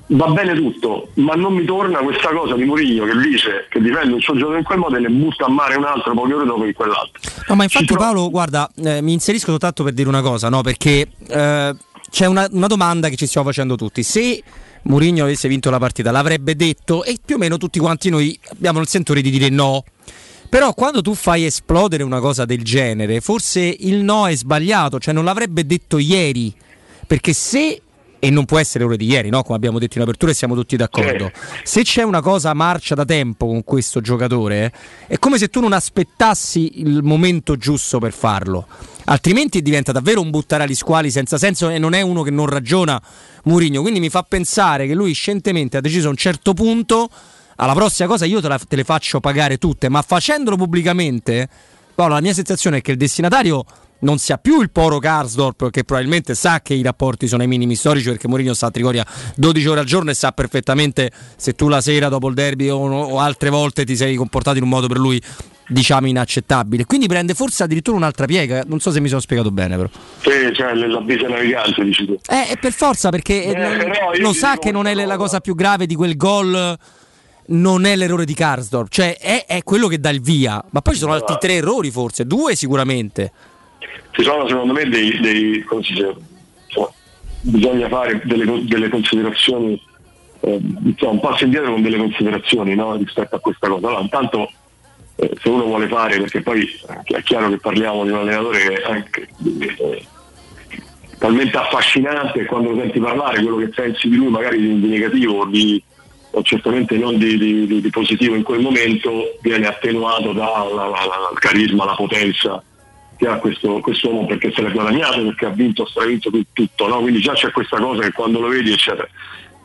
va bene tutto, ma non mi torna questa cosa di Mourinho che dice che difende un suo giocatore in quel modo e ne butta a mare un altro poche ore dopo in quell'altro. No, ma infatti Paolo, guarda, eh, mi inserisco soltanto per dire una cosa, no? Perché eh, c'è una, una domanda che ci stiamo facendo tutti. Se Mourinho avesse vinto la partita, l'avrebbe detto e più o meno tutti quanti noi abbiamo il sentore di dire no. Però quando tu fai esplodere una cosa del genere, forse il no è sbagliato, cioè non l'avrebbe detto ieri. Perché se e non può essere ore di ieri, no? come abbiamo detto in apertura e siamo tutti d'accordo. Se c'è una cosa marcia da tempo con questo giocatore, è come se tu non aspettassi il momento giusto per farlo. Altrimenti diventa davvero un buttare agli squali senza senso e non è uno che non ragiona Murigno. Quindi mi fa pensare che lui scientemente ha deciso a un certo punto, alla prossima cosa io te, la- te le faccio pagare tutte, ma facendolo pubblicamente, Paolo, la mia sensazione è che il destinatario non sia più il poro Karsdorp che probabilmente sa che i rapporti sono ai minimi storici perché Mourinho sta a Trigoria 12 ore al giorno e sa perfettamente se tu la sera dopo il derby o, o altre volte ti sei comportato in un modo per lui diciamo inaccettabile. Quindi prende forse addirittura un'altra piega non so se mi sono spiegato bene però. Sì, cioè la vita navigante dici tu. eh, è per forza perché eh, non- però lo sa che non è la cosa. cosa più grave di quel gol non è l'errore di Karsdorp cioè è, è quello che dà il via. Ma poi ci sono altri tre errori forse due sicuramente ci sono secondo me dei, dei dice, insomma, bisogna fare delle, delle considerazioni, eh, insomma, un passo indietro con delle considerazioni no, rispetto a questa cosa. Allora, intanto eh, se uno vuole fare, perché poi eh, è chiaro che parliamo di un allenatore che è anche eh, talmente affascinante quando lo senti parlare, quello che pensi di lui magari di, di negativo di, o certamente non di, di, di, positivo in quel momento, viene attenuato dal carisma, la potenza che ha questo uomo perché se l'è guadagnato, perché ha vinto, ha stravinto tutto, no? quindi già c'è questa cosa che quando lo vedi eccetera.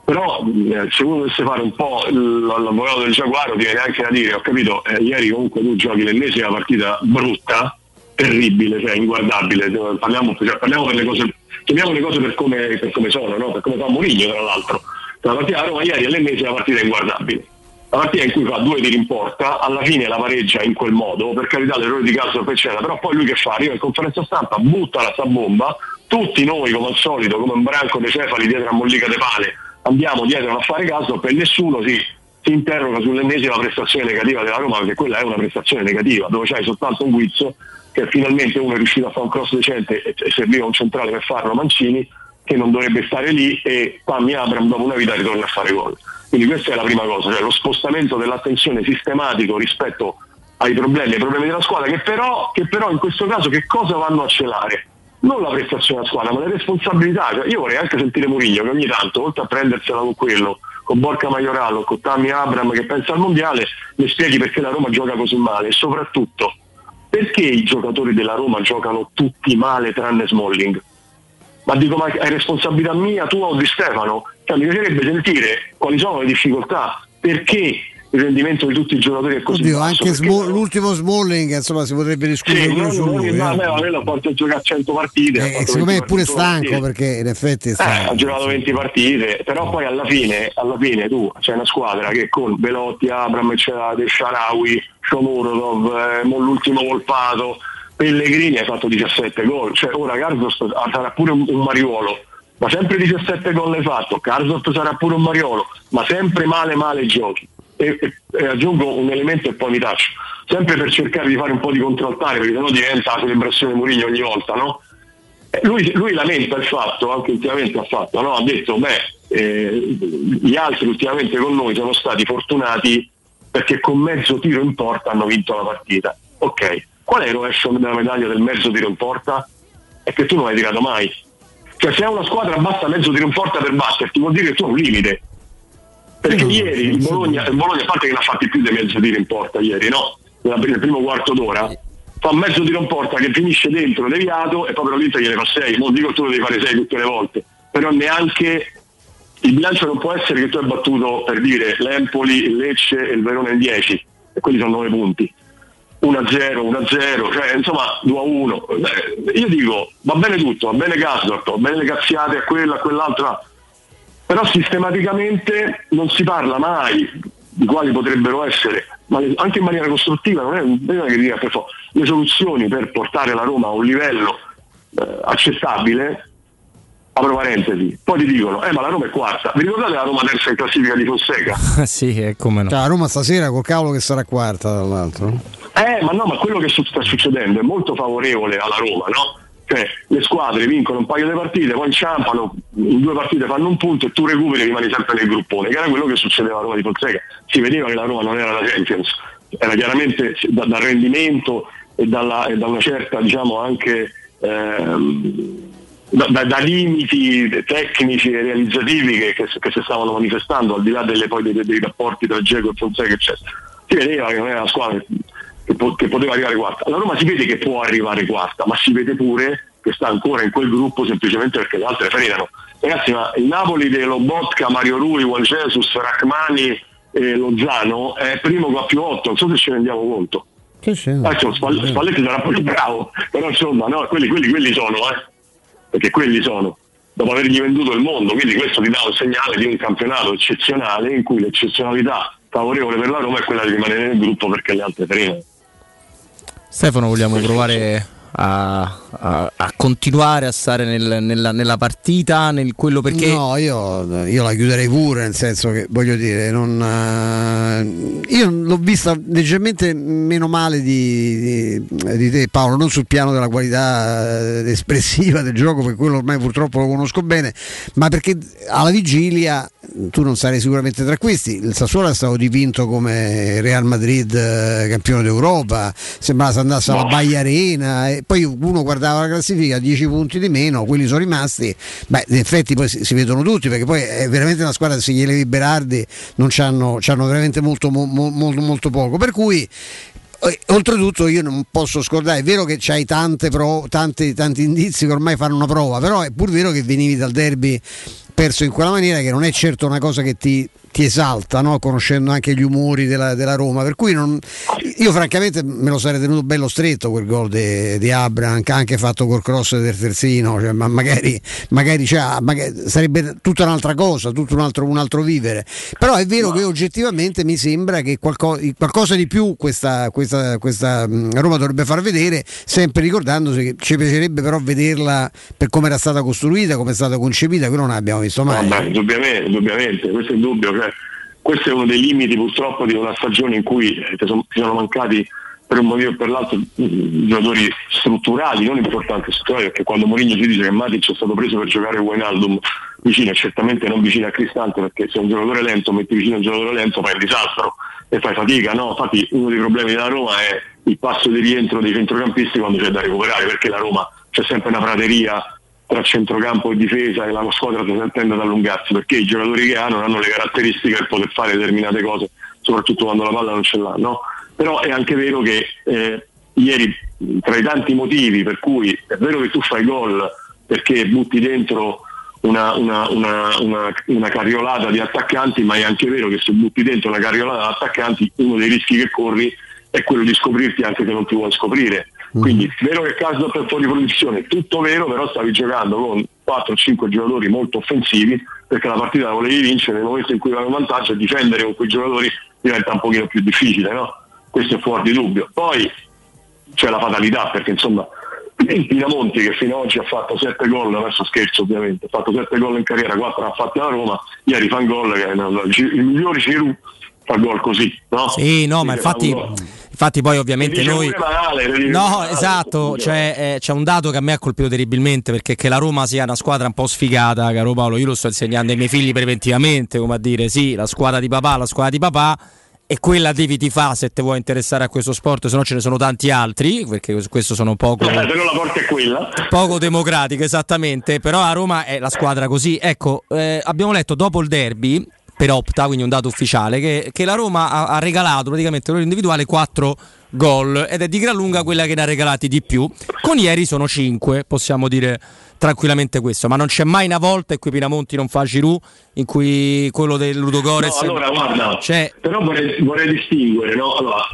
Però eh, se uno dovesse fare un po' l'avvocato del giaguaro ti viene anche da dire, ho capito, eh, ieri comunque tu giochi l'ennesima partita brutta, terribile, cioè inguardabile, parliamo, cioè, parliamo per le cose, chiamiamo le cose per come, per come sono, no? per come fa Mourinho tra l'altro. La partita a Roma ieri è l'ennesima partita inguardabile la partita in cui fa due tiri in porta, alla fine la pareggia in quel modo, per carità l'errore di caso eccetera, però poi lui che fa? Arriva in conferenza stampa, butta la sta bomba, tutti noi come al solito, come un branco di cefali dietro a mollica de pane, andiamo dietro a fare caso per nessuno si, si interroga sull'ennesima prestazione negativa della Roma, perché quella è una prestazione negativa, dove c'hai soltanto un guizzo che finalmente uno è riuscito a fare un cross decente e, serviva un centrale per farlo Mancini, che non dovrebbe stare lì e Pammi Abram dopo una vita ritorna a fare gol. Quindi questa è la prima cosa, cioè lo spostamento dell'attenzione sistematico rispetto ai problemi, ai problemi della squadra, che però, che però in questo caso che cosa vanno a celare? Non la prestazione della squadra, ma le responsabilità. Cioè, io vorrei anche sentire Mourinho che ogni tanto, oltre a prendersela con quello, con Borca Maiorallo, con Tammy Abram che pensa al mondiale, mi spieghi perché la Roma gioca così male e soprattutto perché i giocatori della Roma giocano tutti male tranne Smalling? Ma dico, ma è responsabilità mia, tua o di Stefano? Cioè, mi piacerebbe sentire quali sono le difficoltà, perché il rendimento di tutti i giocatori è così Oddio, basso, anche Smo- l'ultimo Smalling insomma si potrebbe discutere sì, non, su lui ma eh. a me la porta a giocare a 100 partite ha Eh, secondo me è 20 pure stanco partite. perché in effetti Eh, ha giocato 20 partite, però poi alla fine, alla fine tu c'è una squadra che con Belotti, Abram, De Sharawi, Shomurodov, eh, mo l'ultimo Volpato, Pellegrini ha fatto 17 gol, cioè ora Carlos sarà pure un, un Mariuolo, ma sempre 17 gol l'hai fatto, Carlos sarà pure un Mariolo, ma sempre male male giochi. E, e- e aggiungo un elemento e poi mi taccio, sempre per cercare di fare un po' di controllare, perché sennò diventa la celebrazione Murigno ogni volta, no? Eh, Lui, lui lamenta il fatto, anche ultimamente ha fatto, no? ha detto, beh, eh, gli altri ultimamente con noi sono stati fortunati perché con mezzo tiro in porta hanno vinto la partita. Ok, qual è il rovescio della medaglia del mezzo tiro in porta? È che tu non hai tirato mai. Cioè se una squadra basta mezzo tiro in porta per batterti vuol dire che tu hai un limite. Perché ieri il Bologna, il Bologna, a parte che ne ha fatti più di mezzo tiro in porta ieri, no? Nel primo quarto d'ora, fa un mezzo tiro in porta che finisce dentro, deviato, e poi però l'Inter gliene fa 6. Non dico che tu lo devi fare 6 tutte le volte, però neanche il bilancio non può essere che tu hai battuto per dire l'Empoli, il Lecce e il Verona in 10, e quelli sono 9 punti. 1-0, 1-0, cioè insomma 2-1. Beh, io dico, va bene tutto, va bene Gasdorp, va bene le cazziate a quella, a quell'altra, però sistematicamente non si parla mai di quali potrebbero essere, ma anche in maniera costruttiva, non è, non che forza, le soluzioni per portare la Roma a un livello eh, accettabile, apro parentesi, poi ti dicono, eh ma la Roma è quarta, vi ricordate la Roma terza in classifica di Fonseca? sì, è come no. Cioè, la Roma stasera col cavolo che sarà quarta tra l'altro no? Eh, ma no, ma quello che sta succedendo è molto favorevole alla Roma, no? Cioè, le squadre vincono un paio di partite, poi inciampano, in due partite fanno un punto e tu recuperi e rimani sempre nel gruppone, che era quello che succedeva a Roma di Fonseca. Si vedeva che la Roma non era la Champions, era chiaramente da- dal rendimento e, dalla- e da una certa, diciamo, anche ehm, da, da- da limiti tecnici e realizzativi che, che- che si stavano manifestando, al di là delle, poi dei, dei rapporti tra Geco e Fonseca, eccetera. Si vedeva che non era una squadra che, po- che poteva arrivare quarta. La Roma si vede che può arrivare quarta, ma si vede pure che sta ancora in quel gruppo semplicemente perché le altre frenano. Ragazzi, ma il Napoli dello Botka, Mario Rui, Juan Jesus, Rachmani e Lozano è primo con più 8, non so se ci rendiamo conto. Che? Adesso Spall- Spalletti sarà pure bravo, però insomma, no, quelli, quelli, quelli sono, eh. Perché quelli sono, dopo avergli venduto il mondo, quindi questo ti dà un segnale di un campionato eccezionale in cui l'eccezionalità favorevole per la Roma è quella di rimanere nel gruppo perché le altre frenano. Stefano, vogliamo provare a, a- a continuare a stare nel- nella, nella partita, nel quello perché... No, io, io la chiuderei pure, nel senso che voglio dire, non, eh, io l'ho vista leggermente meno male di, di, di te Paolo, non sul piano della qualità eh, espressiva del gioco, per quello ormai purtroppo lo conosco bene, ma perché alla vigilia tu non sarai sicuramente tra questi. Il Sassuolo è stato dipinto come Real Madrid eh, campione d'Europa, sembrava se andasse alla Baia Arena e poi uno guardava la classifica, 10 punti di meno, quelli sono rimasti. Beh, in effetti poi si, si vedono tutti perché poi è veramente una squadra se gli levi Berardi non c'hanno, c'hanno veramente molto, mo, molto, molto poco. Per cui Oltretutto io non posso scordare, è vero che c'hai tante pro, tanti, tanti indizi che ormai fanno una prova, però è pur vero che venivi dal derby perso in quella maniera che non è certo una cosa che ti, ti esalta, no? conoscendo anche gli umori della, della Roma. Per cui non, io francamente me lo sarei tenuto bello stretto quel gol di Abram, anche fatto col cross del terzino, cioè, ma magari, magari, cioè, magari, sarebbe tutta un'altra cosa, tutto un altro, un altro vivere. Però è vero no. che oggettivamente mi sembra che qualcosa, qualcosa di più questa, questa, questa, Roma dovrebbe far vedere, sempre ricordandosi che ci piacerebbe però vederla per come era stata costruita, come è stata concepita, che non abbiamo visto mai. Vabbè, indubbiamente, indubbiamente, questo è indubbio. Cioè, questo è uno dei limiti purtroppo di una stagione in cui eh, ti sono, mancati per un motivo o per l'altro giocatori strutturali, non importanti strutturali, perché quando Mourinho ci dice che Matic è stato preso per giocare Wijnaldum vicino, certamente non vicino a Cristante, perché se un giocatore lento metti vicino a un giocatore lento fai un disastro e fai fatica, no? Infatti uno dei problemi della Roma è il passo di rientro dei centrocampisti quando c'è da recuperare, perché la Roma c'è sempre una prateria tra centrocampo e difesa e la squadra tende ad allungarsi perché i giocatori che hanno hanno le caratteristiche per poter fare determinate cose, soprattutto quando la palla non ce l'ha. No? Però è anche vero che eh, ieri tra i tanti motivi per cui è vero che tu fai gol perché butti dentro una, una, una, una, carriolata di attaccanti, ma è anche vero che se butti dentro una carriolata di attaccanti uno dei rischi che corri è quello di scoprirti anche che non ti vuoi scoprire quindi vero che caso per fuori produzione, tutto vero, però stavi giocando con 4-5 giocatori molto offensivi perché la partita la volevi vincere nel momento in cui avevi un vantaggio difendere con quei giocatori diventa un pochino più difficile, no? Questo è fuori di dubbio. Poi c'è la fatalità perché insomma il Pinamonti che fino ad oggi ha fatto 7 gol, adesso scherzo ovviamente, ha fatto 7 gol in carriera, 4 ha fatti alla Roma, ieri fa un gol che è il migliore Ciru fa gol così, no? Sì, no, ma infatti Infatti poi ovviamente noi... Male, no, esatto, cioè, eh, c'è un dato che a me ha colpito terribilmente perché che la Roma sia una squadra un po' sfigata, caro Paolo, io lo sto insegnando ai miei figli preventivamente, come a dire, sì, la squadra di papà, la squadra di papà e quella devi ti fa se ti vuoi interessare a questo sport, se no ce ne sono tanti altri, perché questo sono poco, eh, se no la porta è quella. poco democratico esattamente, però a Roma è la squadra così. Ecco, eh, abbiamo letto dopo il derby per Opta, quindi un dato ufficiale, che, che la Roma ha, ha regalato praticamente loro individuale 4 gol ed è di gran lunga quella che ne ha regalati di più. Con ieri sono 5, possiamo dire tranquillamente questo, ma non c'è mai una volta in cui Pinamonti non fa Giroud, in cui quello del Ludogorez... No, allora guarda, c'è... però vorrei, vorrei distinguere, no? allora,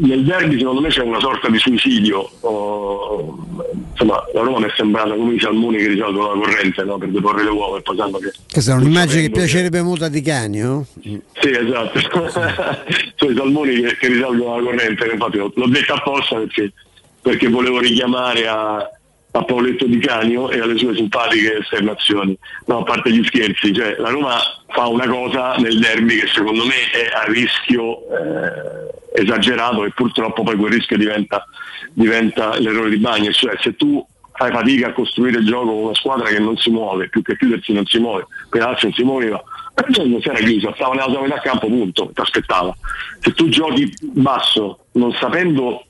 nel derby secondo me c'è una sorta di suicidio, oh, insomma la Roma mi è sembrata come i salmoni che risalgono la corrente no? per deporre le uova e poi sanno che... Questa è un'immagine che piacerebbe molto a Di Canio? Sì, esatto, sono i salmoni che, che risalgono la corrente, infatti l'ho detto apposta perché, perché volevo richiamare a a Paoletto Di Canio e alle sue simpatiche esternazioni. No, a parte gli scherzi, cioè, la Roma fa una cosa nel derby che secondo me è a rischio eh, esagerato e purtroppo poi quel rischio diventa, diventa l'errore di bagno, cioè se tu fai fatica a costruire il gioco con una squadra che non si muove, più che chiudersi non si muove, Pedazzo non si muoveva, non si era chiuso, stava nella sua metà campo, punto, ti aspettava. Se tu giochi basso, non sapendo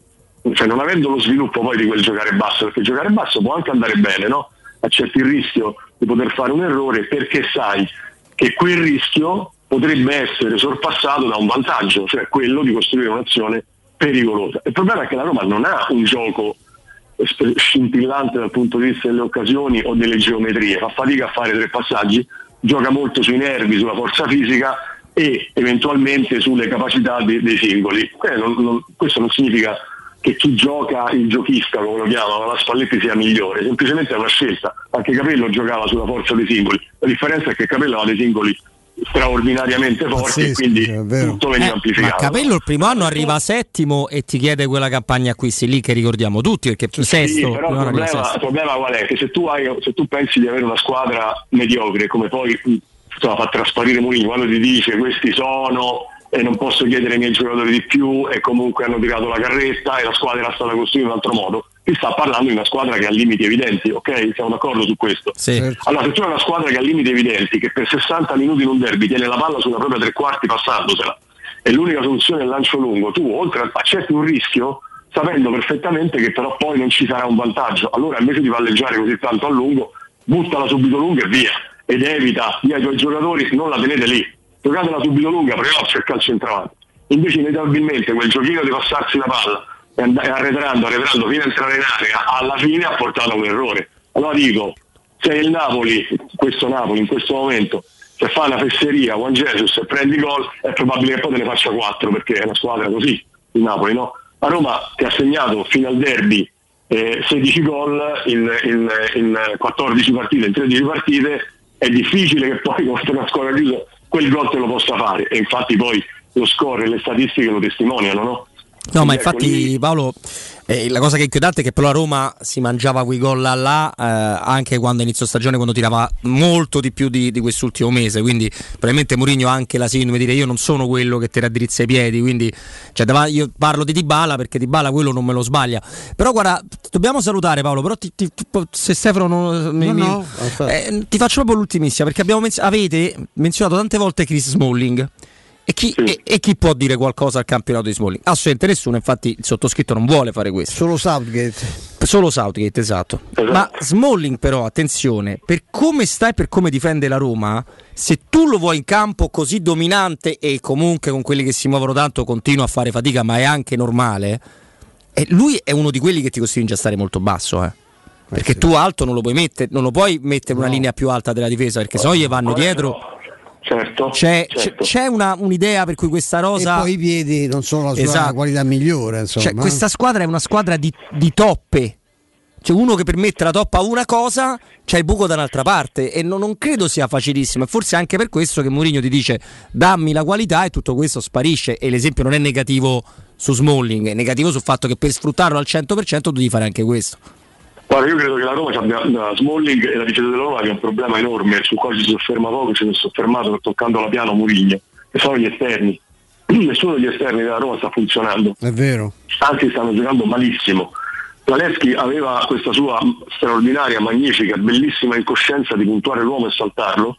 cioè non avendo lo sviluppo poi di quel giocare basso, perché giocare basso può anche andare bene, no? accetti il rischio di poter fare un errore perché sai che quel rischio potrebbe essere sorpassato da un vantaggio, cioè quello di costruire un'azione pericolosa. Il problema è che la Roma non ha un gioco scintillante dal punto di vista delle occasioni o delle geometrie, fa fatica a fare tre passaggi, gioca molto sui nervi, sulla forza fisica e eventualmente sulle capacità dei, dei singoli. Eh, non, non, questo non significa che chi gioca il giochista, come lo chiamano, la Spalletti sia migliore, semplicemente è una scelta. Anche Capello giocava sulla forza dei singoli, la differenza è che Capello ha dei singoli straordinariamente forti e quindi tutto veniva eh, amplificato. Ma Capello il primo anno arriva settimo e ti chiede quella campagna acquisti lì che ricordiamo tutti perché sì, sesto. Però il problema, il problema, qual è? Che se tu, hai, se tu pensi di avere una squadra mediocre come poi insomma, fa trasparire Mourinho quando ti dice questi sono e non posso chiedere ai miei giocatori di più e comunque hanno tirato la carretta e la squadra era stata costruita in un altro modo. Si sta parlando di una squadra che ha limiti evidenti, ok? Siamo d'accordo su questo? Allora, se tu hai una squadra che ha limiti evidenti, che per 60 minuti in un derby tiene la palla sulla propria tre quarti passandosela, e l'unica soluzione è il lancio lungo, tu oltre a accetti un rischio sapendo perfettamente che però poi non ci sarà un vantaggio. Allora invece di palleggiare così tanto a lungo, buttala subito lunga e via. Ed evita, via ai tuoi giocatori, non la tenete lì. Giocatela subito lunga, però c'è il calcio centravanti. Invece inevitabilmente quel giochino di passarsi la palla e and- arretrando, arretrando fino a entrare in area, alla fine ha portato a un errore. Allora dico, se il Napoli, questo Napoli in questo momento, se fa una fesseria, Juan Jesus e prendi gol, è probabile che poi te ne faccia 4 perché è una squadra così, il Napoli, no? La Roma ti ha segnato fino al derby eh, 16 gol in, in- in 14 partite, in 13 partite, è difficile che poi contro una squadra chiusa quel gol te lo possa fare e infatti poi lo score e le statistiche lo testimoniano, no? No, ma infatti lì- Paolo, eh, la cosa che è inquietante è che però la Roma si mangiava quei gol là, là eh, anche quando inizio stagione, quando tirava molto di più di, di quest'ultimo mese, quindi probabilmente Mourinho ha anche la sindrome di dire io non sono quello che ti raddrizza i piedi, quindi cioè, io parlo di Dybala perché Dybala quello non me lo sbaglia. Però guarda, dobbiamo salutare Paolo, però ti- ti- ti- se Stefano non, mi- No, mi- no, eh, ti faccio proprio l'ultimissima perché abbiamo menz- avete menzionato tante volte Chris Smalling. E chi, e- e chi può dire qualcosa al campionato di Smalling? Assolutamente nessuno, infatti il sottoscritto non vuole fare questo. Solo Southgate. Solo Southgate, esatto. Ma Smalling però, attenzione, per come sta e per come difende la Roma, se tu lo vuoi in campo così dominante e comunque con quelli che si muovono tanto continua a fare fatica, ma è anche normale, eh, lui è uno di quelli che ti costringe a stare molto basso, eh. Perché tu alto non lo puoi mettere, non lo puoi mettere una linea più alta della difesa, perché se no gli vanno dietro. Certo, C'è, certo. c'è una- un'idea per cui questa rosa. E poi i piedi non sono la sua Esatto. qualità migliore. Insomma. Cioè, questa squadra è una squadra di, di toppe. Cioè, uno che per mettere la toppa a una cosa, c'è il buco da un'altra parte. E non, non credo sia facilissimo. E forse è anche per questo che Mourinho ti dice: dammi la qualità e tutto questo sparisce. E l'esempio non è negativo su Smalling, è negativo sul fatto che per sfruttarlo al 100% tu devi fare anche questo. Guarda, io credo che la Roma abbia, la Smalling e la difesa della Roma abbia un problema enorme sul quale si sofferma poco, ci si è soffermato toccando la piano Murigno, che sono gli esterni. Nessuno degli esterni della Roma sta funzionando, È vero. anzi stanno giocando malissimo. Zaleschi aveva questa sua straordinaria, magnifica, bellissima incoscienza di puntuare l'uomo e saltarlo,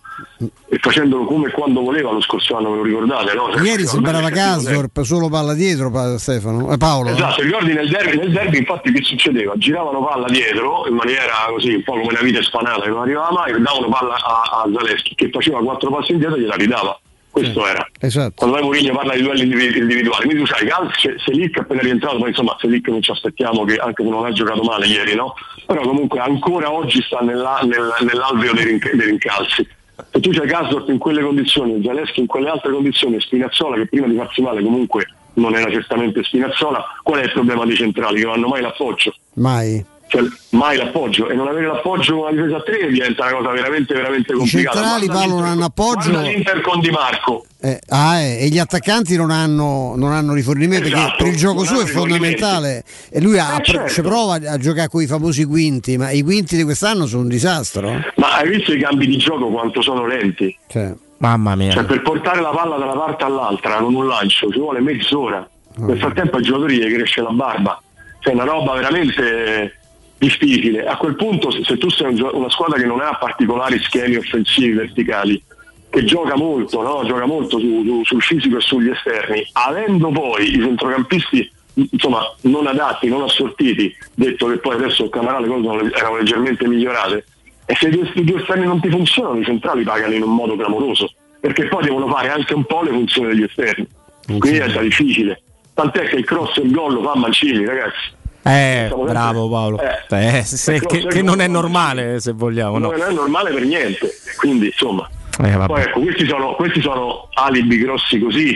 e facendolo come e quando voleva lo scorso anno, ve lo ricordate? No? Cioè, Ieri sembrava Casdorp, solo palla dietro pa- Stefano. Eh, Paolo. Esatto, ricordi nel derby, nel derby infatti che succedeva? Giravano palla dietro in maniera così, un po' come una vita spanata che non arrivava mai, e davano palla a, a Zaleschi che faceva quattro passi indietro e gliela ridava. Questo era. Esatto. Quando poi Mourinho parla di duelli individu- individuali, quindi tu sai, Gal- se, se Lick è appena rientrato, poi insomma se Lick non ci aspettiamo che anche se non ha giocato male ieri, no? Però comunque ancora oggi sta nella- nel- nell'alveo dei, rinc- dei rincalzi. Se tu c'hai Gasdorp in quelle condizioni, Zaleschi in quelle altre condizioni, Spinazzola che prima di farsi male comunque non era certamente Spinazzola, qual è il problema dei centrali? Che non hanno mai l'appoggio. Mai. Cioè, mai l'appoggio e non avere l'appoggio con la difesa a 3 diventa una cosa veramente veramente I complicata. centrali Guarda Paolo non hanno appoggio. l'Inter con Di Marco. Eh, ah, eh, e gli attaccanti non hanno, non hanno rifornimenti Esatto, perché per il gioco suo è fondamentale e lui ha- Eh, certo. ci prova a giocare con i famosi quinti ma i quinti di quest'anno sono un disastro Ma hai visto i cambi di gioco quanto sono lenti? Cioè, Mamma mia. Cioè, per portare la palla da una parte all'altra con un lancio ci vuole mezz'ora. Nel frattempo ai giocatori gli cresce la barba. Cioè, una roba veramente difficile. A quel punto, se, tu sei una squadra che non ha particolari schemi offensivi verticali, che gioca molto, no? gioca molto su- su- sul fisico e sugli esterni, avendo poi i centrocampisti insomma non adatti, non assortiti, detto che poi adesso il Camarà le cose sono- erano leggermente migliorate, e se questi due esterni non ti funzionano, i centrali pagano in un modo clamoroso, perché poi devono fare anche un po' le funzioni degli esterni. Quindi diventa difficile. Tant'è che il cross e il gol lo fa Mancini, ragazzi. Eh, bravo Paolo. Eh, Eh, se- che, che non è normale, se vogliamo. No? Non è normale per niente. Quindi, insomma, Eh, poi ecco, questi sono, questi sono alibi grossi così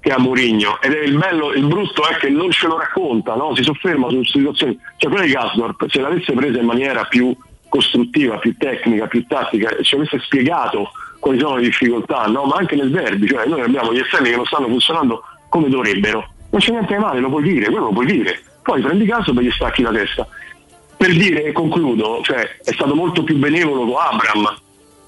che ha Mourinho. Ed è il bello, il brutto è che non ce lo racconta, no? si sofferma su situazioni. Cioè quella di Gasdorp, se l'avesse presa in maniera più costruttiva, più tecnica, più tattica, ci avesse spiegato quali sono le difficoltà, no? ma anche nel derby, cioè noi abbiamo gli esterni che non stanno funzionando come dovrebbero. Non c'è niente di male, lo puoi dire, quello lo puoi dire. Poi prendi caso e gli stacchi la testa. Per dire, e concludo, cioè è stato molto più benevolo con Abram.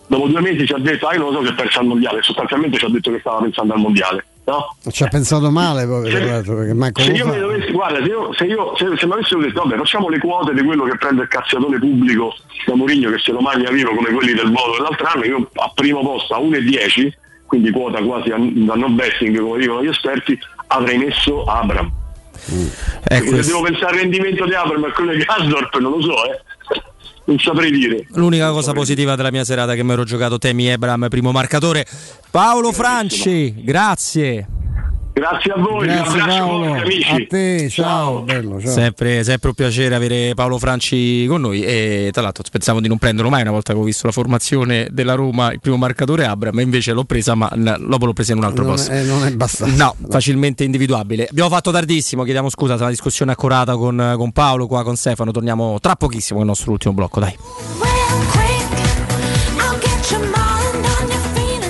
Dopo due mesi ci ha detto, ah io non lo so se pensa al mondiale, sostanzialmente ci ha detto che stava pensando al mondiale. no? Ci ha pensato male poi, Se- manco se io mi dovessi, guarda, se, io, se, io, se, se mi avessero detto, vabbè, facciamo le quote di quello che prende il cazziatore pubblico da Mourinho che se lo mangia vivo come quelli del voto dell'altro anno, io a primo posto a 1,10, quindi quota quasi a, da no betting come dicono gli esperti, avrei messo Abram. Perché se questo- devo pensare al rendimento di Abram e quello di Gasdorp non lo so, eh. Non saprei dire. L'unica cosa positiva della mia serata è che mi ero giocato Temi Ebram, primo marcatore. Paolo Franci, grazie. Grazie a voi, Grazie un abbraccio Paolo, amici. a te, ciao, bello, ciao. Sempre, sempre un piacere avere Paolo Franci con noi e tra l'altro pensavo di non prenderlo mai una volta che ho visto la formazione della Roma, il primo marcatore Abram, invece l'ho presa ma dopo l'ho presa in un altro Non posto. è, non è abbastanza. No, facilmente individuabile. Abbiamo fatto tardissimo, chiediamo scusa, è una discussione accurata con, con Paolo, qua con Stefano, torniamo tra pochissimo con il nostro ultimo blocco, dai.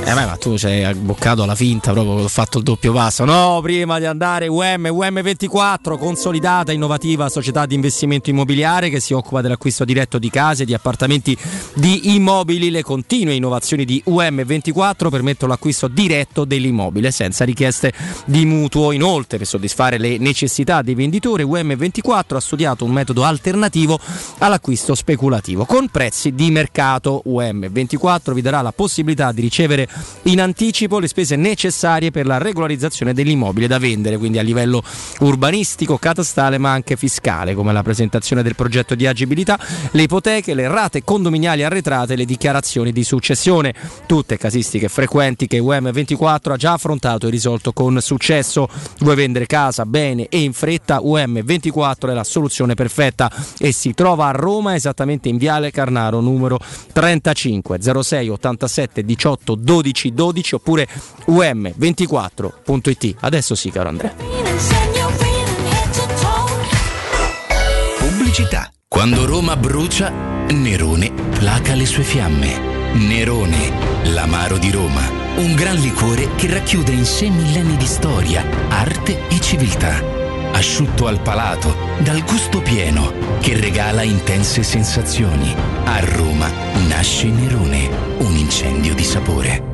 Eh beh, ma tu sei abboccato alla finta proprio ho fatto il doppio passo. No, prima di andare UM, UM24, consolidata, innovativa società di investimento immobiliare che si occupa dell'acquisto diretto di case, di appartamenti, di immobili. Le continue innovazioni di UM24 permettono l'acquisto diretto dell'immobile senza richieste di mutuo. Inoltre, per soddisfare le necessità dei venditori, UM24 ha studiato un metodo alternativo all'acquisto speculativo con prezzi di mercato. UM24 vi darà la possibilità di ricevere in anticipo le spese necessarie per la regolarizzazione dell'immobile da vendere, quindi a livello urbanistico, catastale ma anche fiscale, come la presentazione del progetto di agibilità, le ipoteche, le rate condominiali arretrate le dichiarazioni di successione. Tutte casistiche frequenti che UM24 ha già affrontato e risolto con successo. Vuoi vendere casa bene e in fretta? UM24 è la soluzione perfetta e si trova a Roma esattamente in Viale Carnaro numero 35 06 87 18 12 12 oppure um24.it. Adesso sì, caro Andrea. Pubblicità. Quando Roma brucia, Nerone placa le sue fiamme. Nerone, l'amaro di Roma. Un gran liquore che racchiude in sé millenni di storia, arte e civiltà. Asciutto al palato, dal gusto pieno, che regala intense sensazioni. A Roma nasce Nerone, un incendio di sapore.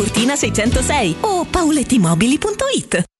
Tiburtina 606 o paulettimobili.it.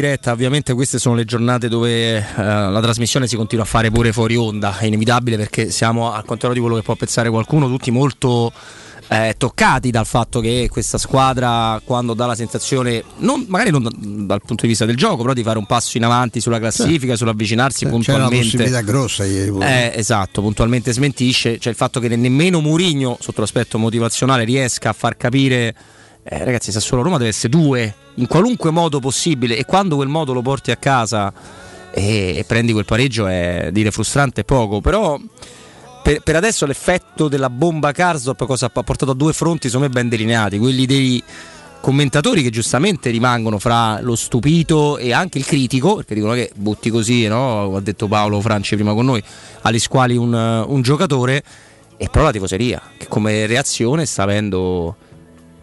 diretta. Ovviamente queste sono le giornate dove eh, la trasmissione si continua a fare pure fuori onda. È inevitabile perché siamo, al contrario di quello che può pensare qualcuno, tutti molto eh, toccati dal fatto che questa squadra, quando dà la sensazione, non- magari non da- dal punto di vista del gioco, però di fare un passo in avanti sulla classifica, sull'avvicinarsi C'è una puntualmente. possibilità grossa ieri. Eh, esatto, puntualmente smentisce. Cioè il fatto che nemmeno Murigno, sotto l'aspetto motivazionale, riesca a far capire. Eh, ragazzi, Sassuolo Roma deve essere due in qualunque modo possibile. E quando quel modo lo porti a casa e, e prendi quel pareggio è dire frustrante poco. Però per, per adesso l'effetto della bomba Karsdorp cosa ha portato a due fronti, secondo me, ben delineati. Quelli dei commentatori che giustamente rimangono fra lo stupito e anche il critico, perché dicono che butti così, no? ha detto Paolo Franci prima con noi, alle squali un, un giocatore, e però la tifoseria, che come reazione sta avendo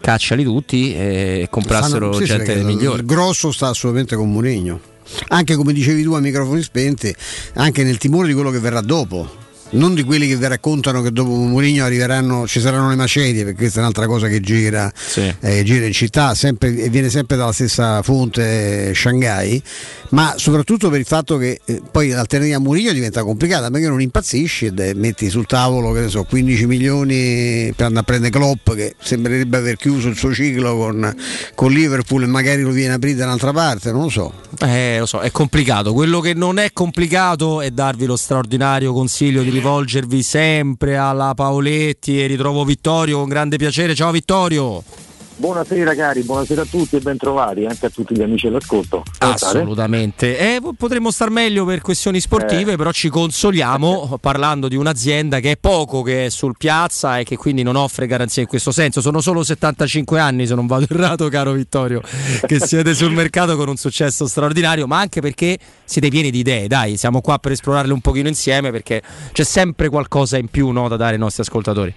cacciali tutti e comprassero Stanno- sì, sì, gente perché migliore. Il grosso sta assolutamente con Mourinho. Anche come dicevi tu a microfoni spenti, anche nel timore di quello che verrà dopo. Non di quelli che vi raccontano che dopo Mourinho arriveranno, ci saranno le macerie, perché questa è un'altra cosa che gira, eh, gira in città sempre, e viene sempre dalla stessa fonte eh, Shanghai, ma soprattutto per il fatto che eh, poi l'alternativa a Mourinho diventa complicata, perché non impazzisci e metti sul tavolo che ne so, 15 milioni per andare a prendere Klopp che sembrerebbe aver chiuso il suo ciclo con, con Liverpool e magari lo viene a aprire da un'altra parte, non lo so. Eh, lo so, è complicato. Quello che non è complicato è darvi lo straordinario consiglio di rivolgervi sempre alla Paoletti e ritrovo Vittorio con grande piacere. Ciao Vittorio. Buonasera cari, buonasera a tutti e bentrovati anche a tutti gli amici state? Assolutamente. Eh, potremmo star meglio per questioni sportive, Eh. però ci consoliamo parlando di un'azienda che è poco che è sul piazza e che quindi non offre garanzie in questo senso. Sono solo 75 anni, se non vado errato, caro Vittorio, che siete sul mercato con un successo straordinario, ma anche perché siete pieni di idee. Dai, siamo qua per esplorarle un pochino insieme perché c'è sempre qualcosa in più no, da dare ai nostri ascoltatori.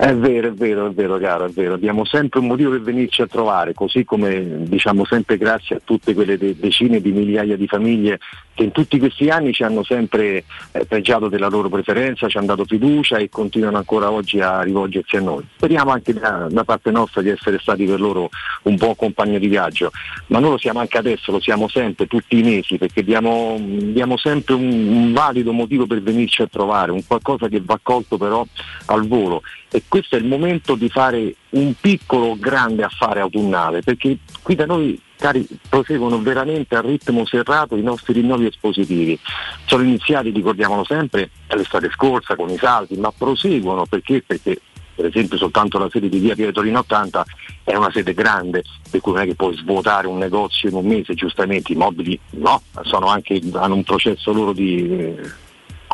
È vero, è vero, è vero caro, è vero. Abbiamo sempre un motivo per venirci a trovare, così come diciamo sempre grazie a tutte quelle de- decine di migliaia di famiglie che in tutti questi anni ci hanno sempre eh, pregiato della loro preferenza, ci hanno dato fiducia e continuano ancora oggi a rivolgersi a noi. Speriamo anche da, da parte nostra di essere stati per loro un buon compagno di viaggio, ma noi lo siamo anche adesso, lo siamo sempre, tutti i mesi, perché diamo, diamo sempre un, un valido motivo per venirci a trovare, un qualcosa che va colto però al volo e questo è il momento di fare un piccolo grande affare autunnale perché qui da noi cari proseguono veramente a ritmo serrato i nostri rinnovi espositivi sono iniziati ricordiamolo sempre l'estate scorsa con i saldi ma proseguono perché perché per esempio soltanto la sede di via Pieve Torino 80 è una sede grande, per cui non è che puoi svuotare un negozio in un mese, giustamente i mobili no, anche, hanno un processo loro di,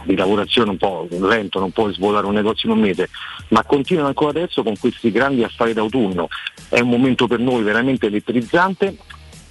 di lavorazione un po' lento, non puoi svuotare un negozio in un mese, ma continuano ancora adesso con questi grandi affari d'autunno. È un momento per noi veramente elettrizzante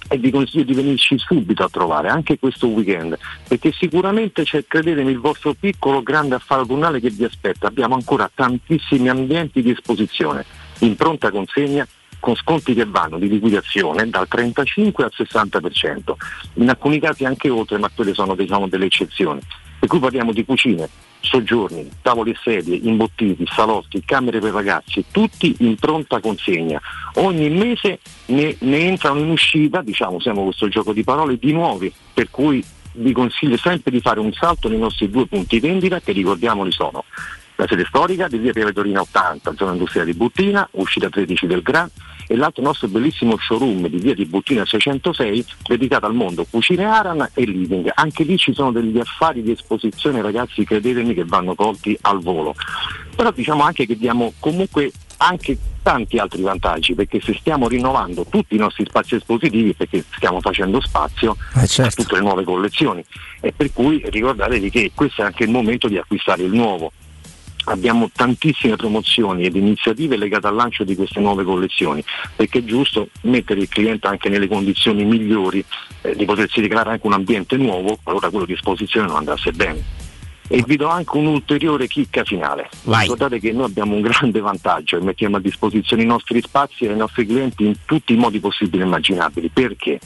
e vi consiglio di venirci subito a trovare anche questo weekend perché sicuramente c'è credetemi il vostro piccolo grande affare autunnale che vi aspetta. Abbiamo ancora tantissimi ambienti di esposizione in pronta consegna con sconti che vanno di liquidazione dal 35 al 60% in alcuni casi anche oltre ma quelle sono diciamo delle eccezioni. Per cui parliamo di cucine, soggiorni, tavoli e sedie, imbottiti, salotti, camere per ragazzi, tutti in pronta consegna. Ogni mese ne, ne entrano in uscita, diciamo, siamo questo gioco di parole, di nuovi, per cui vi consiglio sempre di fare un salto nei nostri due punti vendita che ricordiamoli sono la sede storica di via Pieve Torino 80, zona industriale di Buttina, uscita 13 del Gran e l'altro nostro bellissimo showroom di via di Buttina 606 dedicato al mondo cucine Aran e living. Anche lì ci sono degli affari di esposizione ragazzi, credetemi che vanno colti al volo. Però diciamo anche che diamo comunque anche tanti altri vantaggi perché se stiamo rinnovando tutti i nostri spazi espositivi perché stiamo facendo spazio Eh, certo. a tutte le nuove collezioni e per cui ricordatevi che questo è anche il momento di acquistare il nuovo abbiamo tantissime promozioni ed iniziative legate al lancio di queste nuove collezioni, perché è giusto mettere il cliente anche nelle condizioni migliori eh, di potersi ricreare anche un ambiente nuovo, qualora quello di esposizione non andasse bene. E vi do anche un'ulteriore chicca finale. Vai. Ricordate che noi abbiamo un grande vantaggio e mettiamo a disposizione i nostri spazi e i nostri clienti in tutti i modi possibili e immaginabili. Perché?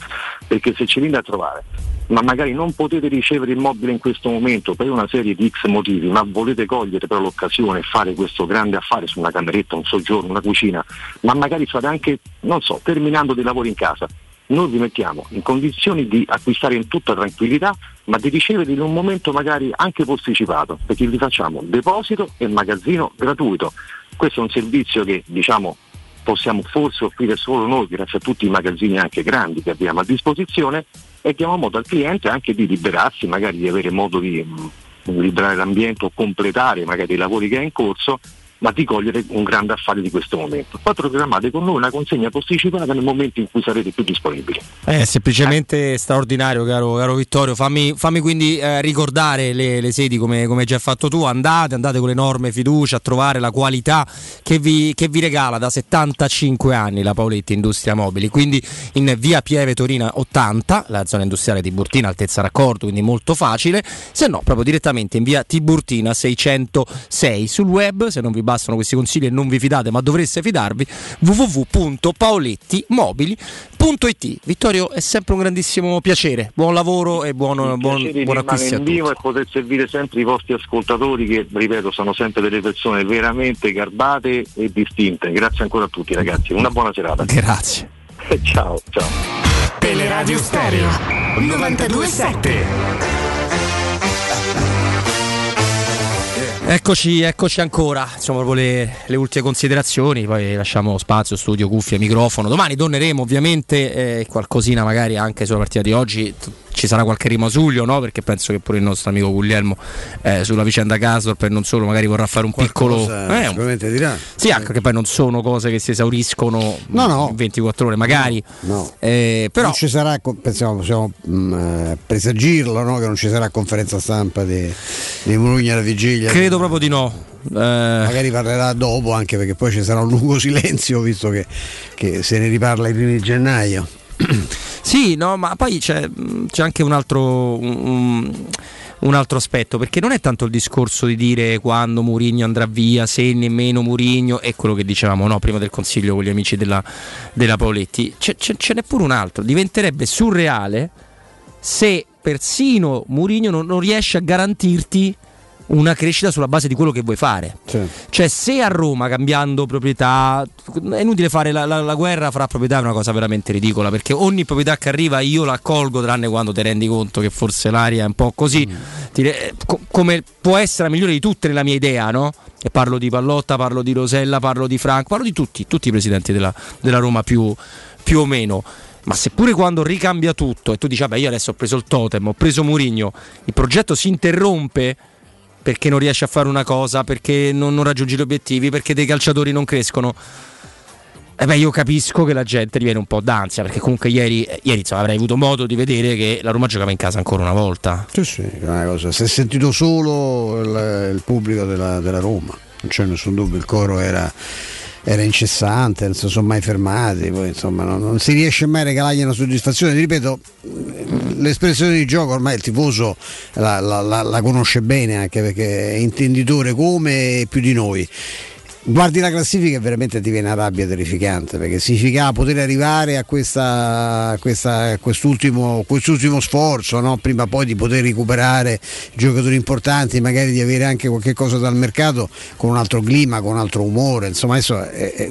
Perché se ci venite a trovare ma magari non potete ricevere il mobile in questo momento per una serie di X motivi, ma volete cogliere però l'occasione e fare questo grande affare su una cameretta, un soggiorno, una cucina, ma magari fate anche, non so, terminando dei lavori in casa. Noi vi mettiamo in condizioni di acquistare in tutta tranquillità, ma di ricevere in un momento magari anche posticipato, perché vi facciamo deposito e magazzino gratuito. Questo è un servizio che diciamo possiamo forse offrire solo noi grazie a tutti i magazzini anche grandi che abbiamo a disposizione e diamo modo al cliente anche di liberarsi, magari di avere modo di mm, liberare l'ambiente o completare magari i lavori che è in corso, ma di cogliere un grande affare di questo momento. Poi programmate con noi una consegna posticipata nel momento in cui sarete più disponibili. È semplicemente straordinario, caro, caro Vittorio. Fammi, fammi quindi eh, ricordare le, le sedi come, come hai già fatto tu. Andate, andate con l'enorme fiducia a trovare la qualità che vi, che vi regala da 75 anni la Paoletti Industria Mobili. Quindi in via Pieve Torina 80, la zona industriale di Burtina, altezza raccordo, quindi molto facile. Se no, proprio direttamente in via Tiburtina 606 sul web. Se non vi bastano questi consigli e non vi fidate, ma dovreste fidarvi, www.paolettimobili.it. Vittorio, è sempre un grandissimo piacere. Buon lavoro e buon, buon, buon acquisto in vivo e poter servire sempre i vostri ascoltatori che, ripeto, sono sempre delle persone veramente garbate e distinte. Grazie ancora a tutti ragazzi, una buona serata. Grazie. ciao, ciao. Teleradio Stereo 927. Eccoci, eccoci ancora, insomma le, le ultime considerazioni, poi lasciamo spazio, studio, cuffie, microfono. Domani torneremo ovviamente, eh, qualcosina magari anche sulla partita di oggi, ci sarà qualche rimasuglio, no? Perché penso che pure il nostro amico Guglielmo eh, sulla vicenda Casdorp e non solo, magari vorrà fare un Qualcosa piccolo. Eh, sicuramente dirà. sì, anche che poi non sono cose che si esauriscono No, no. in 24 ore, magari. No. Eh, però non ci sarà, pensiamo, possiamo mm, eh, presagirlo, no? che non ci sarà conferenza stampa di, di Murugna alla vigilia. credo proprio di no. Eh, Magari parlerà dopo, anche perché poi ci sarà un lungo silenzio, visto che, che se ne riparla i primi di gennaio. Sì, no, ma poi c'è, c'è anche un altro, un, un altro aspetto, perché non è tanto il discorso di dire quando Murigno andrà via, se nemmeno Murigno, è quello che dicevamo no, prima del consiglio con gli amici della, della Paoletti, c'è, c'è- ce n'è pure un altro, diventerebbe surreale se persino Murigno non, non riesce a garantirti una crescita sulla base di quello che vuoi fare. Cioè, se a Roma cambiando proprietà, è inutile fare la, la- la guerra fra proprietà, è una cosa veramente ridicola. Perché ogni proprietà che arriva io la accolgo, tranne quando ti rendi conto che forse l'aria è un po' così. Ti re- eh, co- come può essere la migliore di tutte nella mia idea, no? E parlo di Pallotta, parlo di Rosella, parlo di Franco, parlo di tutti, tutti i presidenti della, della Roma più, più o meno. Ma seppure quando ricambia tutto e tu dici, vabbè, io adesso ho preso il totem, ho preso Murigno, il progetto si interrompe perché non riesci a fare una cosa, perché non, non raggiungi gli obiettivi, perché dei calciatori non crescono. E beh, io capisco che la gente viene un po' d'ansia, perché comunque ieri, eh, ieri insomma, avrei avuto modo di vedere che la Roma giocava in casa ancora una volta. Sì, sì, una cosa. Si è sentito solo il, il pubblico della, della Roma, non c'è nessun dubbio, il coro era, era incessante, non si sono mai fermati, poi insomma non, non si riesce mai a regalargli una soddisfazione. Ripeto, l'espressione di gioco ormai il tifoso la, la- la- la conosce bene anche perché è intenditore come più di noi. Guardi la classifica e veramente ti viene una rabbia terrificante perché significa poter arrivare a, questa, a questa- a quest'ultimo, quest'ultimo sforzo, no? prima poi di poter recuperare giocatori importanti, magari di avere anche qualche cosa dal mercato con un altro clima, con un altro umore, insomma adesso è- è-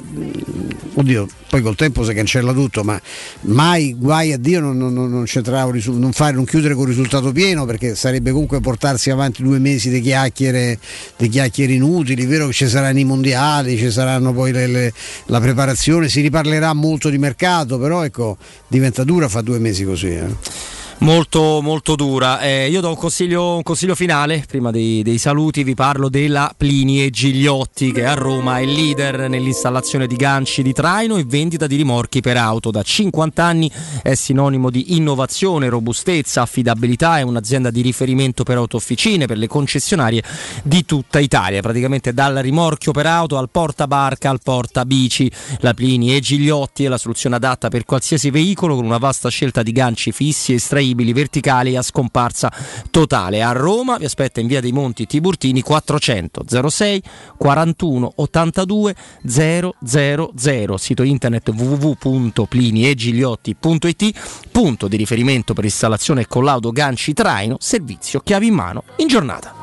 oddio, poi col tempo si cancella tutto, ma mai guai a Dio non, non, non risu- non, fare, non chiudere con risultato pieno perché sarebbe comunque portarsi avanti due mesi di chiacchiere, di chiacchiere inutili, vero che ci saranno i mondiali, ci saranno poi le- le- la preparazione, si riparlerà molto di mercato, però ecco, diventa dura fa due mesi così. eh. Molto, molto dura. Eh, io do un consiglio, un consiglio finale. Prima dei, dei saluti, vi parlo della Plini e Gigliotti, che a Roma è leader nell'installazione di ganci di traino e vendita di rimorchi per auto. Da 50 anni è sinonimo di innovazione, robustezza, affidabilità. È un'azienda di riferimento per autofficine, per le concessionarie di tutta Italia. Praticamente dal rimorchio per auto al portabarca al portabici. La Plini e Gigliotti è la soluzione adatta per qualsiasi veicolo con una vasta scelta di ganci fissi, estraibili, verticali a scomparsa totale. A Roma vi aspetta in via dei Monti Tiburtini 400 06 41 82 000. Sito internet www.pliniegigliotti.it punto di riferimento per installazione e collaudo ganci traino, servizio chiavi in mano in giornata.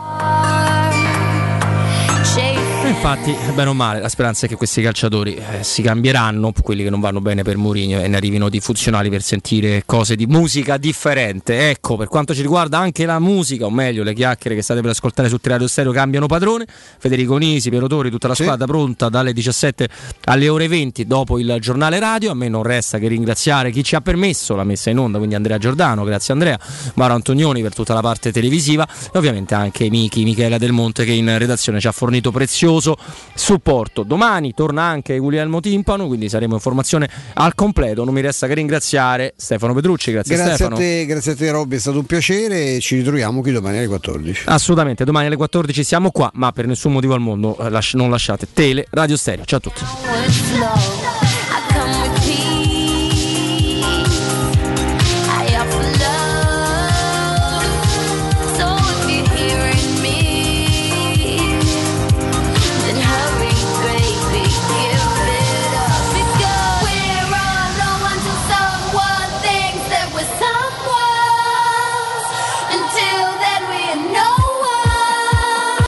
Infatti, bene o male, la speranza è che questi calciatori eh, si cambieranno, quelli che non vanno bene per Mourinho e ne arrivino di funzionali per sentire cose di musica differente. Ecco, per quanto ci riguarda anche la musica, o meglio le chiacchiere che state per ascoltare su Radio Stereo cambiano padrone. Federico Nisi, Piero Tori, tutta la squadra pronta dalle 17 alle ore 20 dopo il giornale radio. A me non resta che ringraziare chi ci ha permesso la messa in onda, quindi Andrea Giordano, grazie Andrea, Maro Antonioni per tutta la parte televisiva e ovviamente anche Michi, Michela Del Monte che in redazione ci ha fornito prezioso supporto. Domani torna anche Guglielmo Timpano, quindi saremo in formazione al completo. Non mi resta che ringraziare Stefano Petrucci, grazie, Grazie Stefano. a te, grazie a te Robby, è stato un piacere ci ritroviamo qui domani alle 14. Assolutamente, domani alle 14 siamo qua, ma per nessun motivo al mondo eh, non lasciate Tele Radio Stereo. Ciao a tutti.